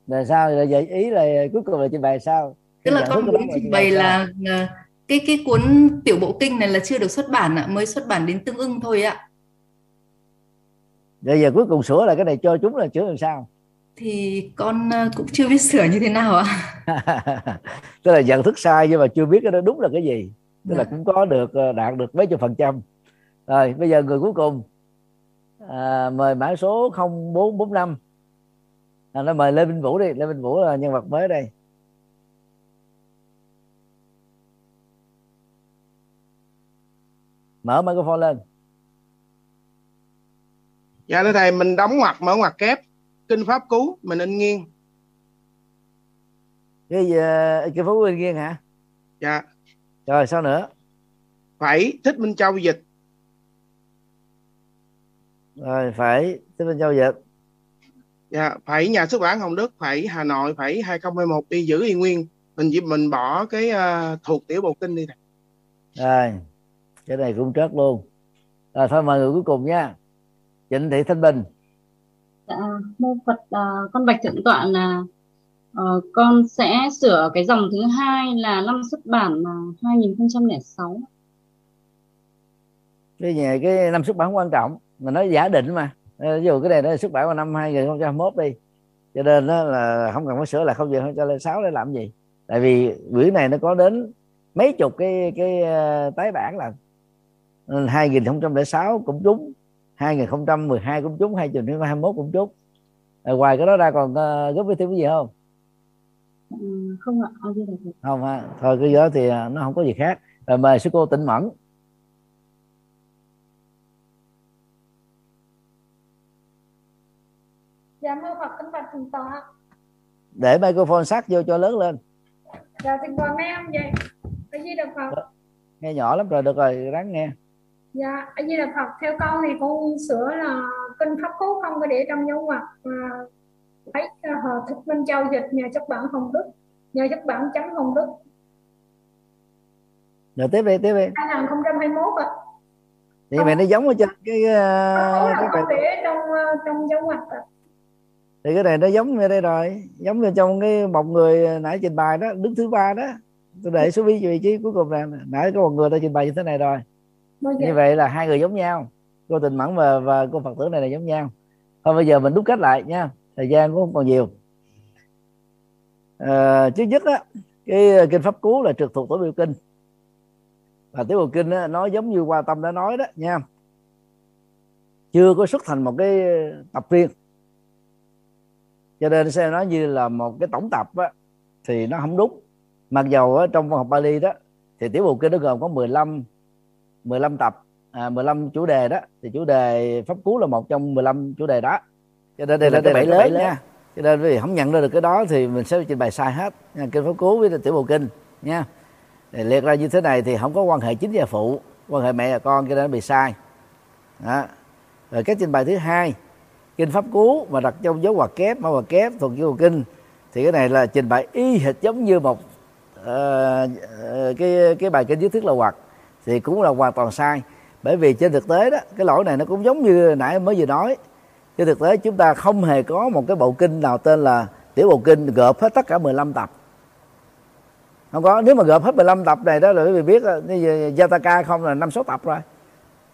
là sao là vậy ý là cuối cùng là trình bày sao Tức là con muốn trình bày là cái cái cuốn tiểu bộ kinh này là chưa được xuất bản ạ, mới xuất bản đến tương ưng thôi ạ. rồi giờ cuối cùng sửa là cái này cho chúng là sửa làm sao Thì con ờ, cũng chưa biết sửa như thế nào ạ. tức là nhận thức sai nhưng mà chưa biết cái đó đúng là cái gì tức là Dạ. cũng có được ờ, đạt được mấy chục phần trăm. Rồi bây giờ người cuối cùng à, mời mã số 0445 à, nó mời Lê Minh Vũ đi. Lê Minh Vũ là nhân vật mới đây. Mở microphone lên. Dạ thưa thầy, mình đóng ngoặc mở ngoặc kép. Kinh pháp cú mình in nghiêng. cái uh, cái phú Yên Nghiên hả? Dạ. Rồi sao nữa Phải thích Minh Châu dịch. rồi phải tiếp bên châu dịch Dạ, phải nhà xuất bản Hồng Đức, phải Hà Nội, phải 2021 đi giữ y nguyên. Mình chỉ mình bỏ cái ờ, thuộc tiểu bộ kinh đi thầy. rồi cái này cũng trớt luôn rồi thôi mời người cuối cùng nha Trịnh Thị Thanh Bình Dạ, mô Phật à, con bạch thượng tọa là Ờ, con sẽ sửa cái dòng thứ hai là năm xuất bản là 2006 cái nhà cái năm xuất bản quan trọng mà nó giả định mà. Ờ, ví dụ cái này nó xuất bản vào năm 2021 đi cho nên đó là không cần phải sửa là không giờ không cho lên 6 để làm gì. Tại vì quyển này nó có đến mấy chục cái cái ờ, tái bản là 2006 cũng trúng 2012 cũng trúng 2021 cũng trúng. Rồi ngoài cái đó ra còn uh, góp với thêm cái gì không? Không ạ a di đà phật không ha thôi cái đó thì ờ, nó không có gì khác rồi mời sư cô tịnh mẫn Dạ mô Phật kính bạch thượng tọa. để microphone sát vô cho lớn lên Dạ thượng tọa nghe không vậy? A Di Đà Phật. nghe nhỏ lắm rồi được rồi ráng nghe Dạ A Di Đà Phật. Theo con thì con sửa là kinh pháp cú không có để trong dấu ngoặc phải uh, Hòa Thích Minh Châu dịch nhà xuất bản Hồng Đức, nhà xuất bản chấm Hồng Đức. Rồi tiếp đi tiếp đi. 2021 ạ. thì mày nó giống ở trên cái ờ, là cái không bài để trong ờ, trong ngoặc ạ. thì cái này nó giống như đây rồi. Giống như trong cái một người nãy trình bày đó đứng thứ ba đó. Tôi để số vị vị trí cuối cùng là nãy có một người ta trình bày như thế này rồi. Như vậy là hai người giống nhau. Cô tình mẫn và và cô phật tử này là giống nhau. Thôi bây giờ mình đúc kết lại nha thời gian cũng không còn nhiều. Ờ, à, trước nhất á cái kinh pháp cú là trực thuộc tổ biểu kinh. Và tiểu bộ kinh á, nó giống như qua tâm đã nói đó nha. Chưa có xuất thành một cái tập riêng. Cho nên xem nó như là một cái tổng tập á, thì nó không đúng. Mặc dầu á, trong văn học Bali đó thì tiểu bộ kinh nó gồm có 15 15 tập à, 15 chủ đề đó. Thì chủ đề pháp cú là một trong 15 chủ đề đó cho nên đây là cái bẫy lớn nha. cho nên vì không nhận ra được cái đó thì mình sẽ trình bày sai hết. Nha. kinh pháp cú với tiểu bộ kinh nha. Để liệt ra như thế này thì không có quan hệ chính và phụ quan hệ mẹ và con cho nên bị sai. Đó. rồi cái trình bày thứ hai kinh pháp cú mà đặt trong dấu ngoặc kép mã ngoặc kép thuộc vô kinh thì cái này là trình bày y hệt giống như một ờ, cái cái bài kinh dưới thuyết là hoặc thì cũng là hoàn toàn sai. Bởi vì trên thực tế đó cái lỗi này nó cũng giống như nãy mới vừa nói trên thực tế chúng ta không hề có một cái bộ kinh nào tên là tiểu bộ kinh gộp hết tất cả 15 tập. Không có. Nếu mà gộp hết 15 tập này đó là quý vị biết như Jataka không là năm sáu tập rồi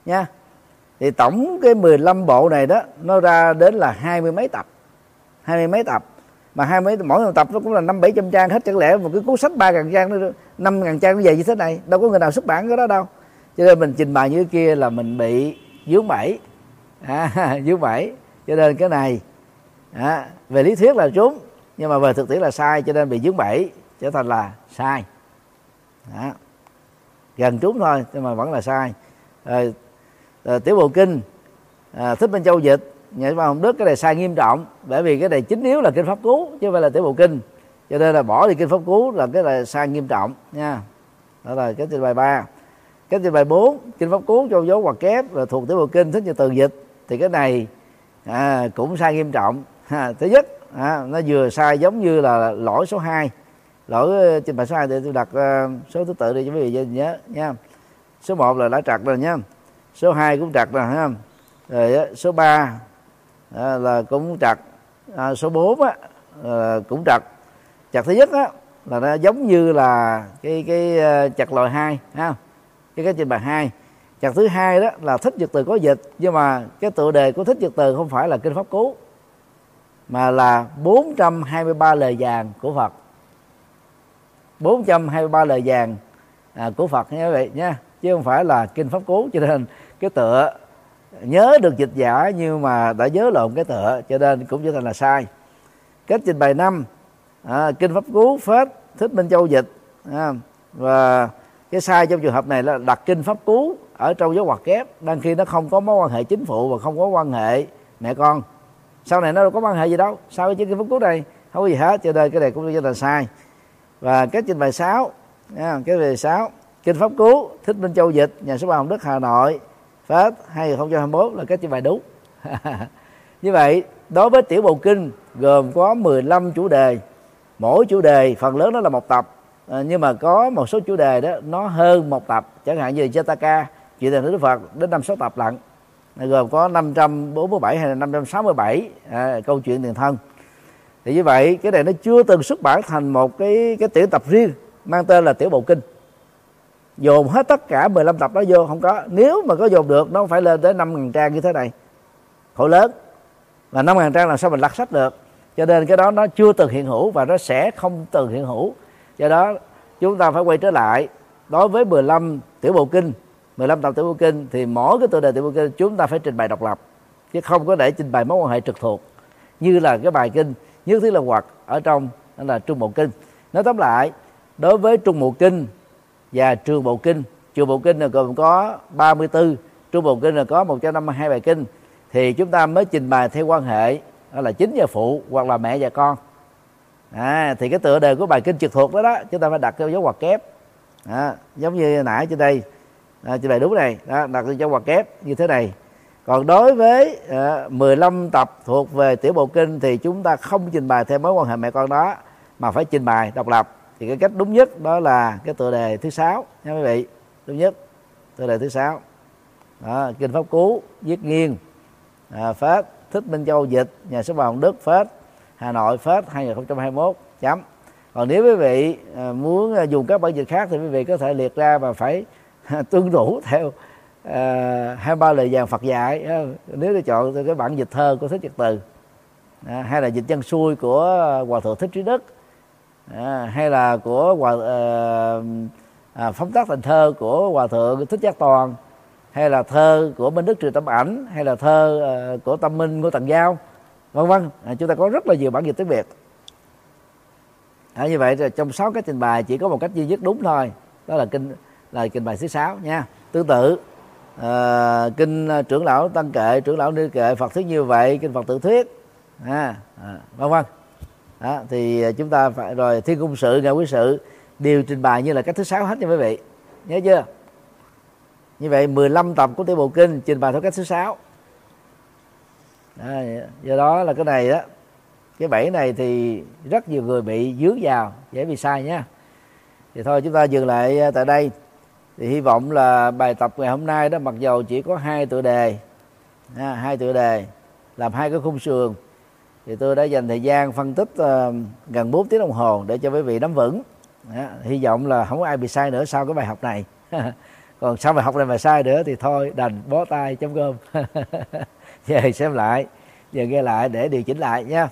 nha. Thì tổng cái 15 bộ này đó nó ra đến là hai mươi mấy tập hai mươi mấy tập. Mà hai mấy mỗi một tập nó cũng là năm bảy trăm trang hết chẳng lẽ một cái cuốn sách ba ngàn trang năm ngàn trang nó về như thế này đâu có người nào xuất bản cái đó đâu. Cho nên mình trình bày như kia là mình bị dướng bẫy. À, dướng bẫy cho nên cái này à, về lý thuyết là trúng nhưng mà về thực tiễn là sai cho nên bị dướng bẫy trở thành là sai. À, gần trúng thôi nhưng mà vẫn là sai. À, à, tiểu bộ kinh à, thích bên châu dịch nhà văn hồng đức cái này sai nghiêm trọng bởi vì cái này chính yếu là kinh pháp cú chứ không phải là tiểu bộ kinh. Cho nên là bỏ đi kinh pháp cú là cái là sai nghiêm trọng nha. Đó là cái trình bài ba. Cái trình bài 4 kinh pháp cú cho dấu hoặc kép là thuộc tiểu bộ kinh thích như từ dịch. Thì cái này à, cũng sai nghiêm trọng. À, thứ nhất à, nó vừa sai giống như là lỗi số 2 lỗi ờ, trình bày số 2 thì tôi đặt uh, số thứ tự đi cho quý vị nhớ nha. Số 1 là đã trật rồi nha. Số 2 cũng trật rồi ha. Rồi số 3 à, là cũng trật à, số 4 á, à, cũng trật chặt thứ nhất á, là nó giống như là cái cái uh, chặt loại hai ha. Cái cái trình bày hai chặt thứ hai đó là thích nhật từ có dịch nhưng mà cái tựa đề của thích nhật từ không phải là kinh pháp cú mà là 423 lời vàng của Phật. 423 lời vàng à, của Phật như vậy nha chứ không phải là kinh pháp cú. Cho nên cái tựa nhớ được dịch giả nhưng mà đã nhớ lộn cái tựa cho nên cũng trở thành là sai. Cách trình bày năm à, kinh pháp cú phết thích minh châu dịch à, và cái sai trong trường hợp này là đặt kinh pháp cú ở trong giáo hoạt kép đang khi nó không có mối quan hệ chính phụ và không có quan hệ mẹ con. Sau này nó đâu có quan hệ gì đâu. Sau cái chương pháp cứu này không có gì hết cho nên cái này cũng rất là sai. Và cái trình bày 6 cái về 6 kinh pháp cứu thích minh châu dịch nhà số ba hồng đức hà nội Phết 2021 là cái trình bày đúng. Như vậy đối với tiểu bộ kinh gồm có 15 chủ đề. Mỗi chủ đề phần lớn đó là một tập. À, nhưng mà có một số chủ đề đó nó hơn một tập. Chẳng hạn như Jataka chỉ tình Đức Phật đến năm sáu tập lận gồm có 547 hay là 567 à, câu chuyện tiền thân. Thì như vậy cái này nó chưa từng xuất bản thành một cái cái tiểu tập riêng mang tên là tiểu bộ kinh. Dồn hết tất cả 15 tập đó vô không có. Nếu mà có dồn được nó phải lên tới 5.000 trang như thế này. Khổ lớn. Và 5.000 trang làm sao mình lật sách được? Cho nên cái đó nó chưa từng hiện hữu và nó sẽ không từng hiện hữu. Do đó chúng ta phải quay trở lại. Đối với 15 tiểu bộ kinh 15 tập tiểu bộ kinh thì mỗi cái tựa đề tiểu bộ kinh chúng ta phải trình bày độc lập chứ không có để trình bày mối quan hệ trực thuộc như là cái bài kinh nhất thiết là hoặc ở trong đó là trung bộ kinh. Nói tóm lại đối với trung bộ kinh và trường bộ kinh trường bộ kinh là gồm có 34 trung bộ kinh là có 152 bài kinh thì chúng ta mới trình bày theo quan hệ đó là chính và phụ hoặc là mẹ và con. À, thì cái tựa đề của bài kinh trực thuộc đó đó chúng ta phải đặt cái dấu ngoặc kép. À, giống như nãy trên đây à, trình bày đúng này. Đó, đặt cái dấu kép như thế này. Còn đối với ờ, à, 15 tập thuộc về tiểu bộ kinh thì chúng ta không trình bày theo mối quan hệ mẹ con đó mà phải trình bày độc lập. Thì cái cách đúng nhất đó là cái tựa đề thứ sáu nha quý vị. Đúng nhất tựa đề thứ sáu. Đó, kinh pháp cú viết nghiêng. À, phết thích minh châu dịch nhà xuất bản đức phết. Hà nội phết 2021 chấm. Còn nếu quý vị ờ, muốn dùng các bản dịch khác thì quý vị có thể liệt ra và phải tuân thủ theo à, hai ba lời vàng Phật dạy nếu tôi chọn cái bản dịch thơ của thích nhật từ à, hay là dịch chân xuôi của hòa thượng thích trí đức à, hay là của hòa à, à phóng tác thành thơ của hòa thượng thích giác toàn hay là thơ của minh đức trừ tâm ảnh hay là thơ uh, của tâm minh của tần giao vân vân. À, chúng ta có rất là nhiều bản dịch tiếng việt. À, như vậy trong sáu cái trình bày chỉ có một cách duy nhất đúng thôi đó là kinh là kinh bài thứ sáu nha. Tương tự uh, ờ, kinh ờ, trưởng lão tăng kệ trưởng lão ni kệ phật thuyết như vậy kinh phật tự thuyết. À, à, vân vân đó, thì ờ, chúng ta phải rồi thiên cung sự ngài quý sự đều trình bày như là cách thứ sáu hết nha quý vị. Nhớ chưa? Như vậy 15 tập của tiểu bộ kinh trình bày theo cách thứ sáu. Đó, do đó là cái này đó cái bẫy này thì rất nhiều người bị dướng vào dễ bị sai nhé thì thôi chúng ta dừng lại tại đây thì hy vọng là bài tập ngày hôm nay đó mặc dầu chỉ có hai tựa đề ha, hai tựa đề làm hai cái khung sườn thì tôi đã dành thời gian phân tích uh, gần 4 tiếng đồng hồ để cho quý vị nắm vững. Hy vọng là không có ai bị sai nữa sau cái bài học này. Còn sau bài học này mà sai nữa thì thôi đành bó tay chấm cơm. Về xem lại về nghe lại để điều chỉnh lại nha.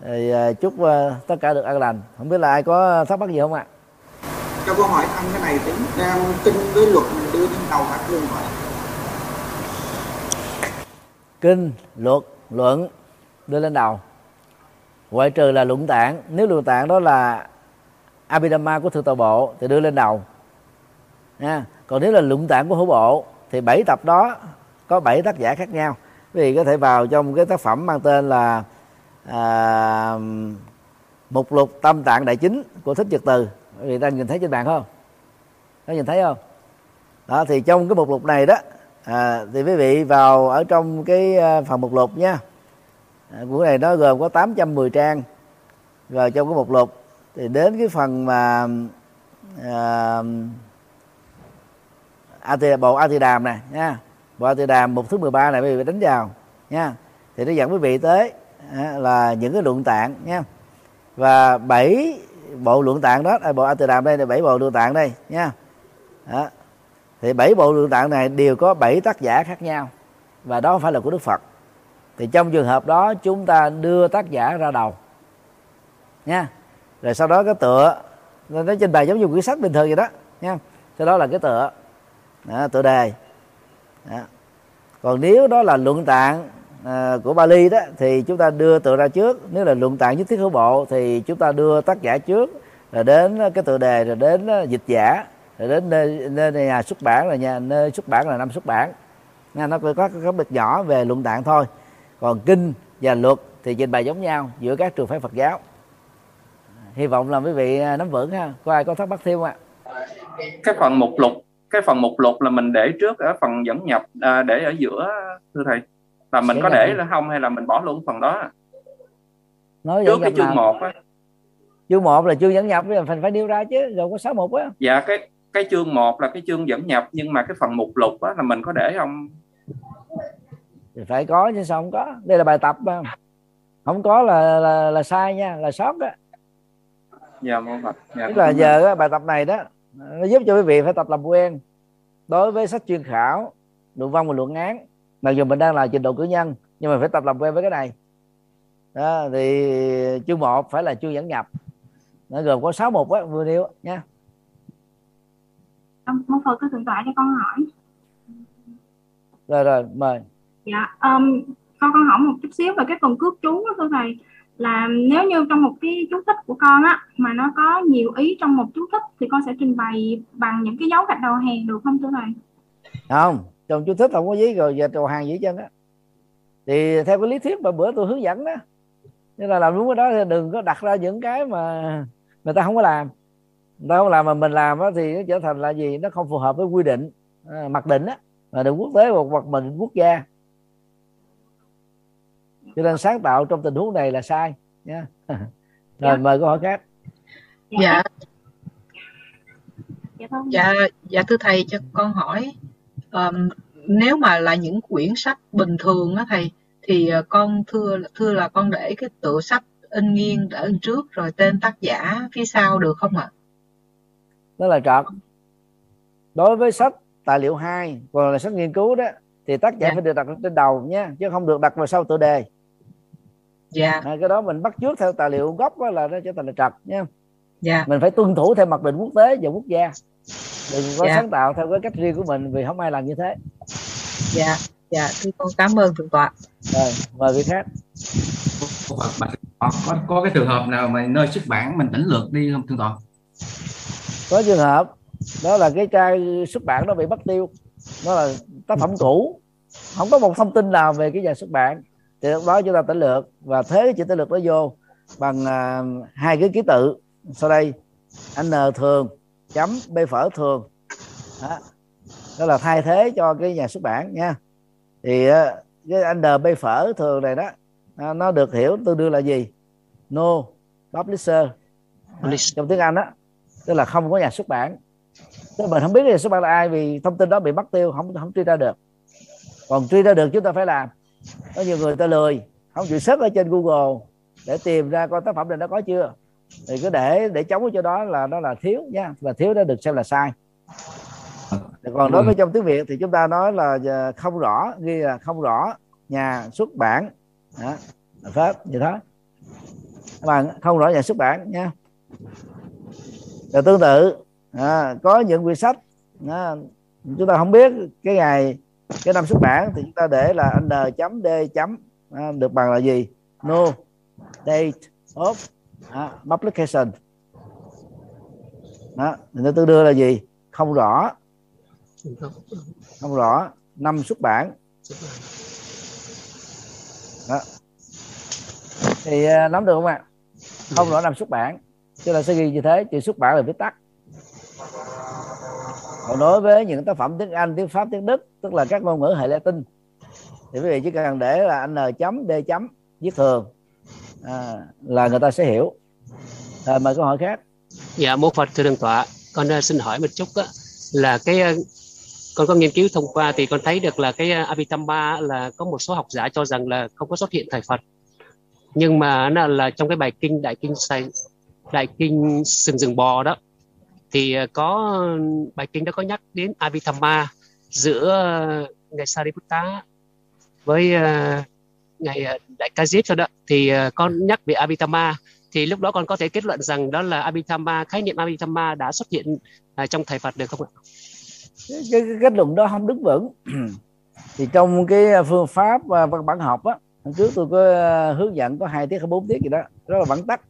Thì uh, chúc uh, tất cả được an lành. Không biết là ai có thắc mắc gì không ạ? Cho câu hỏi thăm cái này tính đang kinh với luật mình đưa lên đầu hạt luôn vậy kinh luật luận đưa lên đầu ngoại trừ là luận tạng. Nếu luận tạng đó là Abhidhamma của thượng tọa bộ thì đưa lên đầu nha còn nếu là luận tạng của hữu bộ thì bảy tập đó có bảy tác giả khác nhau. Vì có thể vào trong cái tác phẩm mang tên là à, mục lục tâm tạng đại chính của thích nhật từ người ta nhìn thấy trên bàn không? Có nhìn thấy không? Đó thì trong cái mục lục này đó à, thì quý vị vào ở trong cái à, phần mục lục nha. À, của này nó gồm có 810 trang. Rồi trong cái mục lục thì đến cái phần mà à, tì bộ A Đàm này nha. Bộ A Đàm mục thứ 13 này quý vị đánh vào nha. Thì nó dẫn quý vị tới à, là những cái luận tạng nha. Và bảy bộ luận tạng đó. À, bộ A Đàm đây là bảy bộ luận tạng đây nha. Đó. thì bảy bộ luận tạng này đều có bảy tác giả khác nhau và đó không phải là của Đức Phật. Thì trong trường hợp đó chúng ta đưa tác giả ra đầu nha. Rồi sau đó cái tựa nó trình bày giống như quyển sách bình thường vậy đó nha. Sau đó là cái tựa đó, tựa đề đó. còn nếu đó là luận tạng à, của Bali đó thì chúng ta đưa tựa ra trước. Nếu là luận tạng nhất thiết hữu bộ thì chúng ta đưa tác giả trước rồi đến cái tựa đề rồi đến à, dịch giả rồi đến nơi, nơi nhà xuất bản là nhà nơi xuất bản là năm xuất bản. Nên nó có có biệt nhỏ về luận tạng thôi. Còn kinh và luật thì trình bày giống nhau giữa các trường phái Phật giáo. Hy vọng là quý vị à, nắm vững ha. Có ai có thắc mắc thêm không ạ? Cái phần mục lục cái phần mục lục là mình để trước ở phần dẫn nhập à, để ở giữa thưa thầy là mình có để là không hay là mình bỏ luôn phần đó? Nói trước cái chương một á. Chương một là chương dẫn nhập thì phải phải điêu ra chứ rồi có sáu một á. Dạ cái cái chương một là cái chương dẫn nhập nhưng mà cái phần mục lục á là mình có để không? Thì phải có chứ sao không có? Đây là bài tập mà. Không có là là, là sai nha là sót đó dạ mô phật. Dạ, tức là giờ đó, bài tập này đó nó giúp cho quý vị phải tập làm quen. Đối với sách chuyên khảo luận văn và luận án mặc dù mình đang là trình độ cử nhân nhưng mà phải tập làm quen với cái này. Đó, thì chương một phải là chương dẫn nhập. Nó gồm có sáu mục á vừa nêu nha. Một phần có thượng tọa cho con hỏi. Rồi rồi mời. Dạ um, con con hỏi một chút xíu về cái phần cước trú đó thưa thầy. Là nếu như trong một cái chú thích của con á mà nó có nhiều ý trong một chú thích thì con sẽ trình bày bằng những cái dấu gạch đầu hàng được không thưa thầy? Không trong chú thích không có giấy rồi giờ đầu hàng dưới chân á. Thì theo cái lý thuyết mà bữa tôi hướng dẫn đó nên là làm đúng cái đó thì đừng có đặt ra những cái mà người ta không có làm. Người ta không làm mà mình làm đó, thì nó trở thành là gì? Nó không phù hợp với quy định à, mặc định á mà định quốc tế hoặc mình quốc gia. Cho nên sáng tạo trong tình huống này là sai nha. Rồi dạ. mời câu hỏi khác. Dạ. Dạ dạ thưa thầy cho con hỏi um, nếu mà là những quyển sách bình thường á thầy thì ờ, con thưa thưa là con để cái tựa sách in nghiêng ở bên trước rồi tên tác giả phía sau được không ạ? Đó là trật. Đối với sách tài liệu 2 còn là sách nghiên cứu đó thì tác giả. Dạ. phải được đặt trên đầu nha chứ không được đặt vào sau tựa đề dạ à, cái đó mình bắt trước theo tài liệu gốc đó là nó trở thành là trật nha dạ. Mình phải tuân thủ theo mặc định quốc tế và quốc gia. Đừng có dạ. sáng tạo theo cái cách riêng của mình vì không ai làm như thế. Dạ dạ thưa con cảm ơn thượng tọa. Rồi mời vị khác. Có, có cái trường hợp nào mà nơi xuất bản mình tỉnh lược đi không thượng tọa? Có trường hợp đó là cái trai xuất bản nó bị mất tiêu. Nó là tác phẩm cũ. Không có một thông tin nào về cái nhà xuất bản. Thì lúc đó chúng ta tỉnh lược và thế cái chữ tỉnh lược đó vô bằng uh, hai cái ký tự sau đây n thường chấm b phở thường. Đó. đó là thay thế cho cái nhà xuất bản nha. Thì uh, cái n b phở thường này đó nó được hiểu tương đương là gì? No publisher. Uh, trong tiếng anh đó tức là không có nhà xuất bản. Tức mình không biết nhà xuất bản là ai vì thông tin đó bị mất tiêu không không truy ra được. Còn truy ra được chúng ta phải làm. Có nhiều người ta lười không chịu search ở trên google để tìm ra coi tác phẩm này nó có chưa thì cứ để để chống cái chỗ đó là nó là thiếu nha và thiếu đó được xem là sai. Còn đối với trong tiếng việt thì chúng ta nói là à, không rõ ghi là không rõ nhà xuất bản. Đó, pháp như thế các bạn không rõ nhà xuất bản nha. Rồi tương tự. À, có những quyển sách à, chúng ta không biết cái ngày cái năm xuất bản thì chúng ta để là n chấm d chấm à, được bằng là gì? No. Date of à, publication đó người ta đưa là gì? Không rõ. Không rõ. Năm xuất bản. Đó. thì à, nắm được không ạ? Không rõ năm xuất bản. Cho nên sẽ ghi như thế chữ xuất bản là viết tắt. Còn đối với những tác phẩm tiếng Anh tiếng Pháp tiếng Đức tức là các ngôn ngữ hệ Latin thì quý vị chỉ cần để là n chấm d chấm viết thường. À, là người ta sẽ hiểu rồi mời câu hỏi khác. Dạ mô phật thưa thượng tọa con uh, xin hỏi một chút á, là cái uh, con có nghiên cứu thông qua thì con thấy được là cái uh, Abhidhamma là có một số học giả cho rằng là không có xuất hiện thời Phật. Nhưng mà nó là trong cái bài kinh đại kinh sai đại kinh sừng rừng bò đó thì có bài kinh đó có nhắc đến Abhidhamma giữa ngài Sariputta với ngài đại ca diếp cho đó. Thì con nhắc về Abhidhamma thì lúc đó con có thể kết luận rằng đó là Abhidhamma khái niệm Abhidhamma đã xuất hiện à, trong thầy Phật được không ạ? Cái, cái, cái kết luận đó không đứng vững. Thì trong cái phương pháp à, văn bản học á trước tôi có à, hướng dẫn có hai tiết hay bốn tiết gì đó đó là bản tắc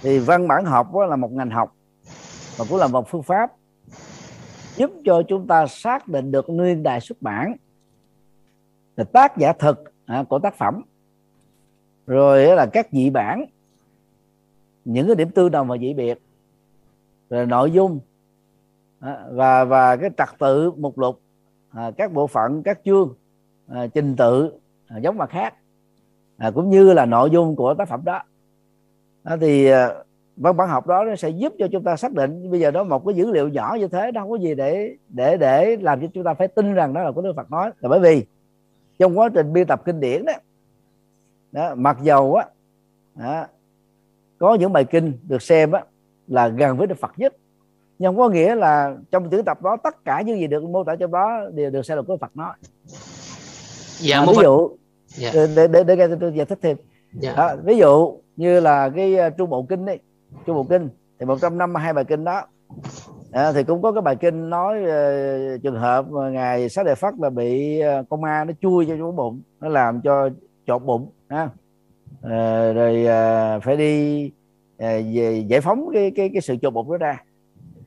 thì văn bản học đó là một ngành học và cũng là một phương pháp giúp cho chúng ta xác định được nguyên đài xuất bản là tác giả thực à, của tác phẩm. Rồi là các dị bản những cái điểm tương đồng và dị biệt. Rồi nội dung. À, và và cái trật tự mục lục à, các bộ phận các chương à, trình tự giống mà khác. Cũng như là nội dung của tác phẩm đó. Thì văn bản học đó nó sẽ giúp cho chúng ta xác định bây giờ đó một cái dữ liệu nhỏ như thế đâu có gì để để để làm cho chúng ta phải tin rằng đó là của Đức Phật nói. Là bởi vì trong quá trình biên tập kinh điển đó, đó mặc dầu á có những bài kinh được xem á là gần với Đức Phật nhất. Nhưng không có nghĩa là trong tuyển tập đó tất cả những gì được mô tả trong đó đều được xem là của Phật nói dạ, à, ví dụ dạ. để để để, tôi giải thích thêm. Dạ. đó, ví dụ như là cái uh, trung bộ kinh ấy trung bộ kinh thì một trăm năm hai bài kinh đó. À, thì cũng có cái bài kinh nói uh, trường hợp mà ngài xá đề phất là bị uh, con ma nó chui cho trong bụng nó làm cho chột bụng ha à, rồi à, phải đi à, về giải phóng cái cái cái sự chột bụng đó ra.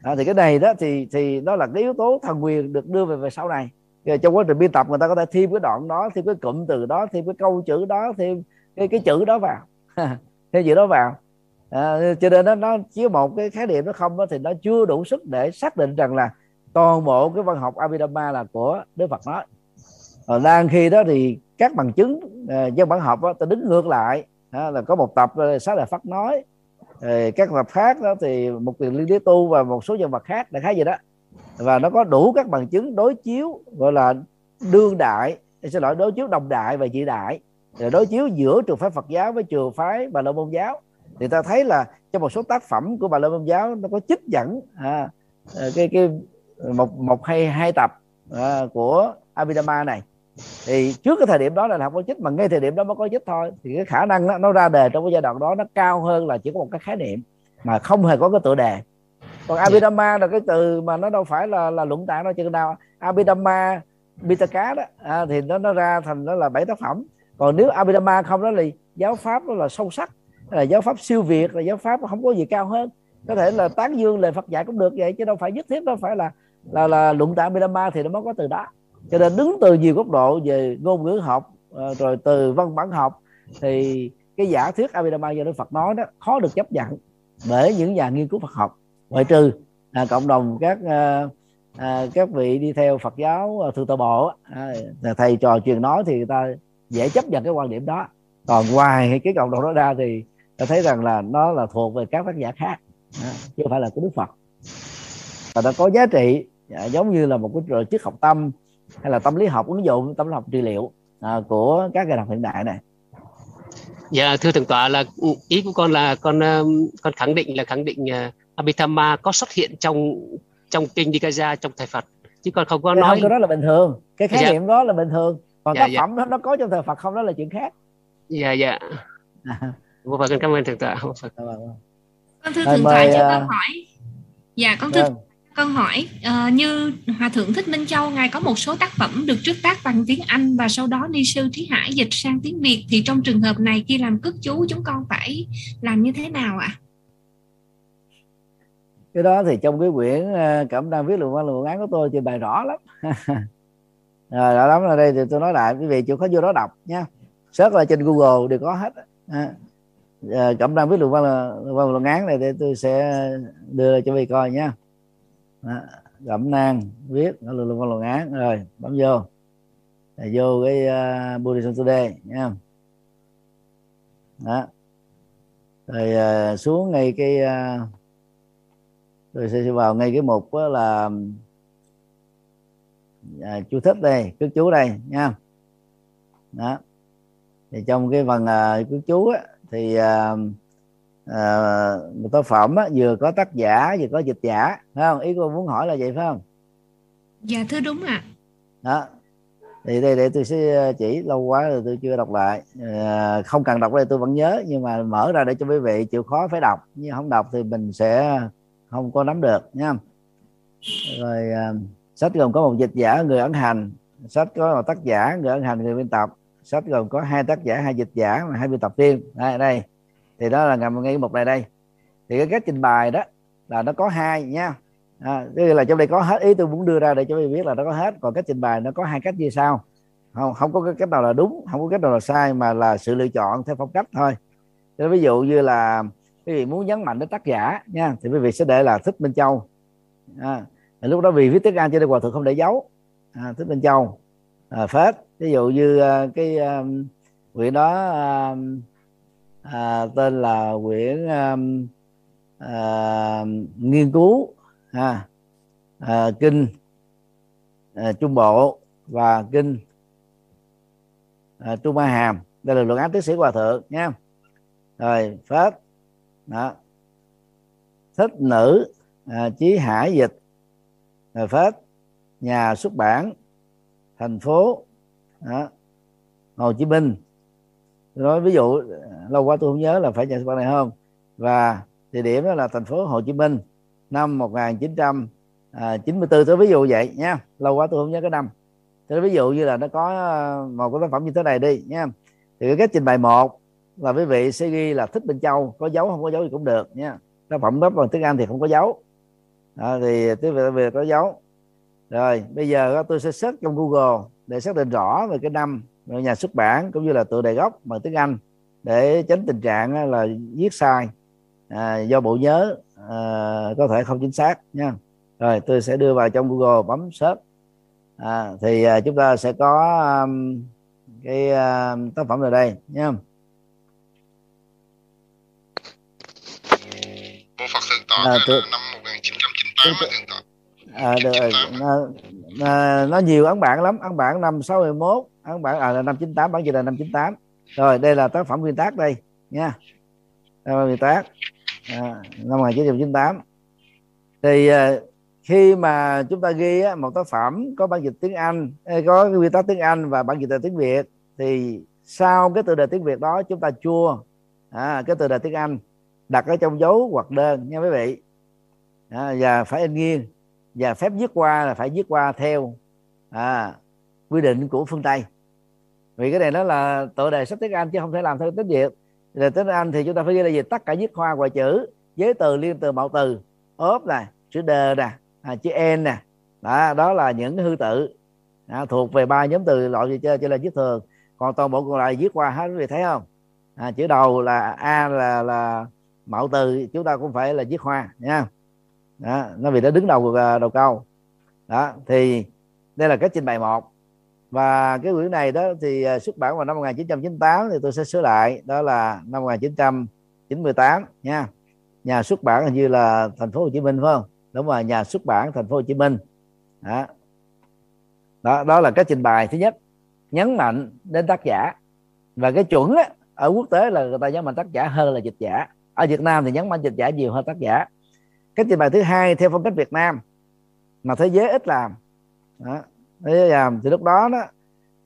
À, thì cái này đó thì thì đó là cái yếu tố thần quyền được đưa về về sau này. Rồi trong quá trình biên tập người ta có thể thêm cái đoạn đó thêm cái cụm từ đó thêm cái câu chữ đó thêm cái cái chữ đó vào. Thêm chữ đó vào. À, cho nên nó nó chỉ một cái khái niệm nó không đó, thì nó chưa đủ sức để xác định rằng là toàn bộ cái văn học Abhidhamma là của Đức Phật nói. Ở đang khi đó thì các bằng chứng uh, dân bản học đó, ta đứng ngược lại đó, là có một tập uh, xá lợi phát nói ờ, các tập khác đó thì một tiền liên đế tu và một số nhân vật khác đại khái gì đó. Và nó có đủ các bằng chứng đối chiếu gọi là đương đại xin lỗi đối chiếu đồng đại và dị đại rồi đối chiếu giữa trường phái Phật giáo với trường phái Bà La Môn giáo. Thì ta thấy là trong một số tác phẩm của Bà La Môn giáo nó có trích dẫn à, cái cái một một hay hai tập à, của Abhidhamma này thì trước cái thời điểm đó là không có chích mà ngay thời điểm đó mới có chích thôi. Thì cái khả năng nó, nó ra đề trong cái giai đoạn đó nó cao hơn là chỉ có một cái khái niệm mà không hề có cái tựa đề. Còn Abhidhamma là cái từ mà nó đâu phải là là luận tạng đâu chừng nào. Abhidhamma Pitaka đó à, thì nó nó ra thành nó là bảy tác phẩm. Còn nếu Abhidhamma không đó là giáo pháp đó là sâu sắc là giáo pháp siêu việt là giáo pháp không có gì cao hơn. Có thể là tán dương lời Phật dạy cũng được vậy chứ đâu phải nhất thiết đâu phải là là là luận tạng Abhidhamma thì nó mới có từ đó cho nên đứng từ nhiều góc độ về ngôn ngữ học ờ, rồi từ văn bản học thì cái giả thuyết Abhidhamma do Đức Phật nói đó khó được chấp nhận bởi những nhà nghiên cứu Phật học. Ngoại trừ à, cộng đồng các à, à, các vị đi theo Phật giáo à, thượng tọa bộ à, thầy trò truyền nói thì người ta dễ chấp nhận cái quan điểm đó. Còn ngoài cái cộng đồng đó ra thì ta thấy rằng là nó là thuộc về các tác giả khác à, chứ không phải là của Đức Phật. Và nó có giá trị à, giống như là một cái triết học tâm hay là tâm lý học ứng dụng tâm lý học trị liệu à, của các ngành học hiện đại này? Dạ thưa thượng tọa là ý của con là con con khẳng định là khẳng định uh, Abhidhamma có xuất hiện trong trong kinh Nikaya trong thầy Phật. Chứ còn không có cái nói không, cái đó là bình thường. Cái khái Dạ. niệm đó là bình thường. Còn Dạ, tác dạ. phẩm đó nó có trong thời Phật không? Đó là chuyện khác. Dạ dạ. Vô Phật con cảm ơn thượng tọa. Vô Phật con thưa thượng thoại cho à, con hỏi. Dạ con thưa vâng con hỏi uh, như hòa thượng thích minh châu ngài có một số tác phẩm được trước tác bằng tiếng anh và sau đó ni sư thí hải dịch sang tiếng việt. Thì trong trường hợp này khi làm cất chú chúng con phải làm như thế nào ạ? À? cái đó thì trong cái quyển ờ, cảm cẩm đang viết luận văn luận án của tôi thì bài rõ lắm. Rồi rõ lắm ở đây thì tôi nói lại. Quý vị chịu khó vô đó đọc nha. Search là trên google đều có hết à, ờ, cẩm đang viết luận văn luận án này thì tôi sẽ đưa cho quý vị coi nha cẩm nang viết nó luôn luôn văn luận án. Rồi bấm vô. Rồi vô cái uh, Buddhism Today nha đó. Rồi uh, xuống ngay cái uh, rồi sẽ vào ngay cái mục đó là à, chú thích đây cứ chú đây nha đó. Thì trong cái phần à, cứ chú á, thì à, à, một tác phẩm á, vừa có tác giả vừa có dịch giả phải không? Ý cô muốn hỏi là vậy phải không? Dạ thưa đúng ạ. À. đó. Thì đây để tôi sẽ chỉ lâu quá rồi tôi chưa đọc lại. À, không cần đọc đây tôi vẫn nhớ nhưng mà mở ra để cho quý vị chịu khó phải đọc. Nhưng không đọc thì mình sẽ không có nắm được nha rồi uh, sách gồm có một dịch giả người ấn hành. Sách có một tác giả người ấn hành người biên tập. Sách gồm có hai tác giả hai dịch giả và hai biên tập viên. Đây đây thì đó là ngầm ngay một này đây. Thì cái cách trình bày đó là nó có hai nha. À, tức là trong đây có hết ý tôi muốn đưa ra để cho quý vị biết là nó có hết. Còn cách trình bày nó có hai cách như sau. Không không có cái cách nào là đúng không có cách nào là sai mà là sự lựa chọn theo phong cách thôi. Thế ví dụ như là quý vị muốn nhấn mạnh đến tác giả nha thì quý vị sẽ để là thích minh châu. À, lúc đó vì viết tiếng anh cho nên hòa thượng không để dấu à, thích minh châu à, phết. Ví dụ như uh, cái uh, quyển đó uh, à, tên là quyển à, um, à, nghiên cứu ha. À, kinh à, trung bộ và kinh à, trung a hàm. Đây là luận án tiến sĩ hòa thượng nha. Rồi phết đó. Thích nữ à, chí hải dịch. Rồi phết nhà xuất bản thành phố đó. Hồ Chí Minh nói ví dụ lâu quá tôi không nhớ là phải nhà xuất bản này không? Và địa điểm đó là thành phố Hồ Chí Minh năm 1994 tôi ví dụ vậy nha. Lâu quá tôi không nhớ cái năm. Tôi ví dụ như là nó có ờ, một cái tác phẩm như thế này đi nha. Thì cái cách trình bày một là quý vị sẽ ghi là thích Bình châu có dấu không có dấu thì cũng được nha. Tác phẩm đó bằng tiếng anh thì không có dấu. À, thì tiếng việt về có dấu. Rồi bây giờ tôi sẽ search trong google để xác định rõ về cái năm nhà xuất bản cũng như là tựa đề gốc bằng tiếng anh để tránh tình trạng là viết sai. À, do bộ nhớ à, có thể không chính xác nha. Rồi tôi sẽ đưa vào trong google bấm search. À, thì à, chúng ta sẽ có um, cái uh, tác phẩm ở đây nha. Mô Phật Thượng Tọa à, tôi... năm 1998 tôi... Thượng Tọa. à, được nó, nó nhiều ấn bản lắm. Ấn bản năm 61 ấn bản à, là năm 98 bản dịch là năm 98 rồi đây là tác phẩm nguyên tác đây nha. Tác phẩm nguyên tác. À, năm 1998 thì à, khi mà chúng ta ghi á, một tác phẩm có bản dịch tiếng Anh có nguyên tác tiếng Anh và bản dịch là tiếng Việt thì sau cái từ đề tiếng Việt đó chúng ta chua à, cái từ đề tiếng Anh đặt ở trong dấu hoặc đơn nha quý vị. À, và phải in nghiêng và phép viết qua là phải viết qua theo à, quy định của phương tây vì cái này nó là tựa đề sách tiếng anh chứ không thể làm theo tiếng việt. Là tiếng anh thì chúng ta phải ghi là gì? Tất cả viết khoa và chữ giới từ liên từ mạo từ ốp này chữ d nè à, chữ n nè. Đó, đó là những hư tự. À, thuộc về ba nhóm từ loại gì chơi? Chỉ là viết thường. Còn toàn bộ còn lại viết qua hết quý vị thấy không? À, chữ đầu là a là là mạo từ. Chúng ta cũng phải là viết hoa nha. Đó, nó vì nó đứng đầu à, đầu câu. Đó thì đây là cách trình bày một và cái quyển này đó thì à, xuất bản vào năm 1998 thì tôi sẽ sửa lại đó là năm 1998 nha. Nhà xuất bản hình như là thành phố Hồ Chí Minh phải không? Đúng rồi nhà xuất bản thành phố Hồ Chí Minh. Đó. Đó, đó là cái trình bày thứ nhất nhấn mạnh đến tác giả. Và cái chuẩn á, ở quốc tế là người ta nhấn mạnh tác giả hơn là dịch giả. Ở Việt Nam thì nhấn mạnh dịch giả nhiều hơn tác giả. Cái trình bày thứ hai theo phong cách Việt Nam mà thế giới ít làm. Đó thế làm thì lúc đó đó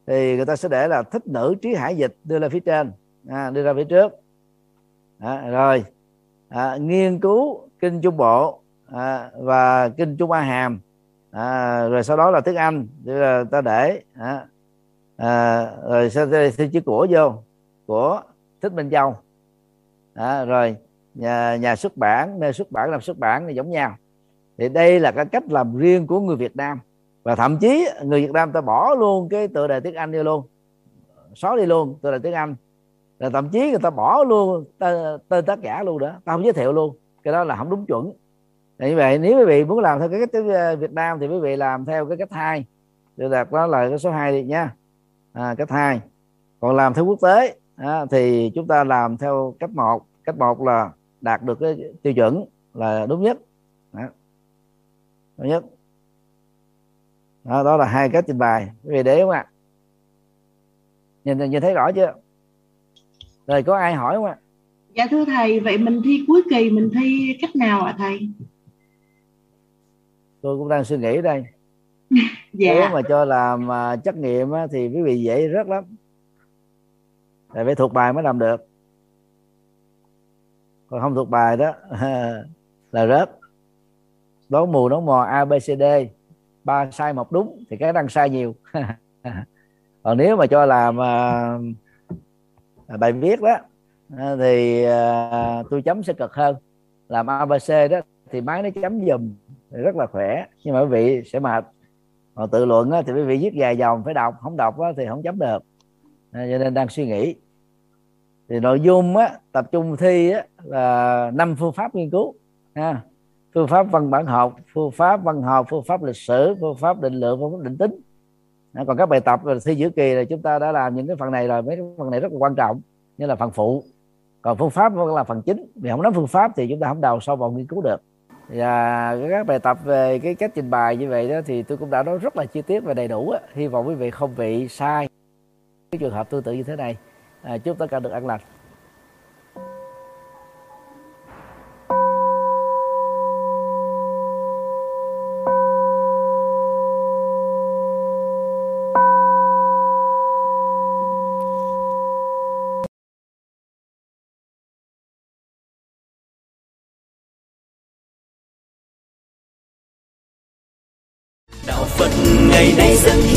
thì người ta sẽ để là thích nữ trí hải dịch đưa lên phía trên. À, đưa ra phía trước. À, rồi. À, nghiên cứu kinh trung bộ à, và kinh Trung A Hàm. À, rồi sau đó là tiếng Anh thì là ta để à, à, rồi sau đây thêm chữ của vô của Thích Minh Châu. À, rồi nhà, nhà xuất bản nơi xuất bản làm xuất bản thì giống nhau. Thì đây là cái cách làm riêng của người Việt Nam và thậm chí người Việt Nam ta bỏ luôn cái tựa đề tiếng Anh đi luôn. Xóa đi luôn tựa đề tiếng Anh. Là thậm chí người ta bỏ luôn tên, tác giả luôn đó ta không giới thiệu luôn. Cái đó là không đúng chuẩn. Như vậy nếu quý vị muốn làm theo cái cách ờ, Việt Nam thì quý vị làm theo cái cách hai. Được đạt đó là cái số 2 đi nha. À, cách hai. Còn làm theo quốc tế à, thì chúng ta làm theo cách một. Cách một là đạt được cái tiêu chuẩn là đúng nhất. Đó. đúng nhất đó, đó là hai cách trình bày. Quý vị để không ạ? Nhìn nhìn thấy rõ chưa? Rồi có ai hỏi không ạ? Dạ thưa thầy vậy mình thi cuối kỳ mình thi cách nào ạ thầy? Tôi cũng đang suy nghĩ đây. Dạ. Nếu mà cho làm uh, trắc nghiệm á, thì quý vị dễ rất lắm. Tại phải thuộc bài mới làm được. Còn không thuộc bài đó là rớt. Đón mù đón mò a b c d ba sai một đúng thì cái đang sai nhiều. Còn nếu mà cho làm uh, bài viết đó à, thì uh, tôi chấm sẽ cực hơn. Làm abc đó thì máy nó chấm dùm rất là khỏe. Nhưng mà quý vị sẽ mệt. Còn tự luận đó, thì quý vị viết dài dòng phải đọc không đọc đó, thì không chấm được. À, cho nên đang suy nghĩ. Thì nội dung á, tập trung thi á, là năm phương pháp nghiên cứu ha phương pháp văn bản học phương pháp văn học phương pháp lịch sử phương pháp định lượng phương pháp định tính. À, còn các bài tập thi giữa kỳ là chúng ta đã làm những cái phần này rồi mấy cái phần này rất là quan trọng như là phần phụ. Còn phương pháp vẫn là phần chính. Vì không nắm phương pháp thì chúng ta không đào sâu vào nghiên cứu được. Và các bài tập về cái cách trình bày như vậy đó thì tôi cũng đã nói rất là chi tiết và đầy đủ á. hy vọng quý vị không bị sai cái trường hợp tương tự như thế này. À, chúc tất cả được an lành.